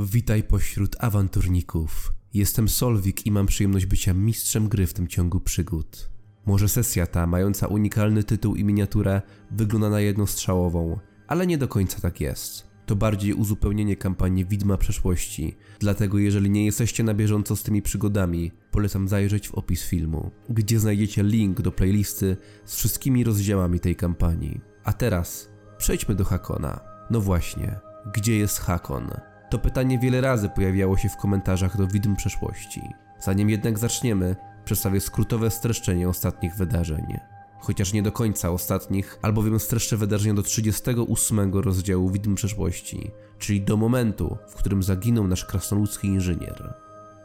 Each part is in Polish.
Witaj pośród awanturników. Jestem Solwik i mam przyjemność bycia mistrzem gry w tym ciągu przygód. Może sesja ta, mająca unikalny tytuł i miniaturę, wygląda na jednostrzałową, ale nie do końca tak jest. To bardziej uzupełnienie kampanii Widma Przeszłości, dlatego jeżeli nie jesteście na bieżąco z tymi przygodami, polecam zajrzeć w opis filmu, gdzie znajdziecie link do playlisty z wszystkimi rozdziałami tej kampanii. A teraz przejdźmy do Hakona. No właśnie, gdzie jest Hakon? To pytanie wiele razy pojawiało się w komentarzach do widm przeszłości. Zanim jednak zaczniemy, przedstawię skrótowe streszczenie ostatnich wydarzeń. Chociaż nie do końca ostatnich, albowiem streszczę wydarzenia do 38 rozdziału widm przeszłości, czyli do momentu, w którym zaginął nasz krasnoludzki inżynier.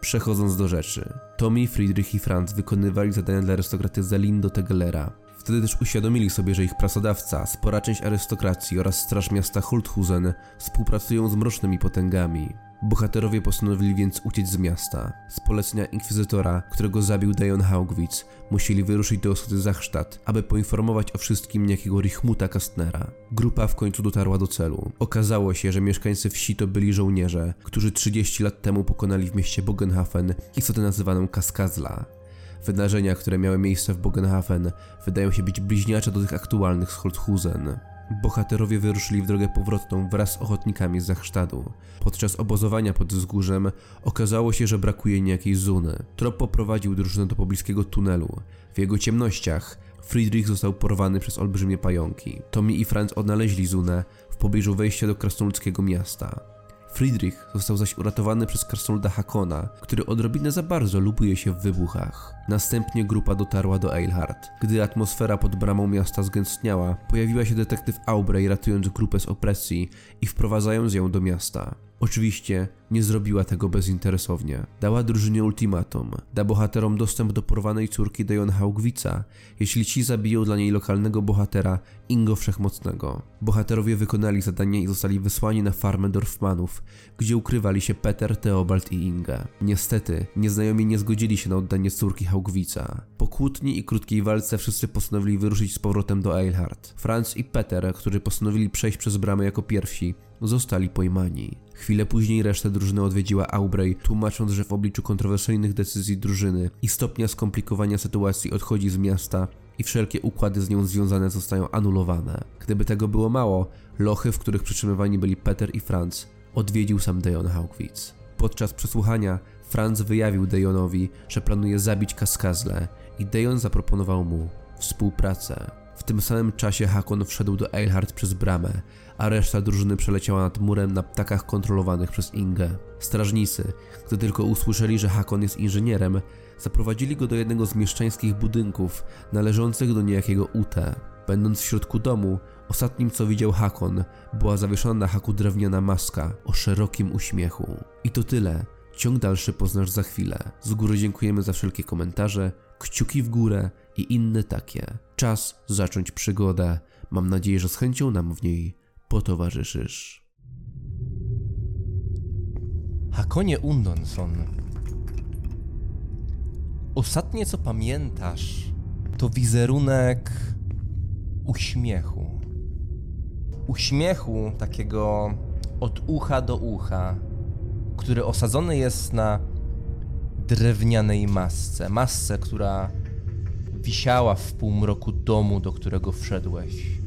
Przechodząc do rzeczy, Tommy, Friedrich i Franz wykonywali zadania dla arystokraty Zelindo Tegelera, Wtedy też uświadomili sobie, że ich pracodawca, spora część arystokracji oraz straż miasta Holthusen współpracują z mrocznymi potęgami. Bohaterowie postanowili więc uciec z miasta. Z polecenia inkwizytora, którego zabił Dajon Haugwitz, musieli wyruszyć do osady Zachstadt, aby poinformować o wszystkim niejakiego Richmuta Kastnera. Grupa w końcu dotarła do celu. Okazało się, że mieszkańcy wsi to byli żołnierze, którzy 30 lat temu pokonali w mieście Bogenhafen istotę nazywaną Kaskazla. Wydarzenia, które miały miejsce w Bogenhafen, wydają się być bliźniacze do tych aktualnych z Holthusen. Bohaterowie wyruszyli w drogę powrotną wraz z ochotnikami z Zachsztadu. Podczas obozowania pod wzgórzem okazało się, że brakuje niejakiej Zuny. Trop poprowadził drużynę do pobliskiego tunelu. W jego ciemnościach Friedrich został porwany przez olbrzymie pająki. Tommy i Franz odnaleźli Zunę w pobliżu wejścia do krasnoludzkiego miasta. Friedrich został zaś uratowany przez krasnoluda Hakona, który odrobinę za bardzo lubuje się w wybuchach. Następnie grupa dotarła do Eilhart. Gdy atmosfera pod bramą miasta zgęstniała, pojawiła się detektyw Aubrey ratując grupę z opresji i wprowadzając ją do miasta. Oczywiście nie zrobiła tego bezinteresownie. Dała drużynie ultimatum. Da bohaterom dostęp do porwanej córki Dejon Haugwica, jeśli ci zabiją dla niej lokalnego bohatera Ingo Wszechmocnego. Bohaterowie wykonali zadanie i zostali wysłani na farmę Dorfmanów, gdzie ukrywali się Peter, Theobald i Inga. Niestety, nieznajomi nie zgodzili się na oddanie córki Haugwica. Po kłótni i krótkiej walce wszyscy postanowili wyruszyć z powrotem do Eilhart. Franz i Peter, którzy postanowili przejść przez bramę jako pierwsi, zostali pojmani. Chwilę później resztę drużyny odwiedziła Aubrey, tłumacząc, że w obliczu kontrowersyjnych decyzji drużyny i stopnia skomplikowania sytuacji odchodzi z miasta i wszelkie układy z nią związane zostają anulowane. Gdyby tego było mało, lochy, w których przytrzymywani byli Peter i Franz, odwiedził sam Dejon Haugwitz. Podczas przesłuchania Franz wyjawił Dejonowi, że planuje zabić Kaskazle i Dejon zaproponował mu współpracę. W tym samym czasie Hakon wszedł do Eilhart przez bramę, a reszta drużyny przeleciała nad murem na ptakach kontrolowanych przez Ingę. Strażnicy, gdy tylko usłyszeli, że Hakon jest inżynierem, zaprowadzili go do jednego z mieszczańskich budynków należących do niejakiego Ute. Będąc w środku domu, ostatnim co widział Hakon była zawieszona na haku drewniana maska o szerokim uśmiechu. I to tyle. Ciąg dalszy poznasz za chwilę. Z góry dziękujemy za wszelkie komentarze, kciuki w górę i inne takie. Czas zacząć przygodę. Mam nadzieję, że z chęcią nam w niej potowarzyszysz. Hakonie Undonson. Ostatnie co pamiętasz, to wizerunek uśmiechu. Uśmiechu takiego od ucha do ucha, który osadzony jest na drewnianej masce. Masce, która wisiała w półmroku domu, do którego wszedłeś.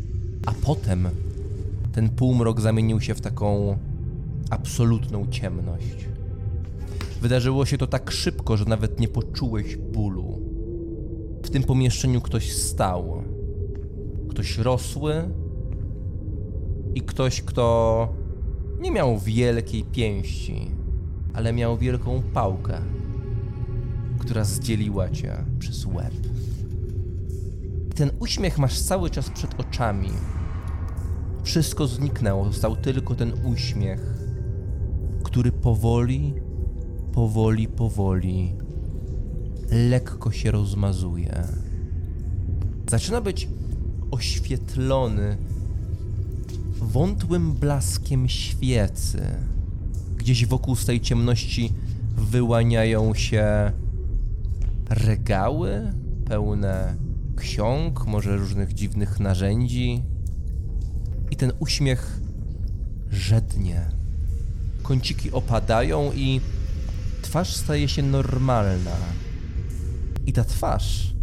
A potem ten półmrok zamienił się w taką absolutną ciemność. Wydarzyło się to tak szybko, że nawet nie poczułeś bólu. W tym pomieszczeniu ktoś stał. Ktoś rosły i ktoś, kto nie miał wielkiej pięści, ale miał wielką pałkę, która zdzieliła cię przez łeb. Ten uśmiech masz cały czas przed oczami. Wszystko zniknęło, został tylko ten uśmiech, który powoli, powoli, powoli, lekko się rozmazuje. Zaczyna być oświetlony wątłym blaskiem świecy. Gdzieś wokół tej ciemności wyłaniają się regały pełne ksiąg, może różnych dziwnych narzędzi. I ten uśmiech żednie, kąciki opadają i twarz staje się normalna. I ta twarz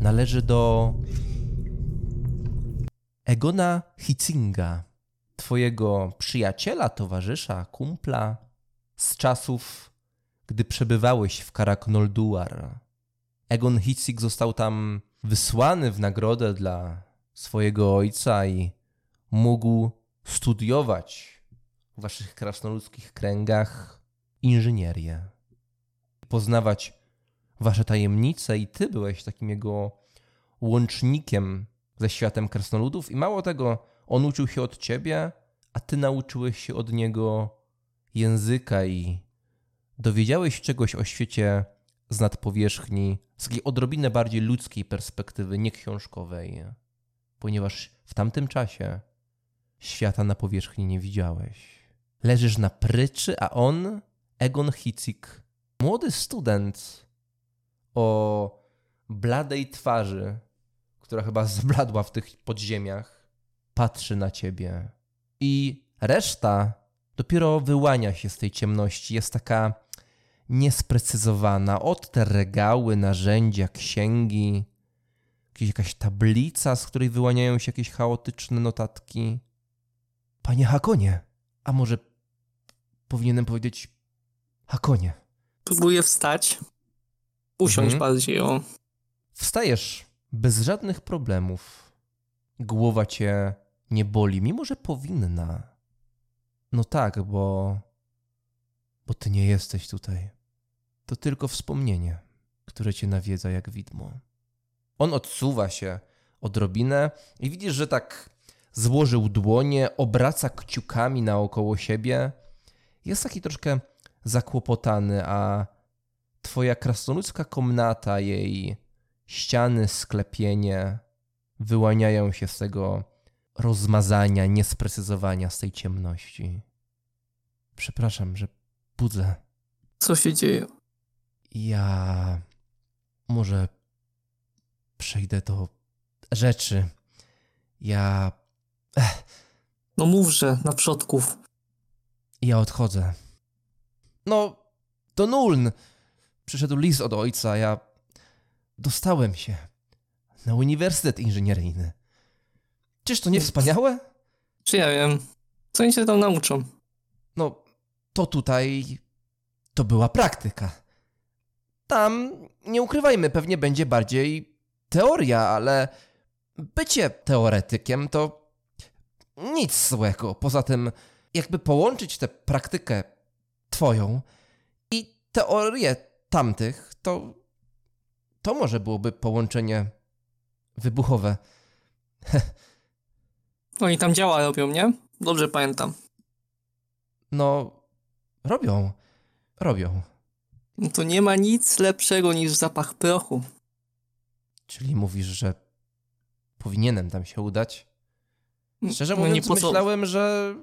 należy do Egona Hitzinga, twojego przyjaciela, towarzysza, kumpla z czasów, gdy przebywałeś w Karaknolduar. Egon Hitzig został tam wysłany w nagrodę dla swojego ojca i mógł studiować w waszych krasnoludzkich kręgach inżynierię. Poznawać wasze tajemnice i ty byłeś takim jego łącznikiem ze światem krasnoludów i mało tego, on uczył się od ciebie, a ty nauczyłeś się od niego języka i dowiedziałeś czegoś o świecie z nadpowierzchni, z takiej odrobinę bardziej ludzkiej perspektywy, nie książkowej, ponieważ w tamtym czasie świata na powierzchni nie widziałeś. Leżysz na pryczy, a on, Egon Hicik, młody student o bladej twarzy, która chyba zbladła w tych podziemiach, patrzy na ciebie. I reszta dopiero wyłania się z tej ciemności. Jest taka niesprecyzowana. Od te regały, narzędzia, księgi, jakaś tablica, z której wyłaniają się jakieś chaotyczne notatki. Panie Hakonie, a może powinienem powiedzieć Hakonie. Próbuję wstać. Usiąść Mhm. bardziej, o. Wstajesz bez żadnych problemów. Głowa cię nie boli, mimo że powinna. No tak, bo. bo ty nie jesteś tutaj. To tylko wspomnienie, które cię nawiedza jak widmo. On odsuwa się odrobinę i widzisz, że tak złożył dłonie, obraca kciukami naokoło siebie. Jest taki troszkę zakłopotany, a twoja krasnoludzka komnata, jej ściany, sklepienie wyłaniają się z tego rozmazania, niesprecyzowania, z tej ciemności. Przepraszam, że budzę. Co się dzieje? Ja może przejdę do rzeczy. Ja. No mówże, na przodków. Ja odchodzę. No, to Nuln. Przyszedł list od ojca, ja dostałem się na Uniwersytet Inżynieryjny. Czyż to nie wspaniałe? Czy ja wiem? Co oni się tam nauczą? No, to tutaj to była praktyka. Tam, nie ukrywajmy, pewnie będzie bardziej teoria, ale bycie teoretykiem to nic złego. Poza tym, jakby połączyć tę praktykę twoją i teorię tamtych, to to może byłoby połączenie wybuchowe. Oni tam działa robią, nie? Dobrze pamiętam. No, robią, robią. No to nie ma nic lepszego niż zapach prochu. Czyli mówisz, że powinienem tam się udać? Szczerze No nie mówiąc, po co- myślałem, że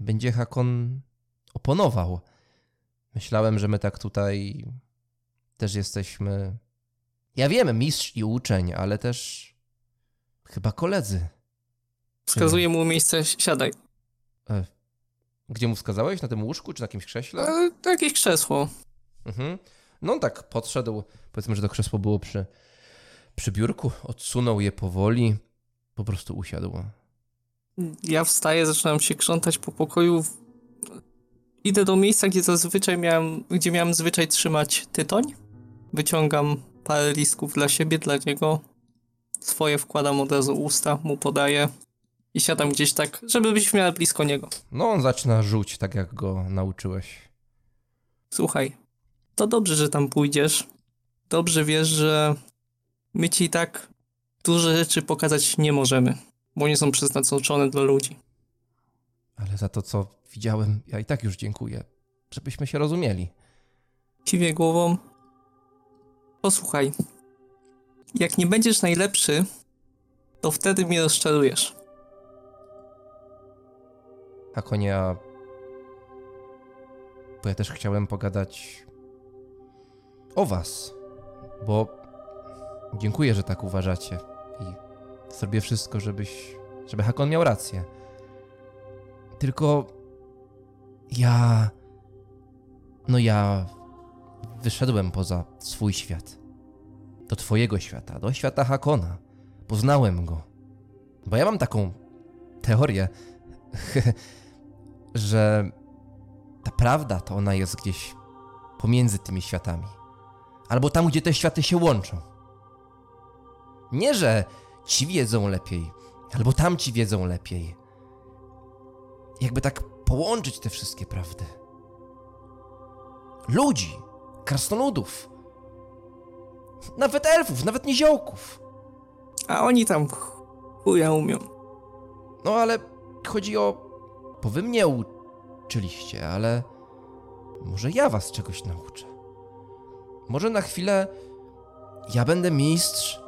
będzie Hakon oponował. Myślałem, że my tak tutaj też jesteśmy. Ja wiem, mistrz i uczeń, ale też chyba koledzy. Wskazuję mu miejsce, siadaj. E, Gdzie mu wskazałeś? Na tym łóżku czy na jakimś krześle? To jakieś krzesło. Mhm. No on tak podszedł, powiedzmy, że to krzesło było przy, przy biurku, odsunął je powoli, po prostu usiadł. Ja wstaję, zaczynam się krzątać po pokoju. Idę do miejsca, gdzie zazwyczaj miałem, gdzie miałem zwyczaj trzymać tytoń. Wyciągam parę listków dla siebie, dla niego. Swoje wkładam od razu usta, mu podaję. I siadam gdzieś tak, żeby być w miarę blisko niego. No on zaczyna rzuć, tak jak go nauczyłeś. Słuchaj, to dobrze, że tam pójdziesz. Dobrze wiesz, że my ci i tak duże rzeczy pokazać nie możemy, bo nie są przeznaczone dla ludzi. Ale za to, co widziałem, ja i tak już dziękuję. Żebyśmy się rozumieli. Kiwie głową. Posłuchaj, jak nie będziesz najlepszy, to wtedy mnie rozczarujesz. Hakonia. Bo ja też chciałem pogadać o was. Bo dziękuję, że tak uważacie. I zrobię wszystko, żebyś. żeby Hakon miał rację. Tylko ja. No ja wyszedłem poza swój świat. Do twojego świata, do świata Hakona. Poznałem go. Bo ja mam taką teorię, że ta prawda to ona jest gdzieś pomiędzy tymi światami. Albo tam, gdzie te światy się łączą. Nie, że ci wiedzą lepiej, albo tamci wiedzą lepiej. Jakby tak połączyć te wszystkie prawdy. Ludzi, krasnoludów, nawet elfów, nawet niziołków. A oni tam chuja umią. No ale chodzi o. Bo wy mnie uczyliście, ale. Może ja was czegoś nauczę. Może na chwilę ja będę mistrz,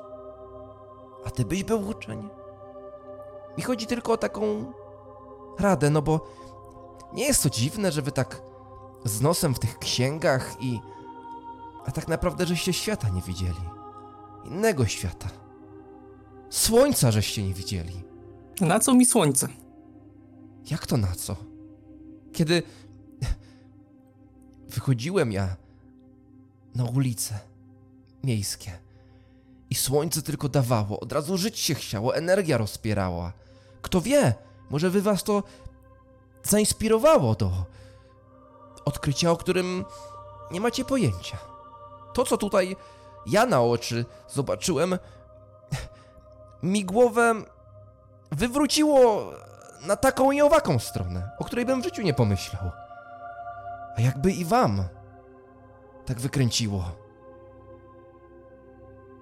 a ty byś był uczeń. Mi chodzi tylko o taką radę, no bo nie jest to dziwne, że wy tak z nosem w tych księgach i. A tak naprawdę żeście świata nie widzieli. Innego świata. Słońca żeście nie widzieli. Na co mi słońce? Jak to na co? Kiedy wychodziłem ja na ulice miejskie i słońce tylko dawało, od razu żyć się chciało, energia rozpierała. Kto wie, może wy was to zainspirowało do odkrycia, o którym nie macie pojęcia. To, co tutaj ja na oczy zobaczyłem, mi głowę wywróciło na taką i owaką stronę, o której bym w życiu nie pomyślał. A jakby i wam tak wykręciło,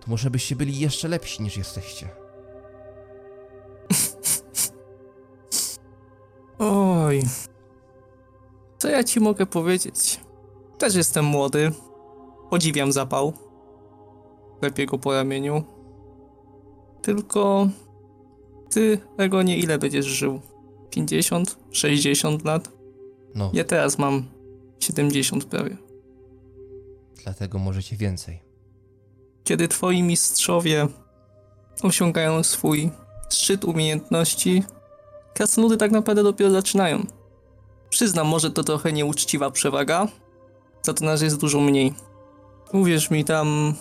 to może byście byli jeszcze lepsi niż jesteście. Oj. Co ja ci mogę powiedzieć? Też jestem młody. Podziwiam zapał. Lepiej go po ramieniu. Tylko ty, Egonie, ile będziesz żył? 50? 60 lat? No, Ja teraz mam 70 prawie. Dlatego możecie więcej. Kiedy twoi mistrzowie osiągają swój szczyt umiejętności, krasnoludy tak naprawdę dopiero zaczynają. Przyznam, może to trochę nieuczciwa przewaga, za to nas jest dużo mniej. Uwierz mi, tam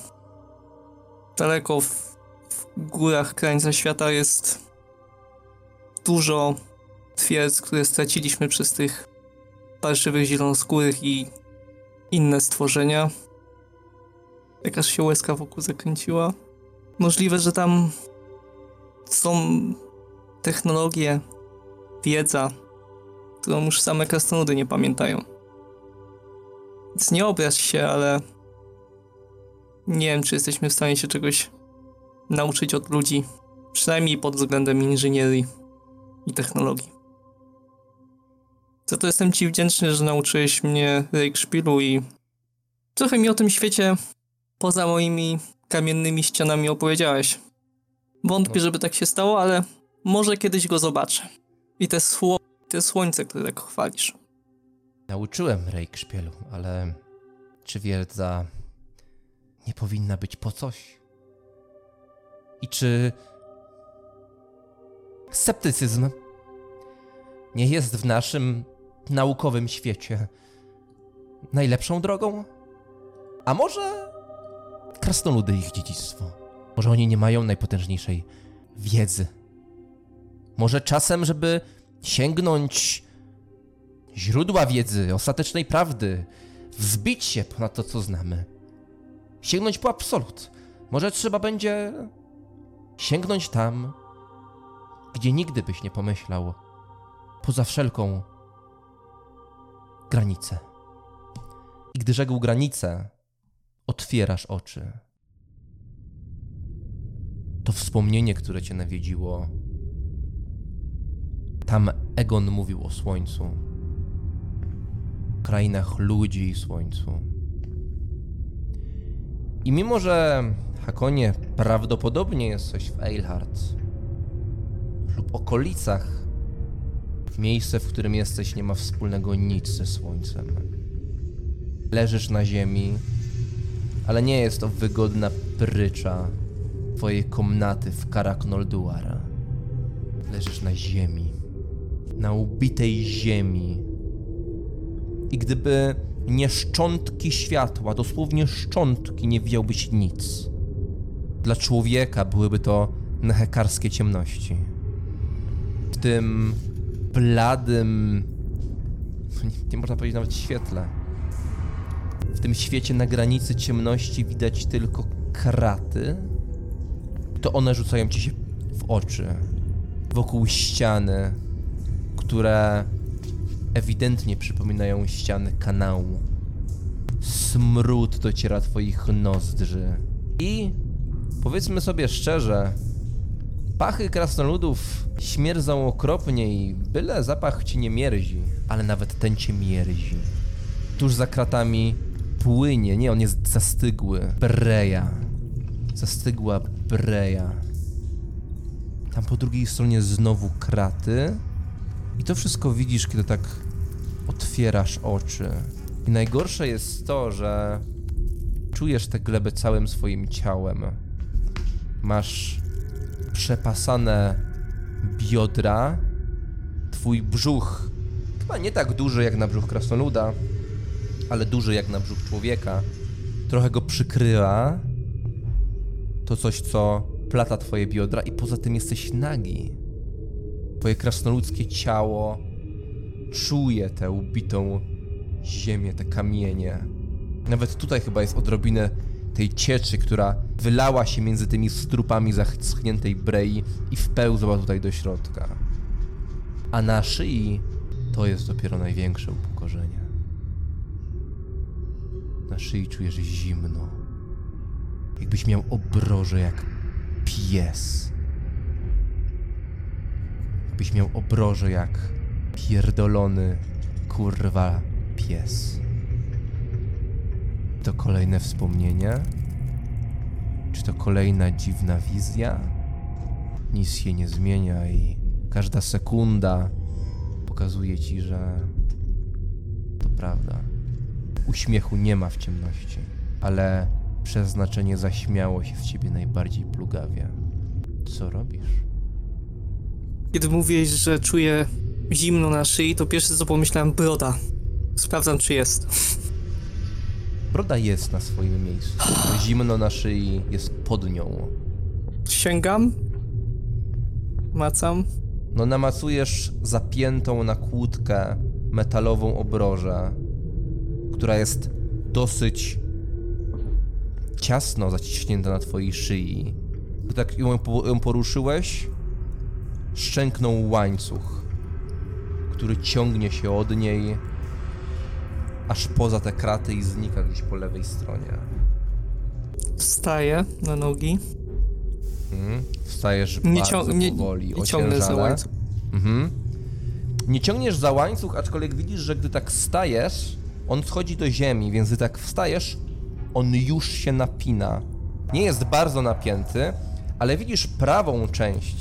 daleko w, w górach krańca świata jest dużo twierdz, które straciliśmy przez tych parszywych zielonoskórych i inne stworzenia. Jakaż się łezka wokół zakręciła. Możliwe, że tam są technologie, wiedza, którą już same krasnoludy nie pamiętają. Więc nie obraź się, ale nie wiem, czy jesteśmy w stanie się czegoś nauczyć od ludzi, przynajmniej pod względem inżynierii i technologii. Za to jestem ci wdzięczny, że nauczyłeś mnie Reichspielu i trochę mi o tym świecie poza moimi kamiennymi ścianami opowiedziałeś. Wątpię, No. żeby tak się stało, ale może kiedyś go zobaczę. I te, sło- te słońce, które tak chwalisz. Nauczyłem Rejkszpielu, ale czy wiedza nie powinna być po coś? I czy sceptycyzm nie jest w naszym naukowym świecie najlepszą drogą? A może krasnoludy ich dziedzictwo? Może oni nie mają najpotężniejszej wiedzy? Może czasem, żeby sięgnąć źródła wiedzy, ostatecznej prawdy, wzbić się ponad to, co znamy, sięgnąć po absolut. Może trzeba będzie sięgnąć tam, gdzie nigdy byś nie pomyślał, poza wszelką granicę. I gdy rzekł granicę, otwierasz oczy. To wspomnienie, które cię nawiedziło, tam Egon mówił o słońcu, krainach ludzi i słońcu. I mimo, że Hakonie prawdopodobnie jesteś w Eilhart lub okolicach, miejsce, w którym jesteś, nie ma wspólnego nic ze słońcem. Leżysz na ziemi, ale nie jest to wygodna prycza twojej komnaty w Karak Nolduar. Leżysz na ziemi na ubitej ziemi. I gdyby nie szczątki światła, dosłownie szczątki, nie widziałbyś nic. Dla człowieka byłyby to nehekarskie ciemności. W tym bladym, nie, nie można powiedzieć nawet świetle. W tym świecie na granicy ciemności widać tylko kraty. To one rzucają ci się w oczy. Wokół ściany, które ewidentnie przypominają ściany kanału. Smród dociera twoich nozdrzy. I powiedzmy sobie szczerze, pachy krasnoludów śmierdzą okropnie i byle zapach ci nie mierzi, ale nawet ten cię mierzi. Tuż za kratami płynie, nie, on jest zastygły, breja. Zastygła breja. Tam po drugiej stronie znowu kraty. I to wszystko widzisz, kiedy tak otwierasz oczy. I najgorsze jest to, że czujesz tę glebę całym swoim ciałem. Masz przepasane biodra, twój brzuch, chyba nie tak duży jak na brzuch krasnoluda, ale duży jak na brzuch człowieka, trochę go przykrywa. To coś, co plata twoje biodra i poza tym jesteś nagi. Twoje krasnoludzkie ciało czuje tę ubitą ziemię, te kamienie. Nawet tutaj chyba jest odrobinę tej cieczy, która wylała się między tymi strupami zaschniętej brei i wpełzła tutaj do środka. A na szyi to jest dopiero największe upokorzenie. Na szyi czujesz zimno. Jakbyś miał obroże jak pies. Jakbyś miał obroże jak pierdolony, kurwa, pies. To kolejne wspomnienie? Czy to kolejna dziwna wizja? Nic się nie zmienia i każda sekunda pokazuje ci, że to prawda. Uśmiechu nie ma w ciemności, ale przeznaczenie zaśmiało się w ciebie najbardziej plugawie. Co robisz? Kiedy mówiłeś, że czuję zimno na szyi, to pierwsze co pomyślałem broda. Sprawdzam, czy jest. Broda jest na swoim miejscu. Zimno na szyi jest pod nią. Sięgam. Macam. No namacujesz zapiętą na kłódkę metalową obrożę, która jest dosyć ciasno zaciśnięta na twojej szyi. Gdy tak ją, ją poruszyłeś, szczęknął łańcuch, który ciągnie się od niej aż poza te kraty i znika gdzieś po lewej stronie. Wstaję na nogi. Mhm. Wstajesz Nie, bardzo nie, powoli, nie ciągnę za łańcuch. Mhm. Nie ciągniesz za łańcuch, aczkolwiek widzisz, że gdy tak stajesz, on schodzi do ziemi, więc gdy tak wstajesz, on już się napina. Nie jest bardzo napięty, ale widzisz prawą część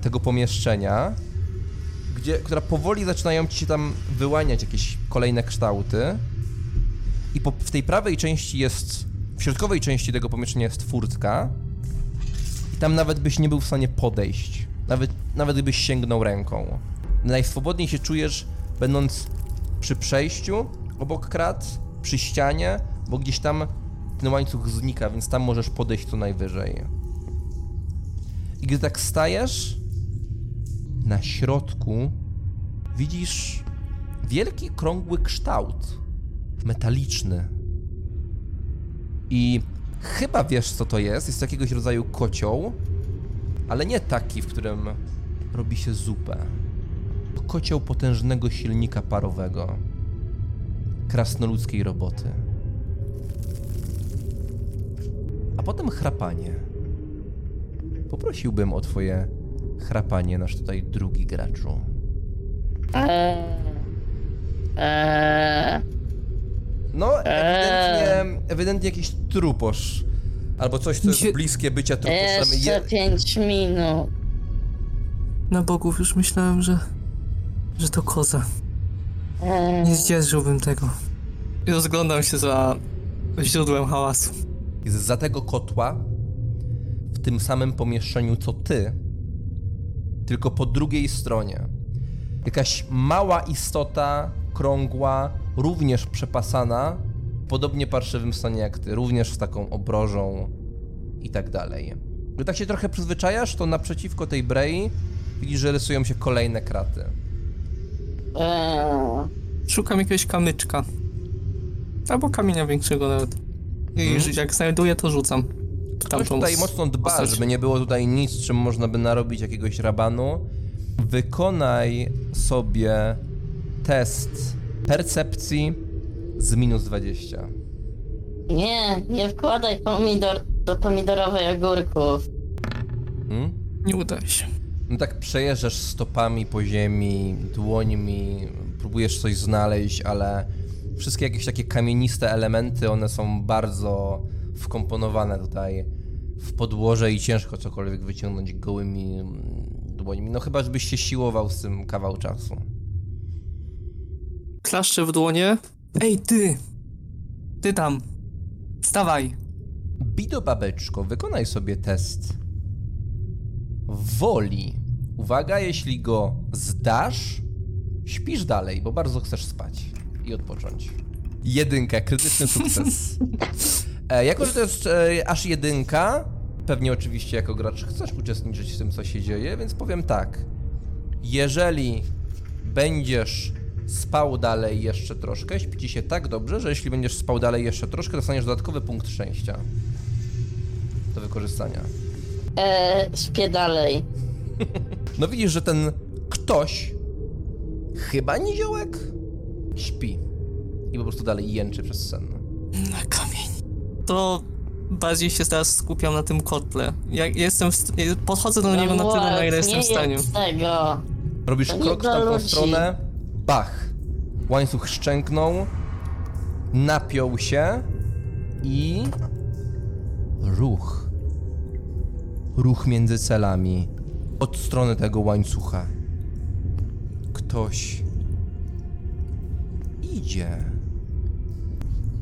tego pomieszczenia, gdzie, która powoli zaczynają ci się tam wyłaniać jakieś kolejne kształty. I po, w tej prawej części jest, w środkowej części tego pomieszczenia jest furtka. I tam nawet byś nie był w stanie podejść. Nawet, nawet gdybyś sięgnął ręką. Najswobodniej się czujesz, będąc przy przejściu, obok krat, przy ścianie, bo gdzieś tam ten łańcuch znika, więc tam możesz podejść co najwyżej. I gdy tak stajesz, na środku widzisz wielki, krągły kształt. Metaliczny. I chyba wiesz, co to jest. Jest to jakiegoś rodzaju kocioł, ale nie taki, w którym robi się zupę. To kocioł potężnego silnika parowego. Krasnoludzkiej roboty. A potem chrapanie. Poprosiłbym o twoje chrapanie, nasz tutaj drugi graczu. No, ewidentnie, ewidentnie jakiś truposz. Albo coś, co jest bliskie bycia truposzem. Jeszcze pięć minut. Na bogów już myślałem, że... że to koza. Nie zdzierżyłbym tego. I rozglądam się za źródłem hałasu. jest za tego kotła, w tym samym pomieszczeniu co ty, tylko po drugiej stronie. Jakaś mała istota, krągła, również przepasana, w podobnie parszywym stanie jak ty, również z taką obrożą i tak dalej. Gdy tak się trochę przyzwyczajasz, to naprzeciwko tej brei widzisz, że rysują się kolejne kraty. Eee, Szukam jakiegoś kamyczka. Albo kamienia większego nawet. I Mhm. jak znajduję, to rzucam. Ktoś tutaj mocno dba, postać. żeby nie było tutaj nic, czym można by narobić jakiegoś rabanu. Wykonaj sobie test percepcji z minus 20. nie, nie wkładaj pomidor do pomidorowej ogórków. Hmm? Nie uda się. No tak przejeżdżasz stopami po ziemi, dłońmi, próbujesz coś znaleźć, ale wszystkie jakieś takie kamieniste elementy, one są bardzo wkomponowane tutaj w podłoże i ciężko cokolwiek wyciągnąć gołymi mm, dłońmi. No chyba, żebyś się siłował z tym kawał czasu. Klaszczę w dłonie. Ej, ty! Ty tam! Stawaj! Bido babeczko, wykonaj sobie test woli. Uwaga, jeśli go zdasz, śpisz dalej, bo bardzo chcesz spać i odpocząć. Jedynka, krytyczny sukces. E, jako, że to jest e, aż jedynka, pewnie oczywiście jako gracz chcesz uczestniczyć w tym, co się dzieje, więc powiem tak. Jeżeli będziesz spał dalej jeszcze troszkę, śpi ci się tak dobrze, że jeśli będziesz spał dalej jeszcze troszkę, dostaniesz dodatkowy punkt szczęścia do wykorzystania. Eee, śpię dalej. No widzisz, że ten ktoś, chyba niziołek, śpi. I po prostu dalej jęczy przez sen. Na kamień. To bardziej się teraz skupiam na tym kotle. Ja jestem w st- podchodzę do niego na tyle, na ile jestem w stanie. tego. Robisz To krok w tamtą ludzi. stronę, bach. Łańcuch szczęknął, napiął się i ruch. Ruch między celami. Od strony tego łańcucha. Ktoś idzie.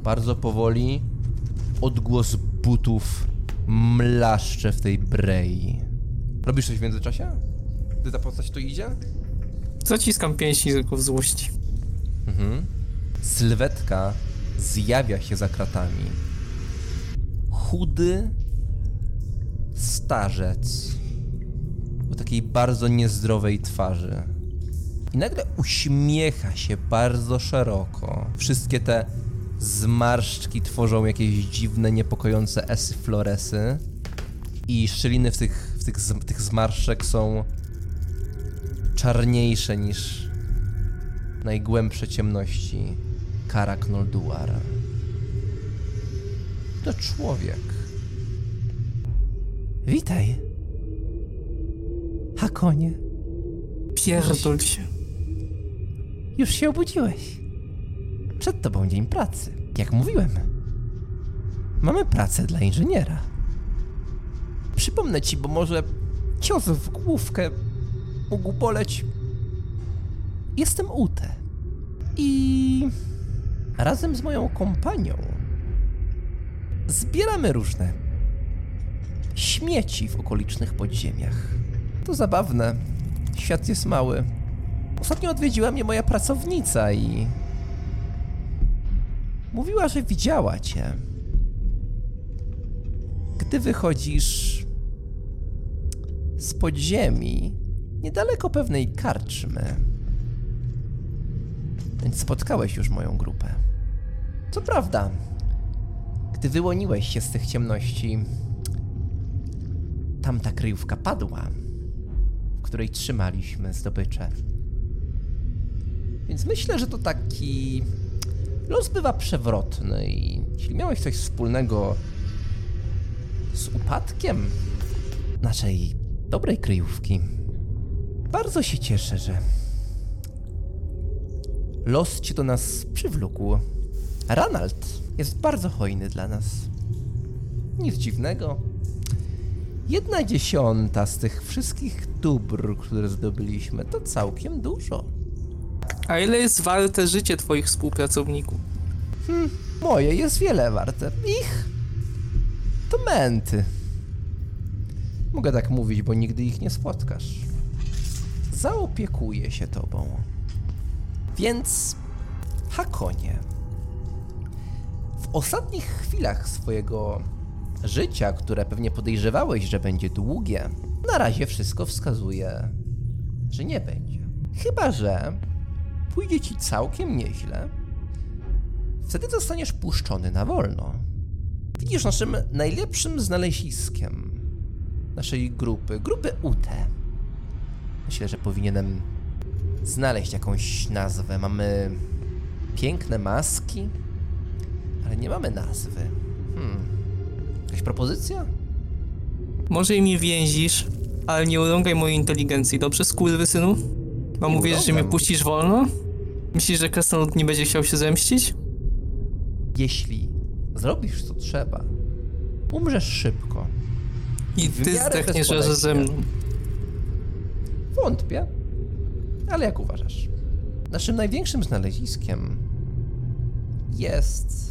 Bardzo powoli odgłos butów mlaszcze w tej brei. Robisz coś w międzyczasie? Gdy ta postać tu idzie? Zaciskam pięści tylko w złości. Mhm. Sylwetka zjawia się za kratami. Chudy starzec o takiej bardzo niezdrowej twarzy. I nagle uśmiecha się bardzo szeroko. Wszystkie te zmarszczki tworzą jakieś dziwne, niepokojące esy floresy. I szczeliny w tych, w tych, z- tych zmarszczek są czarniejsze niż najgłębsze ciemności Karak Nolduar. To człowiek. Witaj. Hakonie, Pierdol się. już się obudziłeś. Przed tobą dzień pracy. Jak mówiłem, mamy pracę dla inżyniera. Przypomnę ci, bo może cios w główkę mógł boleć. Jestem Ute. I razem z moją kompanią zbieramy różne śmieci w okolicznych podziemiach. To zabawne. Świat jest mały. Ostatnio odwiedziła mnie moja pracownica i mówiła, że widziała cię. Gdy wychodzisz z podziemi, niedaleko pewnej karczmy. Więc spotkałeś już moją grupę. Co prawda, gdy wyłoniłeś się z tych ciemności, tamta kryjówka padła, której trzymaliśmy zdobycze. Więc myślę, że to taki los bywa przewrotny i jeśli miałeś coś wspólnego z upadkiem naszej dobrej kryjówki, bardzo się cieszę, że los cię do nas przywlókł. Ranald jest bardzo hojny dla nas. Nic dziwnego. Jedna dziesiąta z tych wszystkich dóbr, które zdobyliśmy, to całkiem dużo. A ile jest warte życie twoich współpracowników? Moje jest wiele warte. Ich to męty. Mogę tak mówić, bo nigdy ich nie spotkasz. zaopiekuje się tobą. Więc, Hakonie, w ostatnich chwilach swojego życia, które pewnie podejrzewałeś, że będzie długie, na razie wszystko wskazuje, że nie będzie. Chyba, że pójdzie ci całkiem nieźle, wtedy zostaniesz puszczony na wolno. Widzisz, naszym najlepszym znaleziskiem naszej grupy, grupy UT, myślę, że powinienem znaleźć jakąś nazwę. Mamy piękne maski, ale nie mamy nazwy. Hmm. Jakaś propozycja? Może i mnie więzisz, ale nie urągaj mojej inteligencji, dobrze, synu? Mam mówić, że mnie puścisz wolno? Myślisz, że krasnolud nie będzie chciał się zemścić? Jeśli zrobisz co trzeba, umrzesz szybko. I ty zdechniesz razem ze mną. Wątpię, ale jak uważasz? Naszym największym znaleziskiem jest.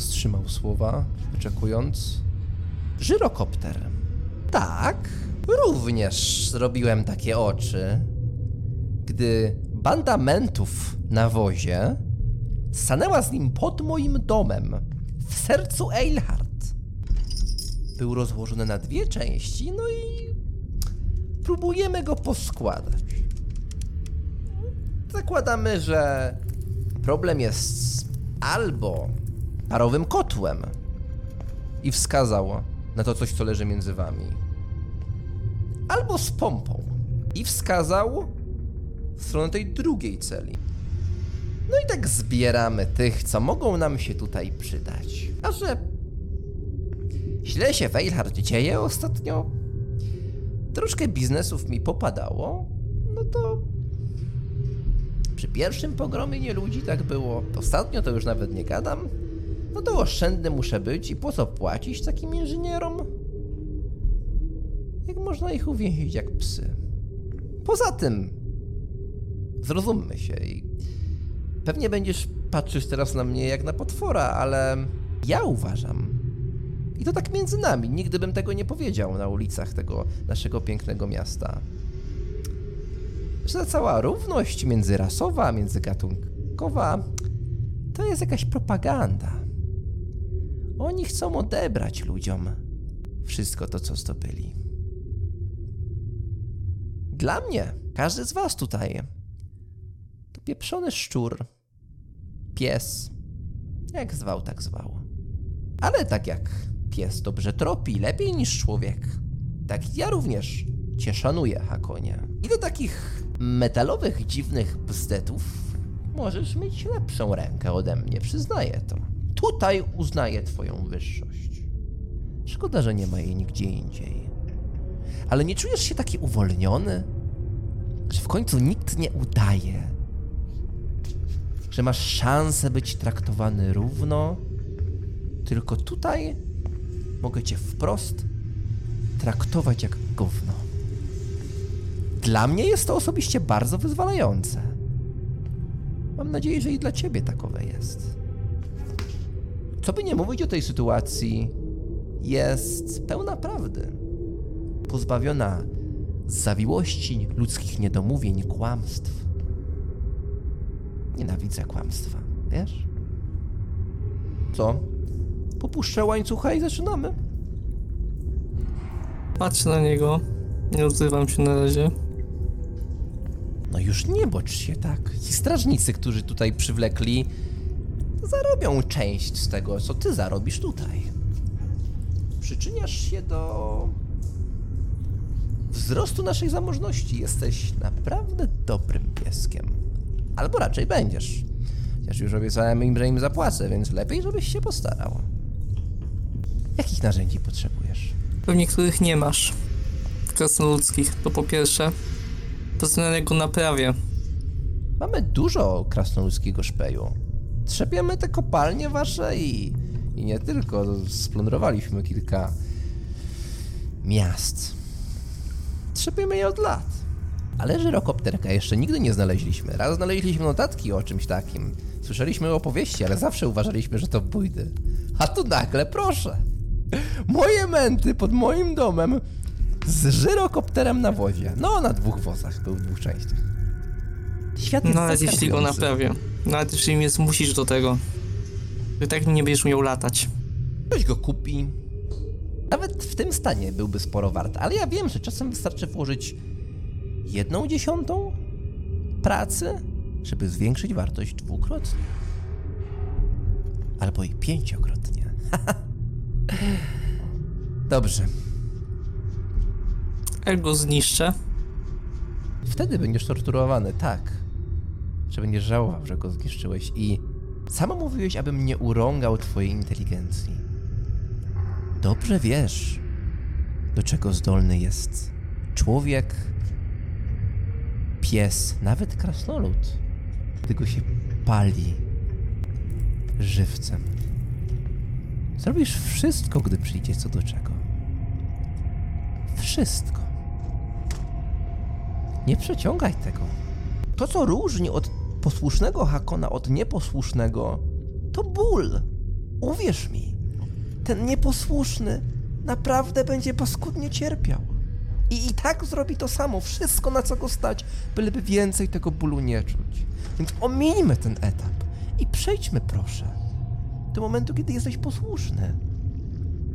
Wstrzymał słowa, wyczekując. Żyrokopter. Tak, również zrobiłem takie oczy, gdy banda mentów na wozie stanęła z nim pod moim domem w sercu Eilhart. Był rozłożony na dwie części, no i próbujemy go poskładać. Zakładamy, że problem jest albo parowym kotłem i wskazał na to coś, co leży między wami, albo z pompą i wskazał w stronę tej drugiej celi. No i tak zbieramy tych, co mogą nam się tutaj przydać. A że źle się Weilhard dzieje ostatnio, troszkę biznesów mi popadało, no to przy pierwszym pogromie ludzi tak było. Ostatnio to już nawet nie gadam. No to oszczędny muszę być i po co płacić takim inżynierom? Jak można ich uwięzić jak psy? Poza tym, zrozummy się i pewnie będziesz patrzyć teraz na mnie jak na potwora, ale ja uważam, i to tak między nami, nigdy bym tego nie powiedział na ulicach tego naszego pięknego miasta. Że ta cała równość międzyrasowa, międzygatunkowa to jest jakaś propaganda. Oni chcą odebrać ludziom wszystko to, co zdobyli. Dla mnie, każdy z was tutaj to pieprzony szczur, pies, jak zwał, tak zwał. Ale tak jak pies dobrze tropi, lepiej niż człowiek, tak ja również cię szanuję, Hakonie. I do takich metalowych, dziwnych bzdetów możesz mieć lepszą rękę ode mnie, przyznaję to. Tutaj uznaję twoją wyższość. Szkoda, że nie ma jej nigdzie indziej. Ale nie czujesz się taki uwolniony? Że w końcu nikt nie udaje? Że masz szansę być traktowany równo? Tylko tutaj mogę cię wprost traktować jak gówno. Dla mnie jest to osobiście bardzo wyzwalające. Mam nadzieję, że i dla ciebie takowe jest. Co by nie mówić o tej sytuacji, jest pełna prawdy. Pozbawiona zawiłości, ludzkich niedomówień, kłamstw. Nienawidzę kłamstwa, wiesz? Co? Popuszczę łańcucha i zaczynamy. Patrzę na niego. Nie odzywam się na razie. No już nie bocz się tak. Ci strażnicy, którzy tutaj przywlekli, zarobią część z tego, co ty zarobisz tutaj. Przyczyniasz się do wzrostu naszej zamożności. Jesteś naprawdę dobrym pieskiem. Albo raczej będziesz. Chociaż już obiecałem im, że im zapłacę, więc lepiej, żebyś się postarał. Jakich narzędzi potrzebujesz? Pewnie których nie masz. Krasnoludzkich, to po pierwsze. Poznałem go naprawię. Mamy dużo krasnoludzkiego szpeju. Trzepiemy te kopalnie wasze i, i nie tylko. Splądrowaliśmy kilka miast. Trzepiemy je od lat. Ale żyrokopterka jeszcze nigdy nie znaleźliśmy. Raz znaleźliśmy notatki o czymś takim. Słyszeliśmy opowieści, ale zawsze uważaliśmy, że to bójdy. A tu nagle, proszę. Moje męty pod moim domem z żyrokopterem na wozie. No, na dwóch wozach, był w dwóch częściach. Świat jest Nawet jeśli go Nawet jeśli mnie zmusisz do tego. Ty tak nie będziesz umiał latać. Ktoś go kupi. Nawet w tym stanie byłby sporo wart, ale ja wiem, że czasem wystarczy włożyć jedną dziesiątą pracy, żeby zwiększyć wartość dwukrotnie. Albo i pięciokrotnie. Dobrze. Jak go zniszczę? Wtedy będziesz torturowany, tak. Że będziesz żałował, że go zniszczyłeś i samo mówiłeś, abym nie urągał twojej inteligencji. Dobrze wiesz, do czego zdolny jest człowiek, pies, nawet krasnolud, gdy go się pali żywcem. Zrobisz wszystko, gdy przyjdzie co do czego. Wszystko. Nie przeciągaj tego. To, co różni od posłusznego Hakona od nieposłusznego, to ból. Uwierz mi, ten nieposłuszny naprawdę będzie paskudnie cierpiał. I i tak zrobi to samo, wszystko na co go stać, byleby więcej tego bólu nie czuć. Więc omińmy ten etap i przejdźmy proszę do momentu, kiedy jesteś posłuszny.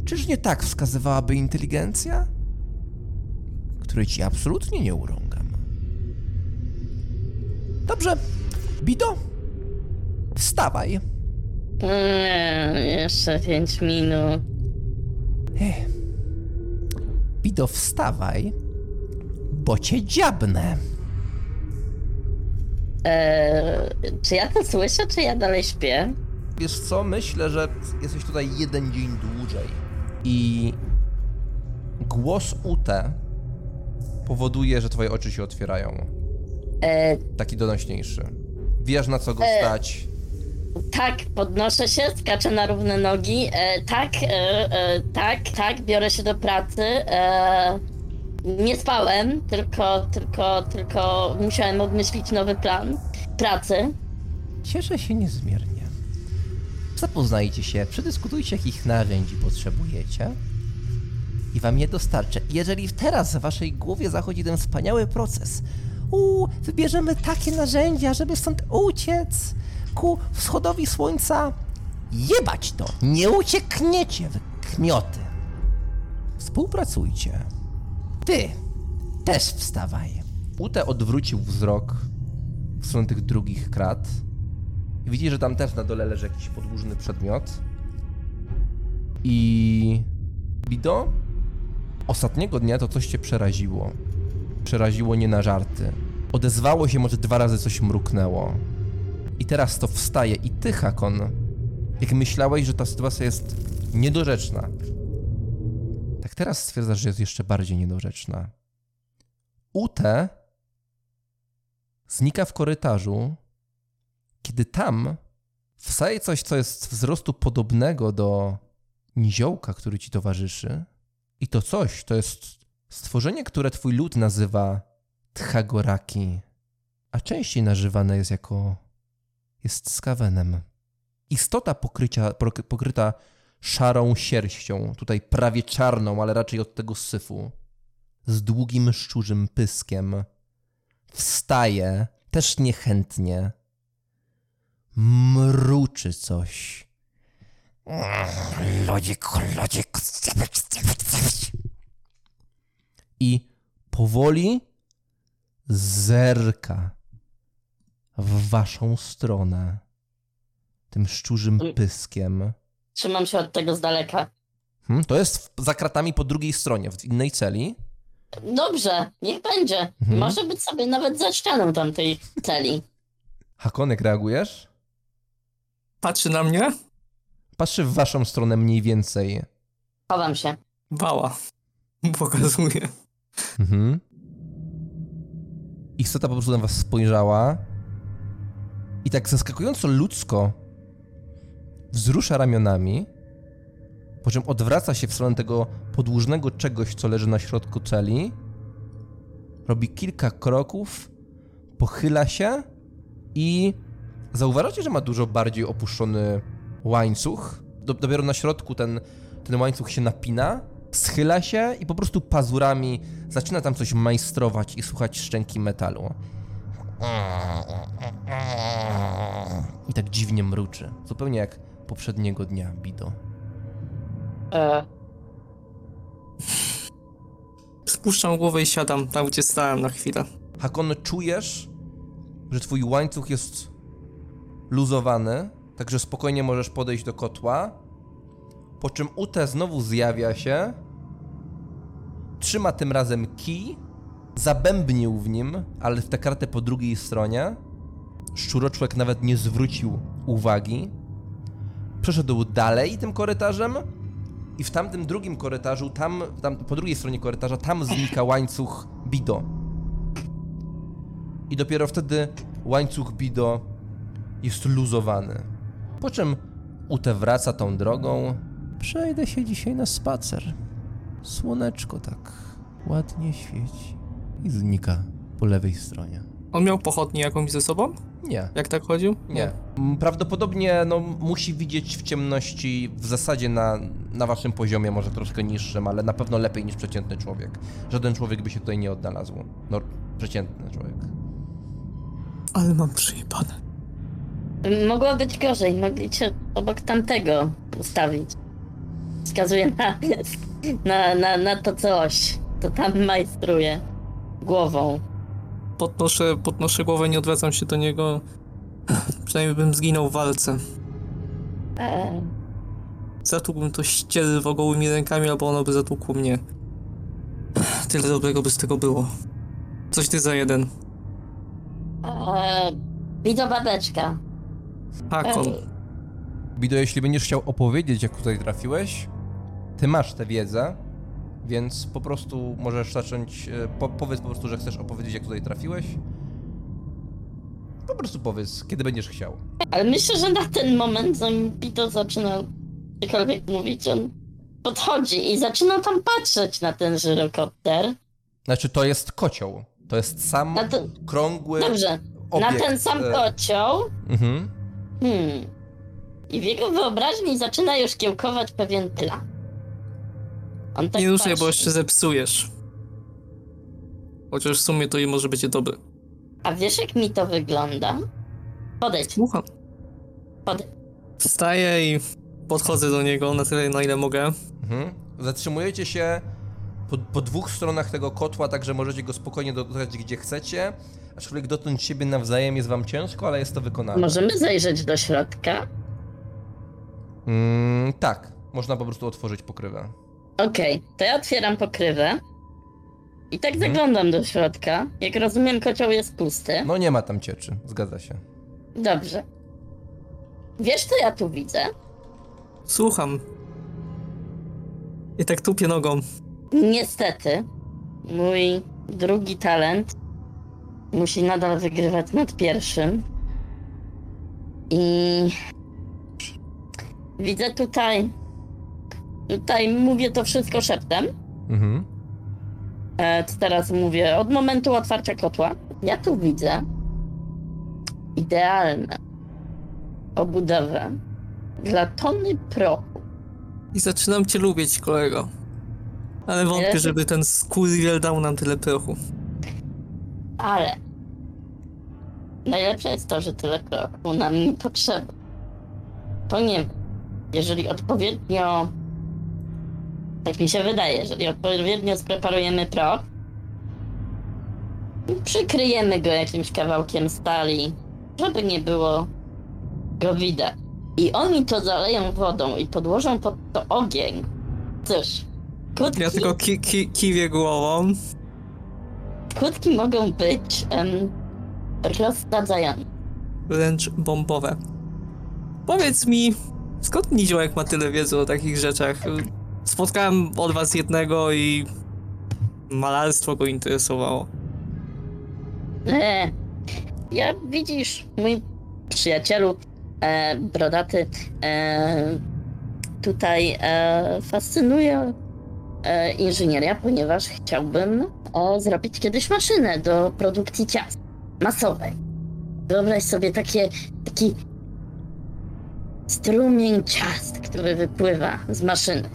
Czyż nie tak wskazywałaby inteligencja? Której ci absolutnie nie urągam. Dobrze, Bido, wstawaj. Nie, jeszcze pięć minut. Bido, wstawaj, bo cię dziabnę. Eee, czy ja to słyszę, czy ja dalej śpię? Wiesz co, myślę, że jesteś tutaj jeden dzień dłużej. I głos Ute powoduje, że twoje oczy się otwierają. Eee, Taki donośniejszy. Wiesz na co go E. stać. tak, podnoszę się, skaczę na równe nogi. E, tak, e, e, tak, tak, biorę się do pracy. E, nie spałem, tylko, tylko, tylko musiałem obmyślić nowy plan pracy. Cieszę się niezmiernie. Zapoznajcie się, przedyskutujcie, jakich narzędzi potrzebujecie i wam je dostarczę. Jeżeli teraz w waszej głowie zachodzi ten wspaniały proces, u, wybierzemy takie narzędzia, żeby stąd uciec ku wschodowi słońca, jebać to, nie uciekniecie wy kmioty. Współpracujcie. Ty też wstawaj. Ute odwrócił wzrok w stronę tych drugich krat. Widzi, że tam też na dole leży jakiś podłużny przedmiot. I... Bido? Ostatniego dnia to coś cię przeraziło. Przeraziło nie na żarty. Odezwało się, może dwa razy coś mruknęło. I teraz to wstaje. I ty, Hakon, jak myślałeś, że ta sytuacja jest niedorzeczna, tak teraz stwierdzasz, że jest jeszcze bardziej niedorzeczna. Ute znika w korytarzu, kiedy tam wstaje coś, co jest wzrostu podobnego do niziołka, który ci towarzyszy. I to coś to jest stworzenie, które twój lud nazywa Tchagoraki, a częściej nazywane jest jako jest skawenem. Istota pokrycia, pokryta szarą sierścią, tutaj prawie czarną, ale raczej od tego syfu, z długim szczurzym pyskiem, wstaje, też niechętnie, mruczy coś. Lodzik, lodzik. I powoli zerka w waszą stronę tym szczurzym pyskiem. Trzymam się od tego z daleka. Hmm, to jest za kratami po drugiej stronie, w innej celi. Dobrze, niech będzie. Mhm. Może być sobie nawet za ścianą tamtej celi. Hakonek, reagujesz? Patrzy na mnie? Patrzy w waszą stronę mniej więcej. Chowam się. Wała. Pokazuje. Mhm. Istota po prostu na was spojrzała i tak zaskakująco ludzko wzrusza ramionami, po czym odwraca się w stronę tego podłużnego czegoś, co leży na środku celi, robi kilka kroków, pochyla się i zauważacie, że ma dużo bardziej opuszczony łańcuch. Do, dopiero na środku ten, ten łańcuch się napina, Schyla się i po prostu pazurami zaczyna tam coś majstrować i słuchać szczęki metalu. I tak dziwnie mruczy. Zupełnie jak poprzedniego dnia, Bido. E, Spuszczam głowę i siadam tam, gdzie stałem na chwilę. Hakon, czujesz, że twój łańcuch jest luzowany, także spokojnie możesz podejść do kotła. Po czym Ute znowu zjawia się, trzyma tym razem kij, zabębnił w nim, ale w tę kartę po drugiej stronie. Szczuroczłek nawet nie zwrócił uwagi. Przeszedł dalej tym korytarzem i w tamtym drugim korytarzu, tam, tam po drugiej stronie korytarza, tam znika łańcuch Bido. I dopiero wtedy łańcuch Bido jest luzowany. Po czym Ute wraca tą drogą. Przejdę się dzisiaj na spacer. Słoneczko tak ładnie świeci. I znika po lewej stronie. On miał pochodnię jakąś ze sobą? Nie, Jak tak chodził? nie. M, Prawdopodobnie no, musi widzieć w ciemności w zasadzie na, na waszym poziomie, może troszkę niższym, ale na pewno lepiej niż przeciętny człowiek. Żaden człowiek by się tutaj nie odnalazł. No, przeciętny człowiek. Ale mam przyjebane. mogło być gorzej, mogli cię obok tamtego ustawić. Wskazuję na, na, na, na to coś, to tam majstruje głową. Podnoszę, podnoszę głowę, nie odwracam się do niego. Przynajmniej bym zginął w walce. E, Zatłukłbym to ścierwo gołymi rękami, albo ono by zatłukło mnie. Tyle dobrego by z tego było. Coś ty za jeden. e, widzę babeczka. Hakon. E, Bido, jeśli będziesz chciał opowiedzieć, jak tutaj trafiłeś, ty masz tę wiedzę, więc po prostu możesz zacząć. e, Po, powiedz po prostu, że chcesz opowiedzieć, jak tutaj trafiłeś. Po prostu powiedz, kiedy będziesz chciał. Ale myślę, że na ten moment, zanim Pito zaczyna cokolwiek mówić, on podchodzi i zaczyna tam patrzeć na ten żyrokopter. Znaczy, to jest kocioł. To jest sam krągły dobrze, obiekt. na ten sam e, kocioł. Mhm. Hmm. I w jego wyobraźni zaczyna już kiełkować pewien plan. On tak nie ruszaj, bo jeszcze zepsujesz. Chociaż w sumie to i może będzie dobre. A wiesz, jak mi to wygląda? Podejdź, Słucham. podejdź. Wstaję i podchodzę do niego na tyle, na ile mogę. Mhm. Zatrzymujecie się po, po dwóch stronach tego kotła, także możecie go spokojnie dotykać gdzie chcecie. Aczkolwiek dotknąć siebie nawzajem jest wam ciężko, ale jest to wykonane. Możemy zajrzeć do środka? Mm, tak, można po prostu otworzyć pokrywę. Okej, to ja otwieram pokrywę. I tak Mhm. zaglądam do środka. Jak rozumiem, kocioł jest pusty. No nie ma tam cieczy, zgadza się. Dobrze. Wiesz, co ja tu widzę? Słucham. I tak tupię nogą. Niestety, mój drugi talent musi nadal wygrywać nad pierwszym. I widzę tutaj. Tutaj mówię to wszystko szeptem. Mhm. E, to teraz mówię od momentu otwarcia kotła. Ja tu widzę idealną obudowę dla tony prochu. I zaczynam cię lubić, kolego. Ale wątpię, żeby ten skurwiel dał nam tyle prochu. Ale najlepsze jest to, że tyle prochu nam nie potrzeba. Ponieważ jeżeli odpowiednio, tak mi się wydaje, jeżeli odpowiednio spreparujemy proch, przykryjemy go jakimś kawałkiem stali, żeby nie było go widać. I oni to zaleją wodą i podłożą pod to ogień. Cóż, kutki, Ja tylko ki ki kiwię głową. kutki mogą być em, rozsadzające. wręcz bombowe. Powiedz mi, skąd Niziołek ma tyle wiedzy o takich rzeczach? Spotkałem od was jednego i malarstwo go interesowało. E, ja widzisz, mój przyjacielu e, brodaty, e, tutaj e, fascynuje e, inżynieria, ponieważ chciałbym e, zrobić kiedyś maszynę do produkcji ciast masowej. Wyobraź sobie takie, taki strumień ciast, który wypływa z maszyny.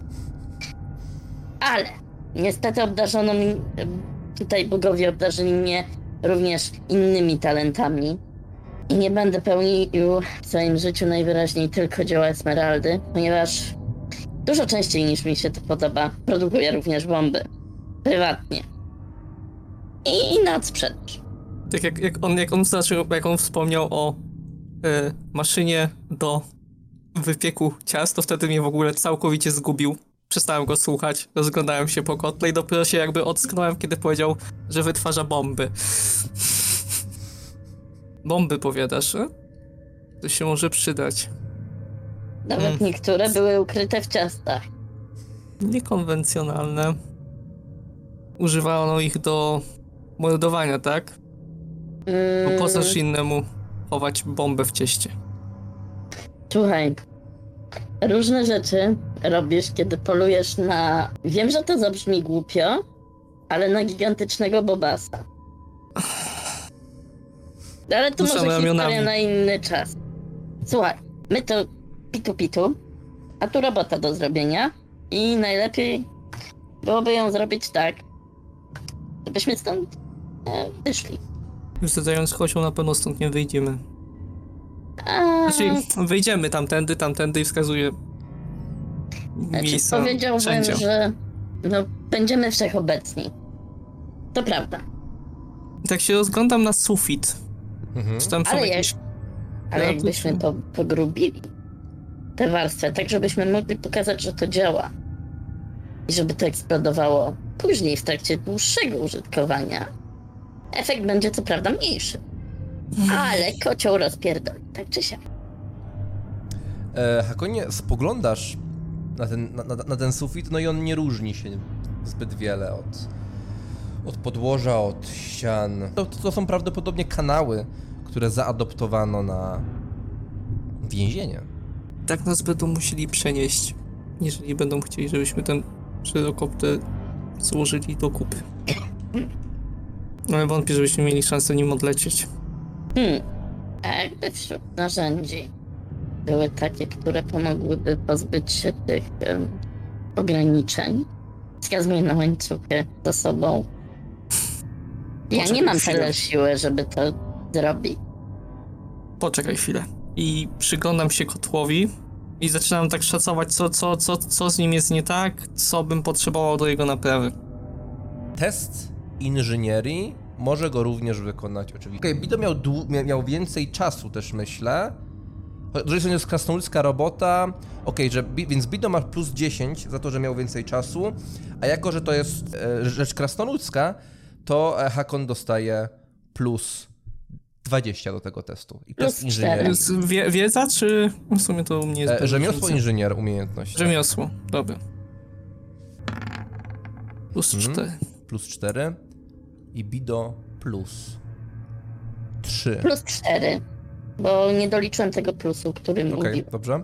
Ale niestety obdarzono mi, tutaj bogowie obdarzyli mnie również innymi talentami. I nie będę pełnił w swoim życiu najwyraźniej tylko dzieła Esmeraldy, ponieważ dużo częściej niż mi się to podoba, produkuję również bomby. Prywatnie. I na sprzedaż. Tak jak, jak, on, jak on zaczął, jak on wspomniał o e, maszynie do wypieku ciast, to wtedy mnie w ogóle całkowicie zgubił. Przestałem go słuchać, rozglądałem się po kotle i dopiero się jakby ocknąłem, kiedy powiedział, że wytwarza bomby. Bomby powiadasz, e? To się może przydać. Nawet Mm. niektóre były ukryte w ciastach. Niekonwencjonalne. Używano ich do mordowania, tak? Bo po Mm, coś innemu chować bombę w cieście. Słuchaj, różne rzeczy robisz, kiedy polujesz na. Wiem, że to zabrzmi głupio, ale na gigantycznego bobasa. Ale to Ruszamy może historia na inny czas. Słuchaj, my to pitu pitu, a tu robota do zrobienia i najlepiej byłoby ją zrobić tak, żebyśmy stąd e, wyszli. Wysadzając kocioł na pewno stąd nie wyjdziemy. Znaczy, wyjdziemy tamtędy, tamtędy i wskazuje Znaczy, miejsca powiedziałbym, wszędzie. że no, będziemy wszechobecni. To prawda. Tak się rozglądam na sufit. Mhm. Czy tam są Ale jakieś... Ale Ja jakbyśmy to- to pogrubili, tę warstwę, tak żebyśmy mogli pokazać, że to działa. I żeby to eksplodowało później w trakcie dłuższego użytkowania. Efekt będzie co prawda mniejszy. Ale kocioł rozpierdoli, tak czy siak. E, Hakonie, spoglądasz na ten, na, na, na ten sufit, no i on nie różni się zbyt wiele od, od podłoża, od ścian. To, to są prawdopodobnie kanały, które zaadoptowano na więzienie. Tak nas będą musieli przenieść, jeżeli będą chcieli, żebyśmy ten żyrokopter złożyli do kupy. Ale wątpię, żebyśmy mieli szansę nim odlecieć. Hmm. A jakby wśród narzędzi były takie, które pomogłyby pozbyć się tych em, ograniczeń, wskazuję na łańcuchy za sobą. Ja Poczekaj nie mam chwilę. tyle siły, żeby to zrobić. Poczekaj chwilę. I przyglądam się kotłowi i zaczynam tak szacować, co, co, co, co z nim jest nie tak, co bym potrzebował do jego naprawy. Test inżynierii może go również wykonać oczywiście. Okej, Bido miał, miał więcej czasu też myślę. Że to jest krasnoludzka robota, okej, że Bi- więc Bido ma plus 10 za to, że miał więcej czasu, a jako, że to jest e, rzecz krasnoludzka, to e, Hakon dostaje plus 20 do tego testu. I to Plus jest inżynieria. Jest wie, wiedza, czy w sumie to u mnie jest E, rzemiosło inżynier umiejętność. Rzemiosło, dobra. Plus Mhm. 4. Plus 4 i Bido plus 3. Plus cztery, bo nie doliczyłem tego plusu, który Okej, mówił. dobrze.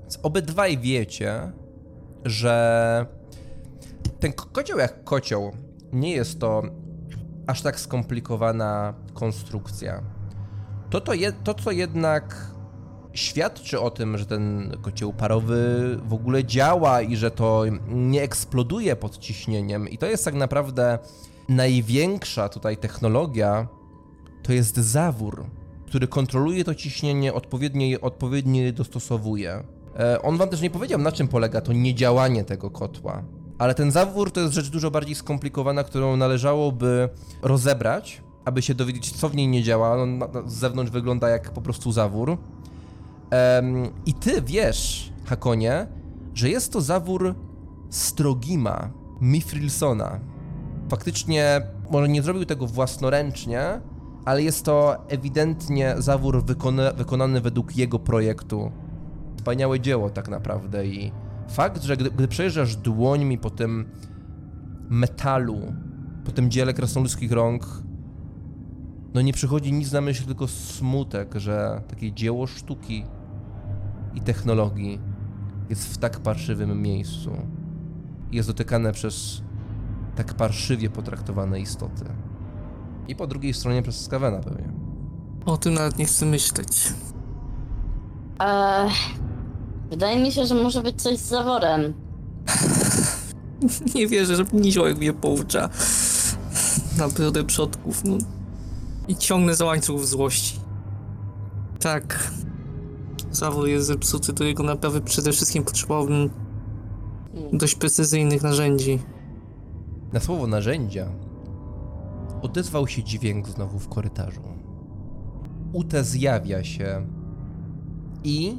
Więc obydwaj wiecie, że ten ko- kocioł jak kocioł nie jest to aż tak skomplikowana konstrukcja. To, to, je, to co jednak świadczy o tym, że ten kocioł parowy w ogóle działa i że to nie eksploduje pod ciśnieniem i to jest tak naprawdę największa tutaj technologia, to jest zawór, który kontroluje to ciśnienie, odpowiednio je, odpowiednio je dostosowuje. E, on wam też nie powiedział, na czym polega to niedziałanie tego kotła. Ale ten zawór to jest rzecz dużo bardziej skomplikowana, którą należałoby rozebrać, aby się dowiedzieć, co w niej nie działa. On na, z zewnątrz wygląda jak po prostu zawór. Em, I ty wiesz, Hakonie, że jest to zawór Strogima, Mifrilsona. Faktycznie, może nie zrobił tego własnoręcznie, ale jest to ewidentnie zawór wykona, wykonany według jego projektu. Wspaniałe dzieło tak naprawdę i fakt, że gdy, gdy przejeżdżasz dłońmi po tym metalu, po tym dziele krasnoludzkich rąk, no nie przychodzi nic na myśl, tylko smutek, że takie dzieło sztuki i technologii jest w tak parszywym miejscu. Jest dotykane przez tak parszywie potraktowane istoty. I po drugiej stronie przez Skawena pewnie. O tym nawet nie chcę myśleć. Eee, wydaje mi się, że może być coś z zaworem. Nie wierzę, że niziołek mnie poucza na brodę przodków, no. I ciągnę za łańcuch złości. Tak. Zawór jest zepsuty, do jego naprawy przede wszystkim potrzebowałbym dość precyzyjnych narzędzi. Na słowo narzędzia odezwał się dźwięk znowu w korytarzu. Ute zjawia się i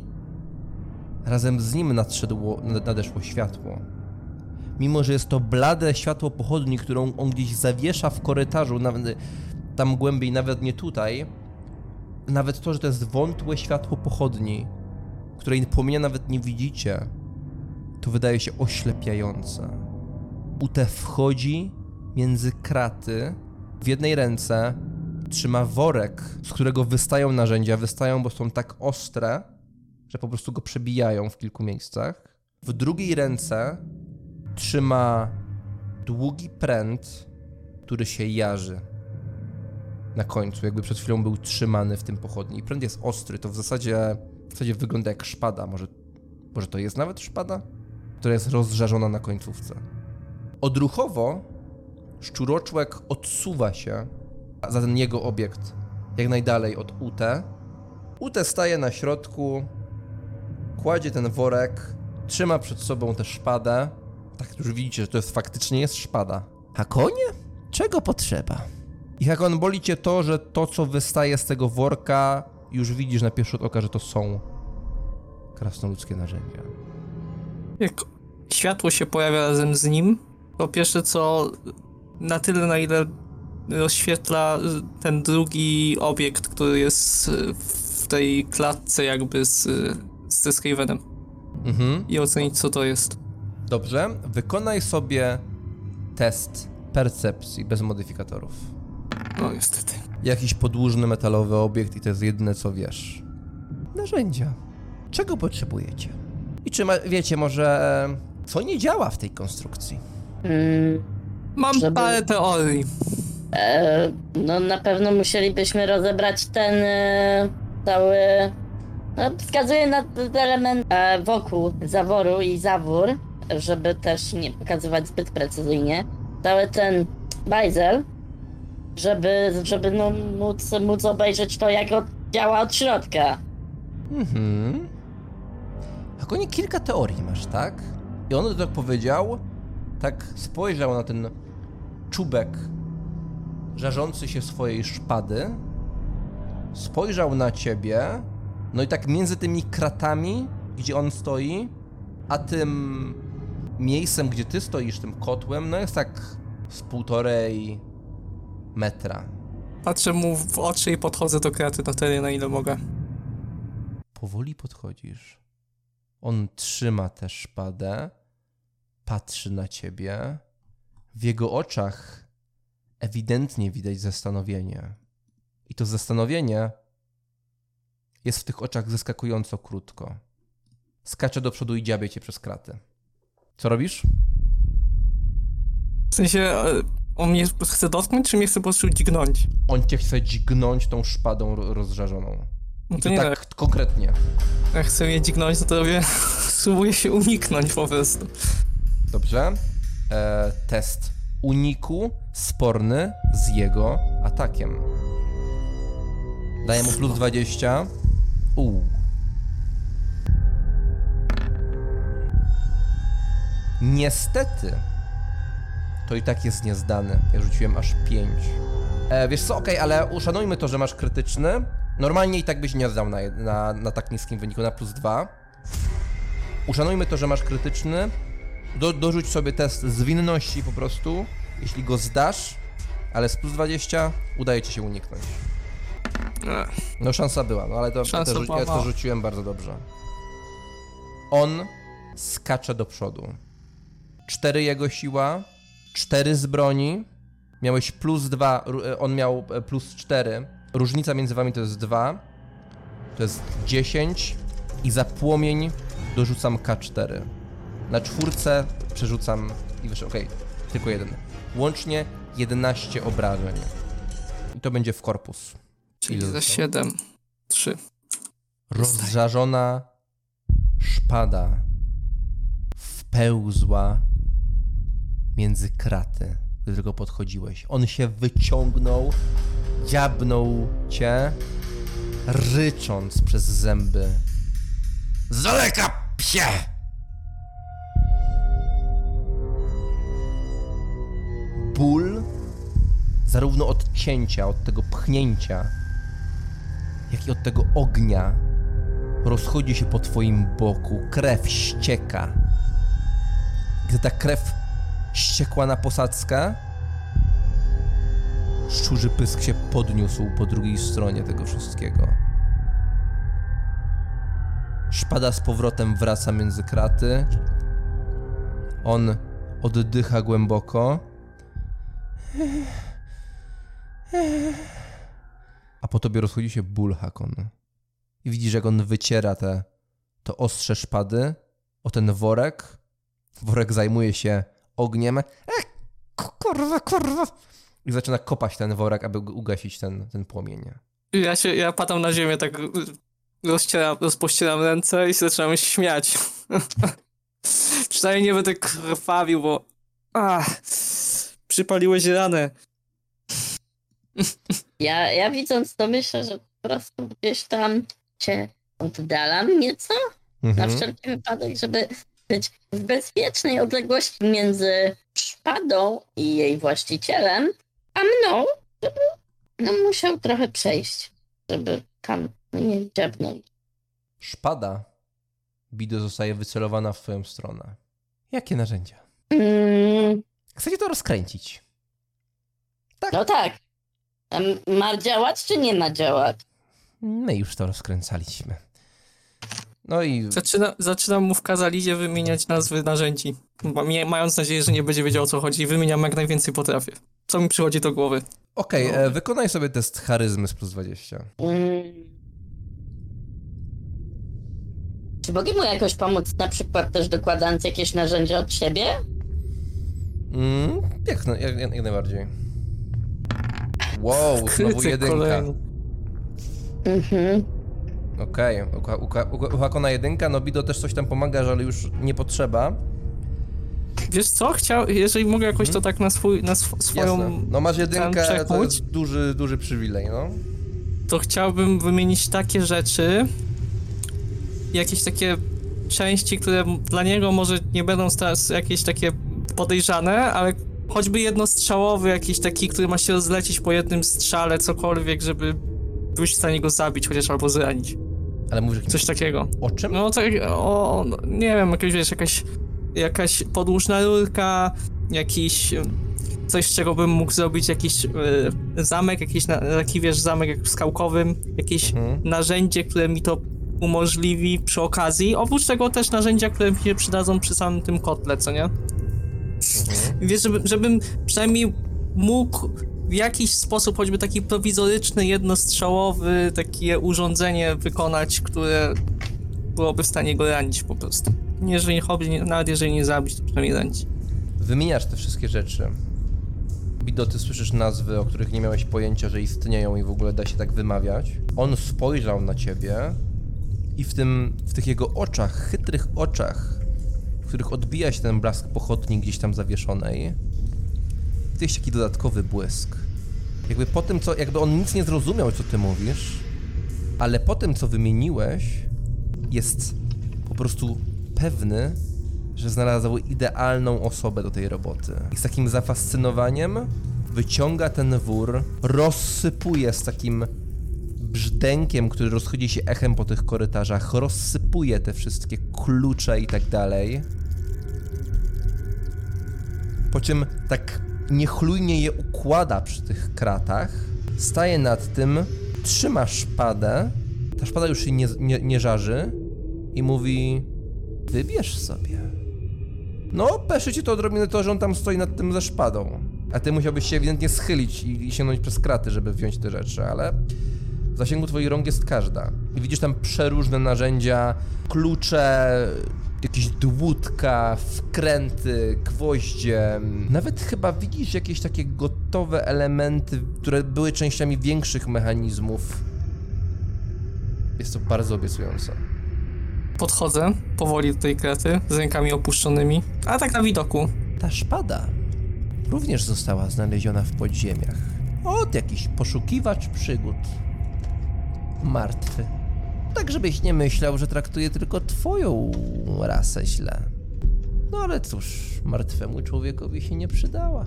razem z nim nadszedło, nad- nadeszło światło. Mimo, że jest to blade światło pochodni, którą on gdzieś zawiesza w korytarzu, nawet tam głębiej, nawet nie tutaj, nawet to, że to jest wątłe światło pochodni, której płomienia nawet nie widzicie, to wydaje się oślepiające. Ute wchodzi między kraty. W jednej ręce trzyma worek, z którego wystają narzędzia. Wystają, bo są tak ostre, że po prostu go przebijają w kilku miejscach. W drugiej ręce trzyma długi pręt, który się jarzy na końcu, jakby przed chwilą był trzymany w tym pochodni. I pręt jest ostry, to w zasadzie, w zasadzie wygląda jak szpada. Może, może to jest nawet szpada? Która jest rozżarzona na końcówce. Odruchowo szczuroczłek odsuwa się za ten jego obiekt jak najdalej od UT. UT staje na środku, kładzie ten worek, trzyma przed sobą tę szpadę. Tak już widzicie, że to jest faktycznie jest szpada. Hakonie? Czego potrzeba? I Hakon, boli cię to, że to, co wystaje z tego worka, już widzisz na pierwszy rzut oka, że to są krasnoludzkie narzędzia. Jak światło się pojawia razem z nim, po pierwsze co na tyle, na ile rozświetla ten drugi obiekt, który jest w tej klatce jakby z, z Skavenem Mhm. i ocenić co to jest. Dobrze, wykonaj sobie test percepcji bez modyfikatorów. No niestety. Jakiś podłużny metalowy obiekt i to jest jedyne co wiesz. Narzędzia. Czego potrzebujecie? I czy ma, wiecie może e, co nie działa w tej konstrukcji? Mm, Mam Żeby- parę teorii. e, no na pewno musielibyśmy rozebrać ten e, cały... No, wskazuje na ten element e, wokół zaworu i zawór, żeby też nie pokazywać zbyt precyzyjnie. Cały ten bajzel, żeby, żeby no, móc, móc obejrzeć to, jak od, działa od środka. Mhm. Hakonie kilka teorii masz, tak? I on tak powiedział, tak spojrzał na ten czubek żarzący się swojej szpady, spojrzał na ciebie, no i tak między tymi kratami, gdzie on stoi, a tym miejscem, gdzie ty stoisz, tym kotłem, no jest tak z półtorej metra. Patrzę mu w oczy i podchodzę do kraty na tyle, na ile mogę. Powoli podchodzisz. On trzyma tę szpadę, patrzy na ciebie. W jego oczach ewidentnie widać zastanowienie. I to zastanowienie jest w tych oczach zaskakująco krótko. Skacze do przodu i dziabie cię przez kraty. Co robisz? W sensie, e, on mnie chce dotknąć, czy mnie chce po prostu dźgnąć? On cię chce dźgnąć tą szpadą ro- rozżarzoną. No to to nie tak konkretnie. Jak chce mnie dźgnąć, to robię... Spróbuję się uniknąć po prostu. Dobrze. E, test uniku sporny z jego atakiem. Daję mu plus 20. Uuu. Niestety, to i tak jest niezdany. Ja rzuciłem aż 5. E, wiesz co, okej, ale uszanujmy to, że masz krytyczny. Normalnie i tak byś nie zdał na, na, na tak niskim wyniku, na plus 2. Uszanujmy to, że masz krytyczny. Do, dorzuć sobie test zwinności po prostu, jeśli go zdasz, ale z plus 20 udaje ci się uniknąć. No szansa była, no ale to, Szansa to, rzu- była ja to mała. rzuciłem bardzo dobrze. On skacze do przodu. Cztery jego siła, cztery z broni. Miałeś plus dwa, ru- e, on miał e, plus cztery. Różnica między wami to jest dwa. To jest 10 i za płomień dorzucam K4. Na czwórce przerzucam i wyszło, okej, tylko jeden. Łącznie 11 obrażeń. I to będzie w korpus. czyli Ile za zostało? 7. 3. Rozżarzona szpada wpełzła między kraty, do którego podchodziłeś. On się wyciągnął, dziabnął cię, rycząc przez zęby. Z daleka, psie! Ból, zarówno od cięcia, od tego pchnięcia, jak i od tego ognia, rozchodzi się po twoim boku. Krew ścieka. Gdy ta krew ściekła na posadzkę, szczurzy pysk się podniósł po drugiej stronie tego wszystkiego. Szpada z powrotem wraca między kraty. On oddycha głęboko. A po tobie rozchodzi się ból, Hakon. I widzisz, jak on wyciera te, to ostrze szpady o ten worek. Worek zajmuje się ogniem. Ech, kurwa, kurwa. I zaczyna kopać ten worek, aby ugasić ten, ten płomień. Ja się, ja padam na ziemię, tak rozcieram, rozpościeram ręce i zaczynam się śmiać. Przynajmniej nie będę krwawił, bo... Ach, przypaliłeś ranę. Ja, ja widząc to myślę, że po prostu gdzieś tam cię oddalam nieco, na Mhm. wszelki wypadek, żeby być w bezpiecznej odległości między szpadą i jej właścicielem, a mną, żeby no, musiał trochę przejść, żeby tam nie dziabnął. Szpada. Bido zostaje wycelowana w twoją stronę. Jakie narzędzia? Mm, Chcecie to rozkręcić. no tak. A m- ma działać, czy nie ma działać? My już to rozkręcaliśmy. No i Zaczyna, zaczynam mu w kazalidzie wymieniać nazwy narzędzi. Mając nadzieję, że nie będzie wiedział o co chodzi. i Wymieniam jak najwięcej potrafię. Co mi przychodzi do głowy. okej, e, wykonaj sobie test charyzmy z plus 20. Mm. Czy mogę mu jakoś pomóc, na przykład też dokładając jakieś narzędzia od siebie? Mm, jak, jak, jak, najbardziej. Wow, znowu jedynka. Mhm. Okej, okay. u Hakona jedynka, no Bido też coś tam pomaga, ale już nie potrzeba. Wiesz co? Chciał, jeżeli mogę jakoś to tak na, swój, na sw- swoją... Mhm. Jasne. No masz jedynkę, to jest duży, duży przywilej, no. to chciałbym wymienić takie rzeczy, jakieś takie części, które dla niego może nie będą teraz jakieś takie podejrzane, ale choćby jednostrzałowy jakiś taki, który ma się rozlecieć po jednym strzale, cokolwiek, żeby być w stanie go zabić, chociaż albo zranić. Ale mówisz jakimś Coś takiego. o czym? No tak, o, nie wiem, jakieś, wiesz, jakaś, jakaś podłużna rurka, jakiś, coś, z czego bym mógł zrobić jakiś e, zamek, jakiś na, taki, wiesz, zamek skałkowym, jakieś Mhm. narzędzie, które mi to umożliwi przy okazji. Oprócz tego też narzędzia, które mi się przydadzą przy samym tym kotle, co nie? Mhm. Wiesz, żeby, żebym przynajmniej mógł w jakiś sposób, choćby taki prowizoryczny, jednostrzałowy, takie urządzenie wykonać, które byłoby w stanie go ranić po prostu. Nie, Jeżeli chodzi, nie- nawet jeżeli nie zabić, to przynajmniej ranić. Wymieniasz te wszystkie rzeczy. Bido, ty słyszysz nazwy, o których nie miałeś pojęcia, że istnieją i w ogóle da się tak wymawiać. On spojrzał na ciebie i w tym, w tych jego oczach, chytrych oczach, w których odbija się ten blask pochodni gdzieś tam zawieszonej, widać taki dodatkowy błysk. Jakby po tym, co, jakby on nic nie zrozumiał, co ty mówisz, ale po tym, co wymieniłeś, jest po prostu pewny, że znalazł idealną osobę do tej roboty. I z takim zafascynowaniem wyciąga ten wór, rozsypuje z takim brzdękiem, który rozchodzi się echem po tych korytarzach, rozsypuje te wszystkie klucze i tak dalej. Po czym tak niechlujnie je układa przy tych kratach, staje nad tym, trzyma szpadę, ta szpada już się nie, nie, nie żarzy i mówi wybierz sobie. No, peszy ci to odrobinę to, że on tam stoi nad tym ze szpadą. A ty musiałbyś się ewidentnie schylić i, i sięgnąć przez kraty, żeby wziąć te rzeczy, ale w zasięgu twoich rąk jest każda. I widzisz tam przeróżne narzędzia, klucze, jakieś dłutka, wkręty, gwoździe. Nawet chyba widzisz jakieś takie gotowe elementy, które były częściami większych mechanizmów. Jest to bardzo obiecujące. Podchodzę powoli do tej kraty z rękami opuszczonymi, a tak na widoku. Ta szpada również została znaleziona w podziemiach. Od jakiś poszukiwacz przygód. Martwy. Tak, żebyś nie myślał, że traktuje tylko twoją rasę źle. No ale cóż, martwemu człowiekowi się nie przydała.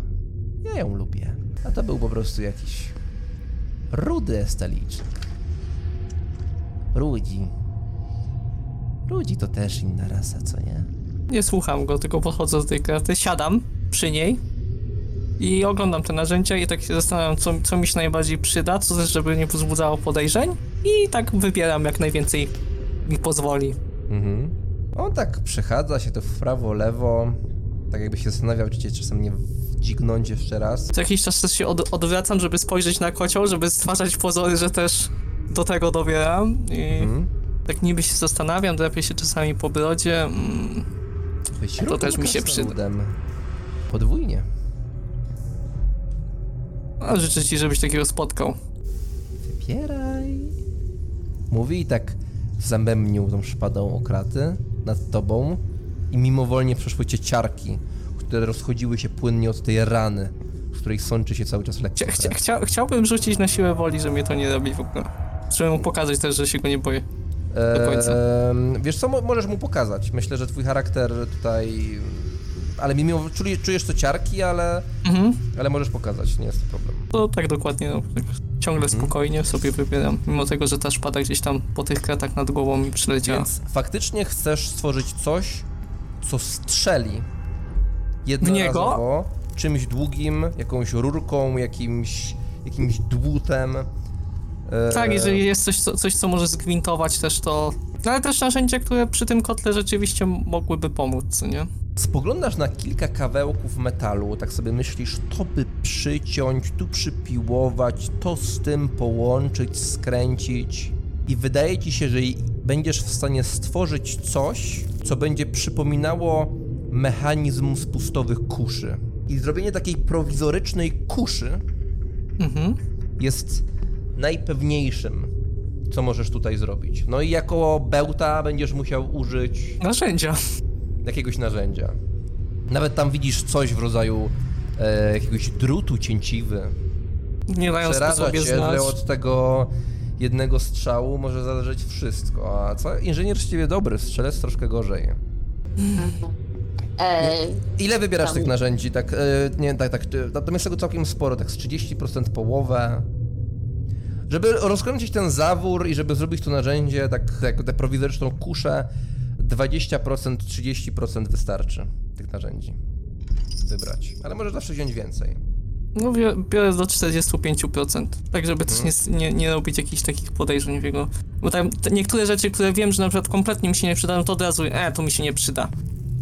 Ja ją lubię. A to był po prostu jakiś rudy estalicznik. Rudzi. Rudzi to też inna rasa, co nie? Nie słucham go, tylko podchodzę do tej karty, siadam przy niej i oglądam te narzędzia i tak się zastanawiam, co, co mi się najbardziej przyda, co też, żeby nie wzbudzało podejrzeń i tak wybieram jak najwięcej mi pozwoli. Mhm. On tak przechadza się to w prawo, lewo, tak jakby się zastanawiał, czy cię czasem nie wdźgnąć jeszcze raz. Co jakiś czas też się od, odwracam, żeby spojrzeć na kocioł, żeby stwarzać pozory, że też do tego dobieram i Mhm. tak niby się zastanawiam, drapię się czasami po brodzie. Mm, To też mi się krasnoludem. Podwójnie. a życzę ci, żebyś takiego spotkał. Wybieraj. Mówi i tak zamemnił tą szpadą o kraty nad tobą i mimowolnie przeszły cię ciarki, które rozchodziły się płynnie od tej rany, z której sączy się cały czas lekko Chcia, chcia, chciałbym rzucić na siłę woli, że mnie to nie robi w ogóle. Żeby mu pokazać też, że się go nie boję. do końca. Ehm, wiesz co, mo- możesz mu pokazać. Myślę, że twój charakter tutaj... Ale mimo, czuli- czujesz to ciarki, ale, Mhm. ale możesz pokazać, nie jest to problem. To tak dokładnie, no, tak ciągle spokojnie sobie wybieram, mimo tego, że ta szpada gdzieś tam po tych kratach nad głową mi przyleciała. Więc faktycznie chcesz stworzyć coś, co strzeli jednorazowo czymś długim, jakąś rurką, jakimś, jakimś dłutem. E, Tak, jeżeli jest coś, co, coś, co może zgwintować też to... no, Ale też narzędzia, które przy tym kotle rzeczywiście mogłyby pomóc, nie? Spoglądasz na kilka kawałków metalu, tak sobie myślisz, to by przyciąć, tu przypiłować, to z tym połączyć, skręcić. I wydaje ci się, że będziesz w stanie stworzyć coś, co będzie przypominało mechanizm spustowych kuszy. I zrobienie takiej prowizorycznej kuszy Mhm. jest najpewniejszym, co możesz tutaj zrobić. No i jako bełta będziesz musiał użyć Narzędzia. jakiegoś narzędzia. Nawet tam widzisz coś w rodzaju e, jakiegoś drutu cięciwy. Nie dają Przeraża sobie cię, znać. że od tego jednego strzału może zależeć wszystko. A co? Inżynier z ciebie dobry, strzelec troszkę gorzej. E, Ile wybierasz Tam- tych narzędzi? Tak, e, nie, tak, tak, jest tego całkiem sporo, tak z 30% połowę. Żeby rozkręcić ten zawór i żeby zrobić to narzędzie, tak jak tę prowizoryczną kuszę, 20%, 30% wystarczy tych narzędzi wybrać. Ale możesz zawsze wziąć więcej. No biorę, do 45%, tak żeby też nie, nie, nie robić jakichś takich podejrzeń w jego... Bo tam niektóre rzeczy, które wiem, że na przykład kompletnie mi się nie przydają, to od razu, e, to mi się nie przyda.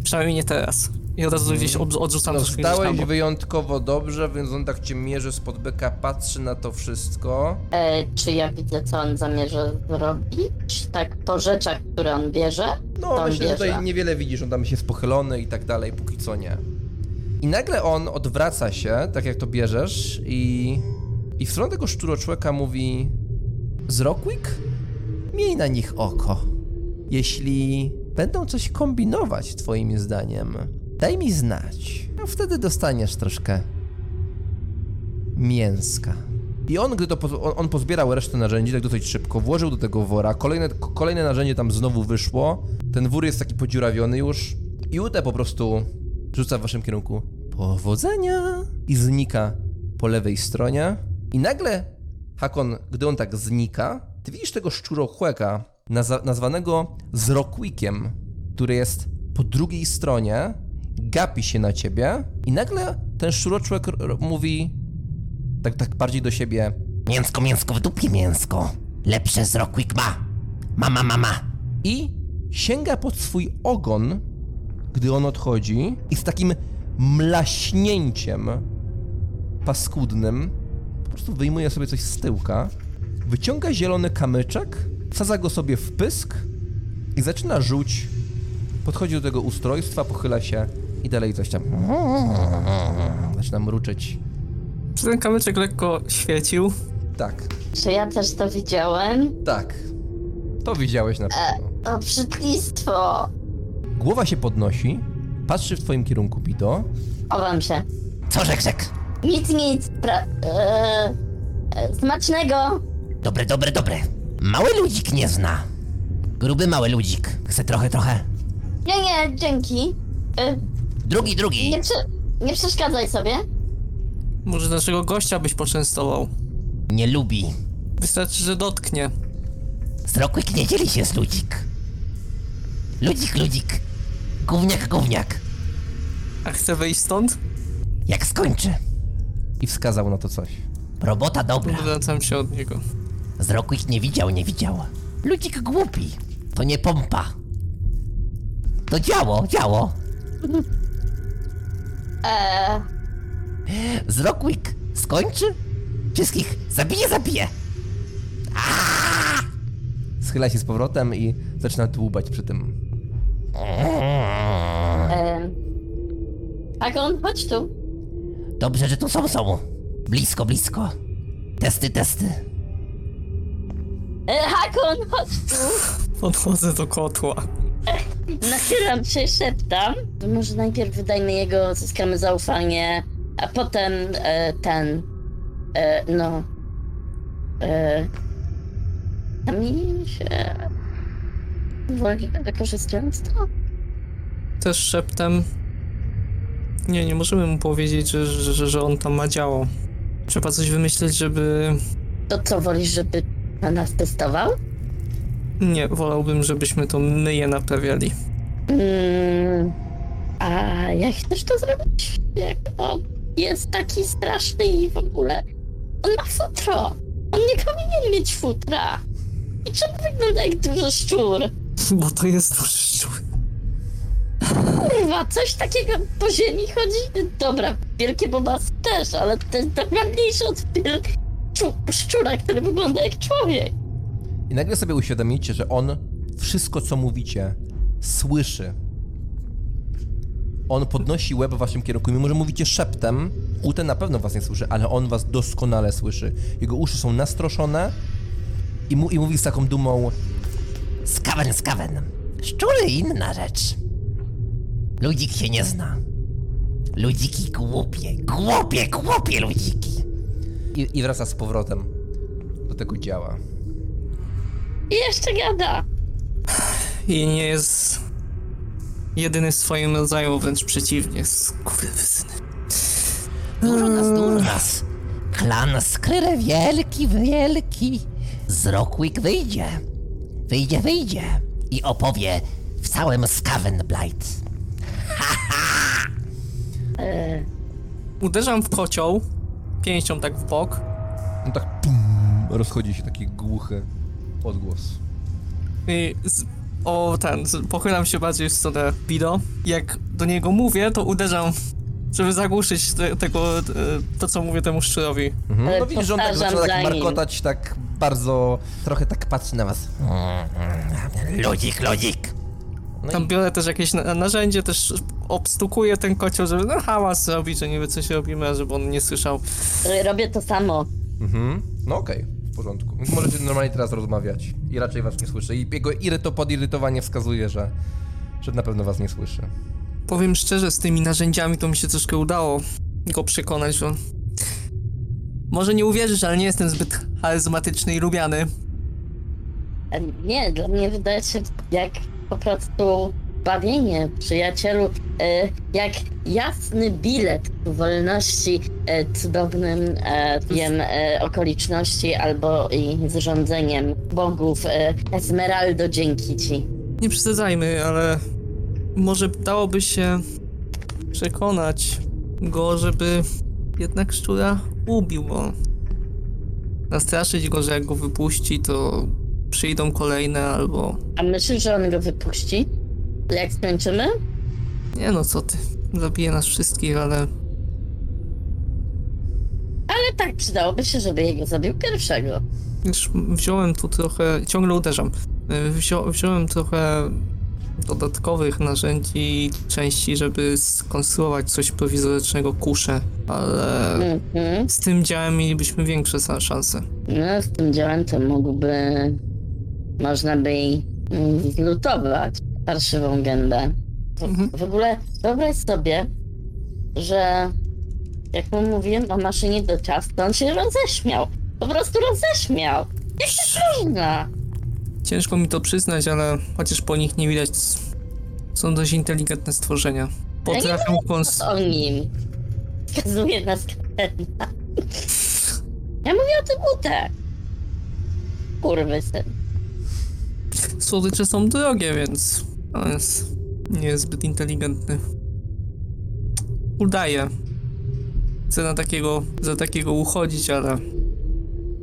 Przynajmniej nie teraz. I od razu gdzieś od, odrzucam No, to gdzieś tam, zdałeś bo- wyjątkowo dobrze, więc on tak cię mierzy spod byka, patrzy na to wszystko. e, czy ja widzę, co on zamierza zrobić? Tak, po rzeczach, które on bierze? No, to on myślę, że bierze. tutaj niewiele widzisz, on tam jest pochylony i tak dalej, póki co nie. I nagle on odwraca się, tak jak to bierzesz, i, i w stronę tego szczuroczłeka mówi: Zrokwick? Miej na nich oko. Jeśli będą coś kombinować, twoim zdaniem, daj mi znać. A wtedy dostaniesz troszkę mięska. I on, gdy to on, on pozbierał resztę narzędzi tak dosyć szybko, włożył do tego wora, kolejne, kolejne narzędzie tam znowu wyszło, ten wór jest taki podziurawiony już i Ute po prostu rzuca w waszym kierunku powodzenia i znika po lewej stronie. I nagle, Hakon, gdy on tak znika, ty widzisz tego szczurochłeka nazwanego Zrokwikiem, który jest po drugiej stronie, gapi się na ciebie i nagle ten szczuroczłek mówi tak, tak bardziej do siebie. Mięsko, mięsko, w dupie mięsko. Lepsze z Rockwick ma. Mama, mama. I sięga pod swój ogon, gdy on odchodzi, i z takim mlaśnięciem paskudnym po prostu wyjmuje sobie coś z tyłka, wyciąga zielony kamyczek, wsadza go sobie w pysk i zaczyna rzuć. Podchodzi do tego ustrojstwa, pochyla się i dalej coś tam. Zaczyna mruczeć. Czy ten kamyczek lekko świecił? Tak, Czy ja też to widziałem? tak. To widziałeś na pewno. O, brzydlistwo! Głowa się podnosi, patrzy w twoim kierunku, Pito. Chowam się. Co rzek, rzek? Nic, nic. Pra, e, e, smacznego. Dobre, dobre, dobre. Mały ludzik nie zna. Gruby mały ludzik. Chce trochę, trochę. Nie, nie, dzięki. E, Drugi, drugi. nie, prze, nie przeszkadzaj sobie. Może naszego gościa byś poczęstował. Nie lubi. Wystarczy, że dotknie. Zrokłyk nie dzieli się z ludzik. Ludzik, ludzik. Gówniak, gówniak. A chce wyjść stąd? Jak skończy. I wskazał na to coś. Robota dobra. Wracam się od niego. Zrokłyk nie widział, nie widział. Ludzik głupi. To nie pompa. To działo, działo. E, Zrokłyk skończy? Wszystkich zabije, zabije. Schyla się z powrotem i zaczyna dłubać przy tym. e, Hakon, chodź tu. Dobrze, że tu są, są. Blisko, blisko. Testy, testy. E, Hakon, chodź tu. Podchodzę do kotła. Nachylam się, szeptam. Może najpierw wydajmy jego, zyskamy zaufanie, a potem e, ten, e, no, e, sami się woli wykorzystując to. Też szeptem. Nie, nie możemy mu powiedzieć, że, że, że on tam ma działo. Trzeba coś wymyśleć, żeby. To co, wolisz, żeby na nas testował? Nie, wolałbym, żebyśmy to my je naprawiali. Mm, a jak chcesz to zrobić? Jak on jest taki straszny i w ogóle. On ma futro. On nie powinien mieć futra. I czemu wygląda jak duży szczur? Bo to jest duży szczur. Kurwa, coś takiego po ziemi chodzi? Dobra, wielkie bobasy też, ale to jest normalniejsze od szczura, który wygląda jak człowiek. I nagle sobie uświadomicie, że on wszystko, co mówicie, słyszy. On podnosi łeb w waszym kierunku. Mimo, że mówicie szeptem, Ute na pewno was nie słyszy, ale on was doskonale słyszy. Jego uszy są nastroszone i, mu, i mówi z taką dumą Skawen, skawen. Szczury inna rzecz. Ludzik się nie zna. Ludziki głupie, głupie, głupie ludziki. i, i wraca z powrotem do tego działa. I jeszcze gada. I nie jest jedyny w swoim rodzaju, wręcz przeciwnie. Skurwysyny. Dużo nas, dużo nas. Klan Skryre wielki, wielki. Zrokłyk wyjdzie. Wyjdzie, wyjdzie. I opowie w całym Skavenblight. Uderzam w kocioł, pięścią tak w bok. No tak pum, rozchodzi się taki głuchy odgłos. I z, o ten, z, pochylam się bardziej w stronę Bido. Jak do niego mówię, to uderzam, żeby zagłuszyć te, tego, e, to co mówię temu szczurowi. Mhm. Ale No widzisz, że on tak powtarzam zaczyna tak za nim. markotać, tak bardzo, trochę tak patrzy na was. Ludzik, ludzik. No Tam i biorę też jakieś na, narzędzie, też obstukuję ten kocioł, żeby no, hałas zrobić, że niby coś robimy, a żeby on nie słyszał. Robię to samo. Mhm. No okej, porządku. Więc możecie normalnie teraz rozmawiać i raczej was nie słyszy. I jego iryto podirytowanie wskazuje, że, że na pewno was nie słyszy. Powiem szczerze, z tymi narzędziami to mi się troszkę udało go przekonać, że... Może nie uwierzysz, ale nie jestem zbyt charyzmatyczny i lubiany. Nie, dla mnie wydaje się jak po prostu bawienie, przyjacielu, e, jak jasny bilet ku wolności, e, cudownym e, wiem, okoliczności albo i zrządzeniem bogów. Esmeraldo, dzięki ci. Nie przesadzajmy, ale może dałoby się przekonać go, żeby jednak szczura ubił, bo nastraszyć go, że jak go wypuści, to przyjdą kolejne albo... A myślisz, że on go wypuści? Jak skończymy? Nie no, co ty, zabije nas wszystkich, ale Ale tak, przydałoby się, żeby jego zabił pierwszego. już wziąłem tu trochę, ciągle uderzam, Wzią, wziąłem trochę dodatkowych narzędzi i części, żeby skonstruować coś prowizorycznego kuszę, ale Mhm. z tym działem mielibyśmy większe szanse. No, z tym działem to mógłby... Można by i, mm, zlutować parszywą gębę. W, Mhm. w ogóle wyobraź sobie, że jak mu mówiłem o maszynie do czasu, to on się roześmiał. Po prostu roześmiał. Jak to można? Ciężko mi to przyznać, ale chociaż po nich nie widać, są dość inteligentne stworzenia. Potrafią kons... O nim. Wskazuje na. Ja mówię o tym utę. Kurwy syn. Słodycze są drogie, więc on jest nie jest zbyt inteligentny. Udaje. Chcę na takiego, za takiego uchodzić, ale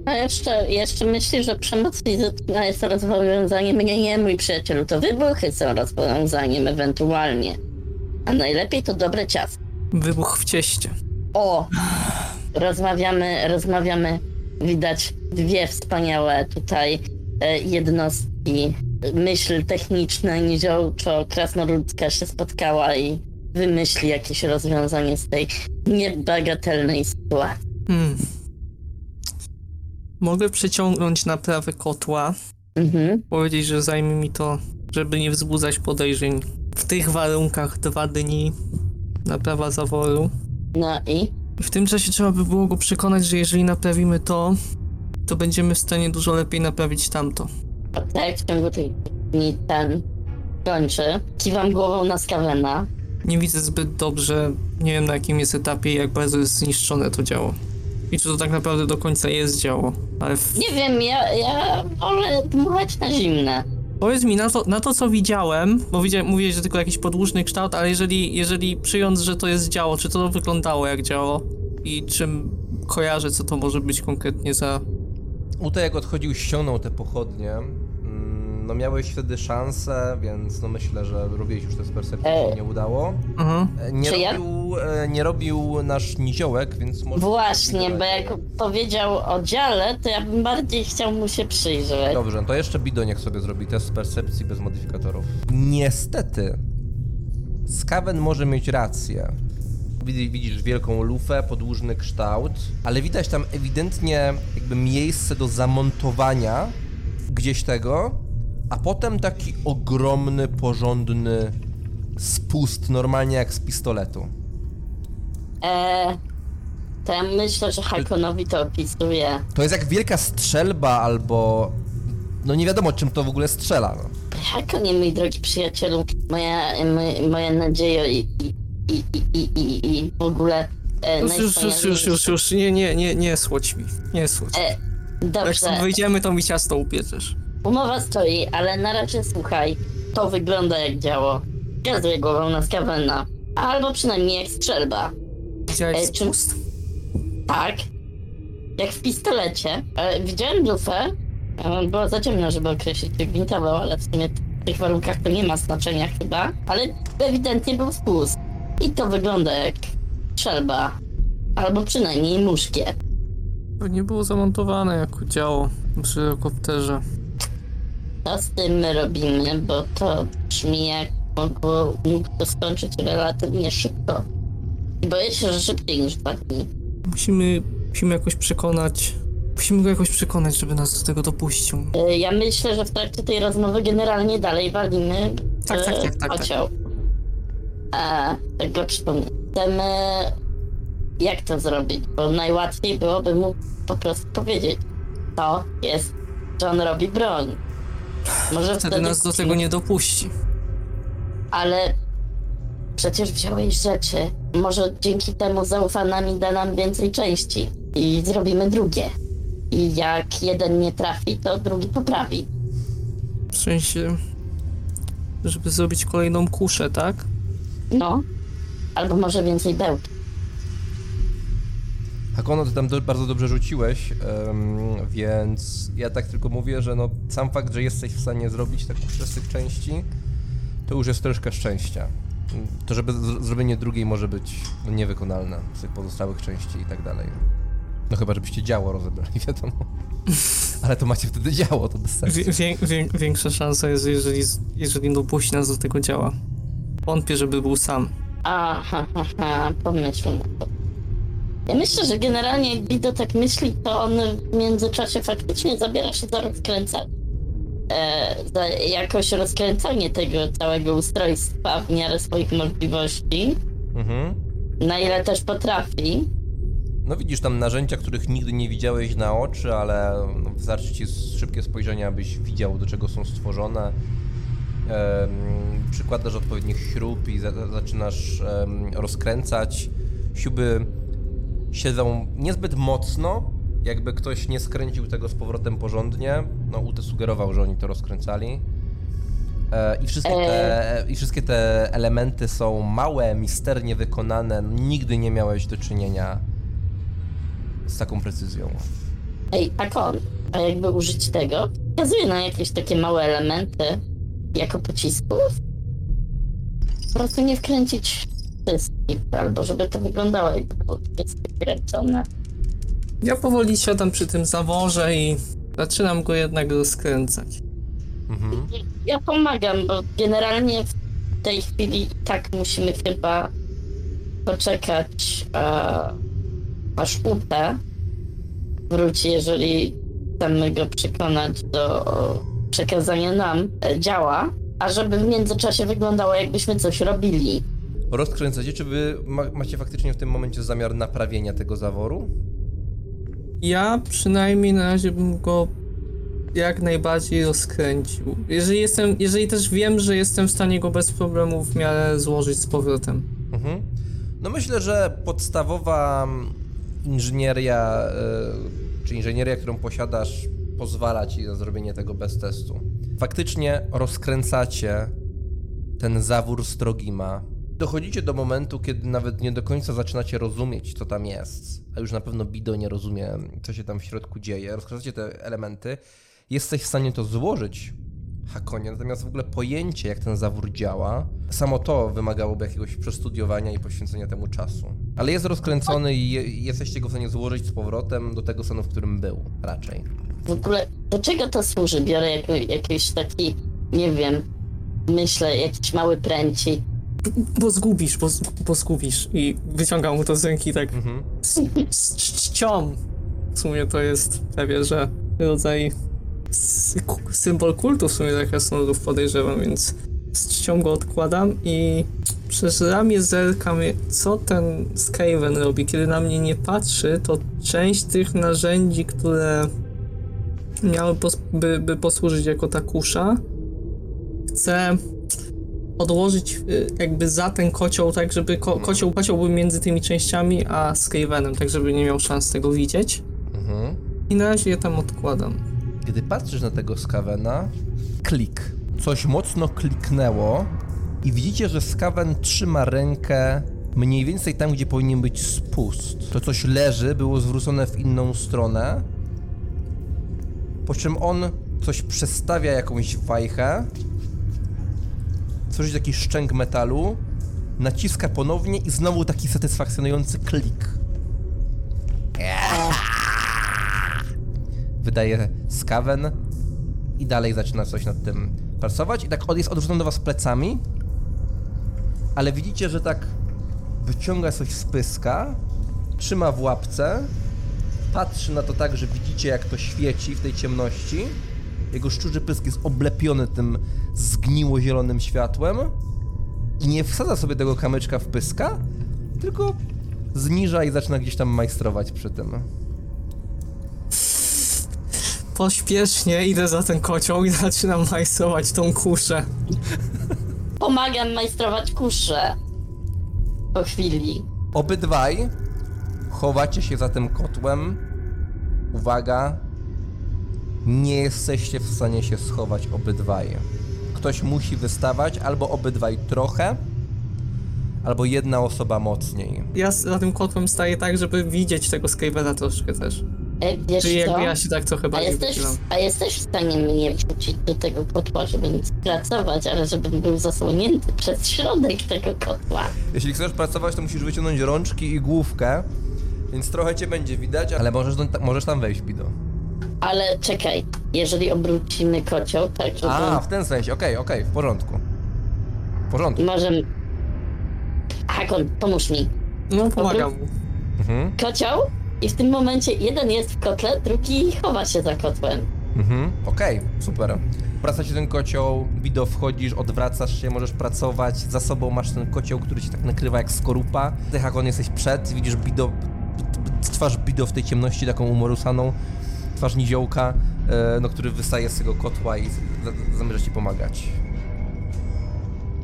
A jeszcze, jeszcze myśli, że przemoc fizyczna jest rozwiązaniem. Nie, nie, mój przyjacielu, to wybuchy są rozwiązaniem ewentualnie. A najlepiej to dobre ciasto. wybuch w cieście. O! Rozmawiamy, rozmawiamy. Widać dwie wspaniałe tutaj e, jednostki. Myśl techniczna niziołczo-krasnoludzka się spotkała i wymyśli jakieś rozwiązanie z tej niebagatelnej sytuacji. Hmm. Mogę przeciągnąć naprawę kotła, Mhm. powiedzieć, że zajmie mi to, żeby nie wzbudzać podejrzeń. W tych warunkach dwa dni naprawa zaworu. No i? I w tym czasie trzeba by było go przekonać, że jeżeli naprawimy to, to będziemy w stanie dużo lepiej naprawić tamto. Tak, w ciągu tych dni ten kończy. Kiwam głową na Skawena. Nie widzę zbyt dobrze, nie wiem na jakim jest etapie i jak bardzo jest zniszczone to działo. I czy to tak naprawdę do końca jest działo. Ale w... Nie wiem, ja, ja wolę dmuchać na zimne. powiedz mi, na to, na to co widziałem, bo widziałem, mówiłeś, że tylko jakiś podłużny kształt, ale jeżeli, jeżeli przyjąc, że to jest działo, czy to wyglądało jak działo? I czym kojarzę, co to może być konkretnie za... Ute jak odchodził, ściągnął te pochodnie. Mm, No miałeś wtedy szansę, więc no myślę, że robiłeś już te z percepcji, E. się nie udało. Aha. E, Nie Czy ja- robił, e, nie robił nasz niziołek, więc może... Właśnie, bo jak powiedział o dziale, to ja bym bardziej chciał mu się przyjrzeć. Dobrze, no to jeszcze Bido niech sobie zrobi test z percepcji bez modyfikatorów. Niestety, Skaven może mieć rację. Widzi- Widzisz wielką lufę, podłużny kształt, ale widać tam ewidentnie jakby miejsce do zamontowania gdzieś tego, a potem taki ogromny, porządny spust, normalnie jak z pistoletu. Eee, to ja myślę, że Hakonowi to opisuje. To jest jak wielka strzelba albo... No nie wiadomo czym to w ogóle strzela. No. Hakonie, mój drogi przyjacielu, moja, moja, moja nadzieja i, i, i, i, i, i, i w ogóle e, Już, już, już, już, już, już, nie, nie, nie, nie słodź mi, nie słodź. E, Jak Dobrze, stąd wyjdziemy, to mi ciasto upieczesz. umowa stoi, ale na razie słuchaj, to wygląda jak działo. Gazuję głową na Skawena. Albo przynajmniej jak strzelba. Widziałeś E, czy- spust? Tak. Jak w pistolecie. E, widziałem lufę. E, było za ciemno, żeby określić, czy gwintował, ale w sumie w tych warunkach to nie ma znaczenia chyba. Ale ewidentnie był spust. I to wygląda jak strzelba. Albo przynajmniej muszkiet. To nie było zamontowane jako działo przy helikopterze. Co z tym my robimy, bo to brzmi jak mogło mógł to skończyć relatywnie szybko. Boję się, że szybciej niż dwa dni. Musimy, musimy jakoś przekonać, musimy go jakoś przekonać, żeby nas do tego dopuścił. E, Ja myślę, że w trakcie tej rozmowy generalnie dalej walimy Tak, tak, tak, tak, kocioł. A, go przypomnę. Chcemy... Jak to zrobić? Bo najłatwiej byłoby mu po prostu powiedzieć. To jest, że on robi broń. Może Wtedy nas do tego nie dopuści. Ale przecież wziąłeś rzeczy. Może dzięki temu zaufa nam i da nam więcej części. I zrobimy drugie. I jak jeden nie trafi, to drugi poprawi. W sensie, żeby zrobić kolejną kuszę, tak? No. Albo może więcej bełt. Hakono, ty tam do, bardzo dobrze rzuciłeś, em, więc ja tak tylko mówię, że no sam fakt, że jesteś w stanie zrobić taką z tych części, to już jest troszkę szczęścia. To, żeby zrobienie drugiej może być no, niewykonalne z tych pozostałych części i tak dalej. No chyba, żebyście działo rozebrali, wiadomo. Ale to macie wtedy działo, to bez sensu. Wie, wie, wie, większa szansa jest, jeżeli, jeżeli dopuści nas do tego działa. Wątpię, żeby był sam. Aha, ha, ha, pomyślmy na to. Ja myślę, że generalnie jak Bido tak myśli, to on w międzyczasie faktycznie zabiera się za rozkręcanie. E, za jakoś rozkręcanie tego całego ustrojstwa w miarę swoich możliwości. Mhm. Na ile też potrafi. No widzisz tam narzędzia, których nigdy nie widziałeś na oczy, ale no, wystarczy ci szybkie spojrzenie, abyś widział, do czego są stworzone. Przykładasz odpowiednich śrub i za, zaczynasz rozkręcać. Śruby siedzą niezbyt mocno, jakby ktoś nie skręcił tego z powrotem porządnie. No, Ute sugerował, że oni to rozkręcali. E, I wszystkie, te, I wszystkie te elementy są małe, misternie wykonane. Nigdy nie miałeś do czynienia z taką precyzją. Ej, Akon, a jakby użyć tego? Wskazuje na jakieś takie małe elementy jako pocisków. Po prostu nie wkręcić wszystkich, albo żeby to wyglądało jakby było jest wkręcone. Ja powoli siadam przy tym zaworze i zaczynam go jednak rozkręcać. Mhm. Ja pomagam, bo generalnie w tej chwili i tak musimy chyba poczekać, a, aż UP wróci, jeżeli chcemy go przekonać do przekazania nam e, działa, a żeby w międzyczasie wyglądało jakbyśmy coś robili. Rozkręcacie, czy wy ma, macie faktycznie w tym momencie zamiar naprawienia tego zaworu? Ja przynajmniej na razie bym go jak najbardziej rozkręcił. Jeżeli jestem, jeżeli też wiem, że jestem w stanie go bez problemu w miarę złożyć z powrotem. Mhm. No myślę, że podstawowa inżynieria, y, czy inżynieria, którą posiadasz, pozwala ci na zrobienie tego bez testu. Faktycznie rozkręcacie ten zawór Strogima. Dochodzicie do momentu, kiedy nawet nie do końca zaczynacie rozumieć, co tam jest. A już na pewno Bido nie rozumie, co się tam w środku dzieje. Rozkręcacie te elementy. Jesteś w stanie to złożyć, Hakonie, natomiast w ogóle pojęcie, jak ten zawór działa, samo to wymagałoby jakiegoś przestudiowania i poświęcenia temu czasu. Ale jest rozkręcony i je, jesteście go w stanie złożyć z powrotem do tego stanu, w którym był, raczej. W ogóle do czego to służy? Biorę jakiś taki, nie wiem, myślę, jakiś mały pręcik. Bo zgubisz, bo, bo zgubisz. I wyciągam mu to z ręki tak Mhm. z, z czcią. W sumie to jest prawie, że rodzaj symbol kultu w sumie tak krasnoludów podejrzewam, więc z czcią go odkładam i przez ramię zerkam, co ten Skaven robi. Kiedy na mnie nie patrzy, to część tych narzędzi, które miały pos- by, by posłużyć jako ta kusza, chcę odłożyć y, jakby za ten kocioł, tak żeby ko- kocioł, kocioł był między tymi częściami, a Skavenem, tak żeby nie miał szans tego widzieć. Mhm. I na razie je tam odkładam. Gdy patrzysz na tego Skawena, klik. Coś mocno kliknęło i widzicie, że Skaven trzyma rękę mniej więcej tam, gdzie powinien być spust. To coś leży, było zwrócone w inną stronę, po czym on coś przestawia jakąś wajchę, tworzy taki szczęk metalu, naciska ponownie i znowu taki satysfakcjonujący klik. wydaje Skaven i dalej zaczyna coś nad tym pracować i tak on jest odwrócony do was plecami, ale widzicie, że tak wyciąga coś z pyska, trzyma w łapce, patrzy na to tak, że widzicie jak to świeci w tej ciemności. Jego szczurzy pysk jest oblepiony tym zgniło zielonym światłem i nie wsadza sobie tego kamyczka w pyska, tylko zniża i zaczyna gdzieś tam majstrować przy tym. Pośpiesznie idę za ten kocioł i zaczynam majstrować tą kuszę. Pomagam majstrować kuszę. Po chwili. Obydwaj chowacie się za tym kotłem. Uwaga, nie jesteście w stanie się schować obydwaj. Ktoś musi wystawać, albo obydwaj trochę, albo jedna osoba mocniej. Ja za tym kotłem staję tak, żeby widzieć tego Skavena troszkę też. E, wiesz Czyli co? jakby ja się tak trochę A bardziej jesteś, wychylam. a jesteś w stanie mnie wrzucić do tego kotła, żeby nic pracować, ale żebym był zasłonięty przez środek tego kotła. Jeśli chcesz pracować, to musisz wyciągnąć rączki i główkę, więc trochę cię będzie widać, ale możesz, do, możesz tam wejść, Bido. Ale czekaj, jeżeli obrócimy kocioł, tak żeby... A, w ten sensie, okej, okej, w porządku. W porządku. Może... Hakon, pomóż mi. No, pomagam mu. Mhm, Kocioł i w tym momencie jeden jest w kotle, drugi chowa się za kotłem. mhm, okej, super. Obraca się ten kocioł, Bido wchodzisz, odwracasz się, możesz pracować, za sobą masz ten kocioł, który ci tak nakrywa jak skorupa. Ty, Hakon, jesteś przed, widzisz Bido, twarz Bido w tej ciemności taką umorusaną, twarz niziołka, e, no, który wystaje z tego kotła i za- zamierza ci pomagać.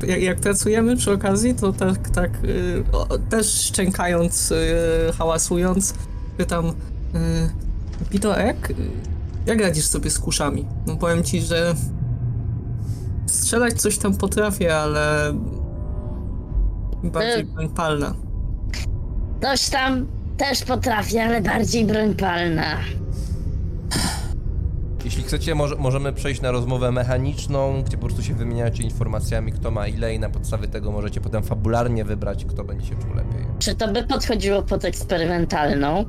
Jak, jak pracujemy przy okazji, to tak, tak y, o, też szczękając, y, hałasując, pytam y, Pitoek, y, jak radzisz sobie z kuszami? No powiem ci, że strzelać coś tam potrafię, ale bardziej Y. broń palna. Coś tam też potrafię, ale bardziej broń palna. Jeśli chcecie, może, możemy przejść na rozmowę mechaniczną, gdzie po prostu się wymieniacie informacjami, kto ma ile i na podstawie tego możecie potem fabularnie wybrać, kto będzie się czuł lepiej. Czy to by podchodziło pod eksperymentalną?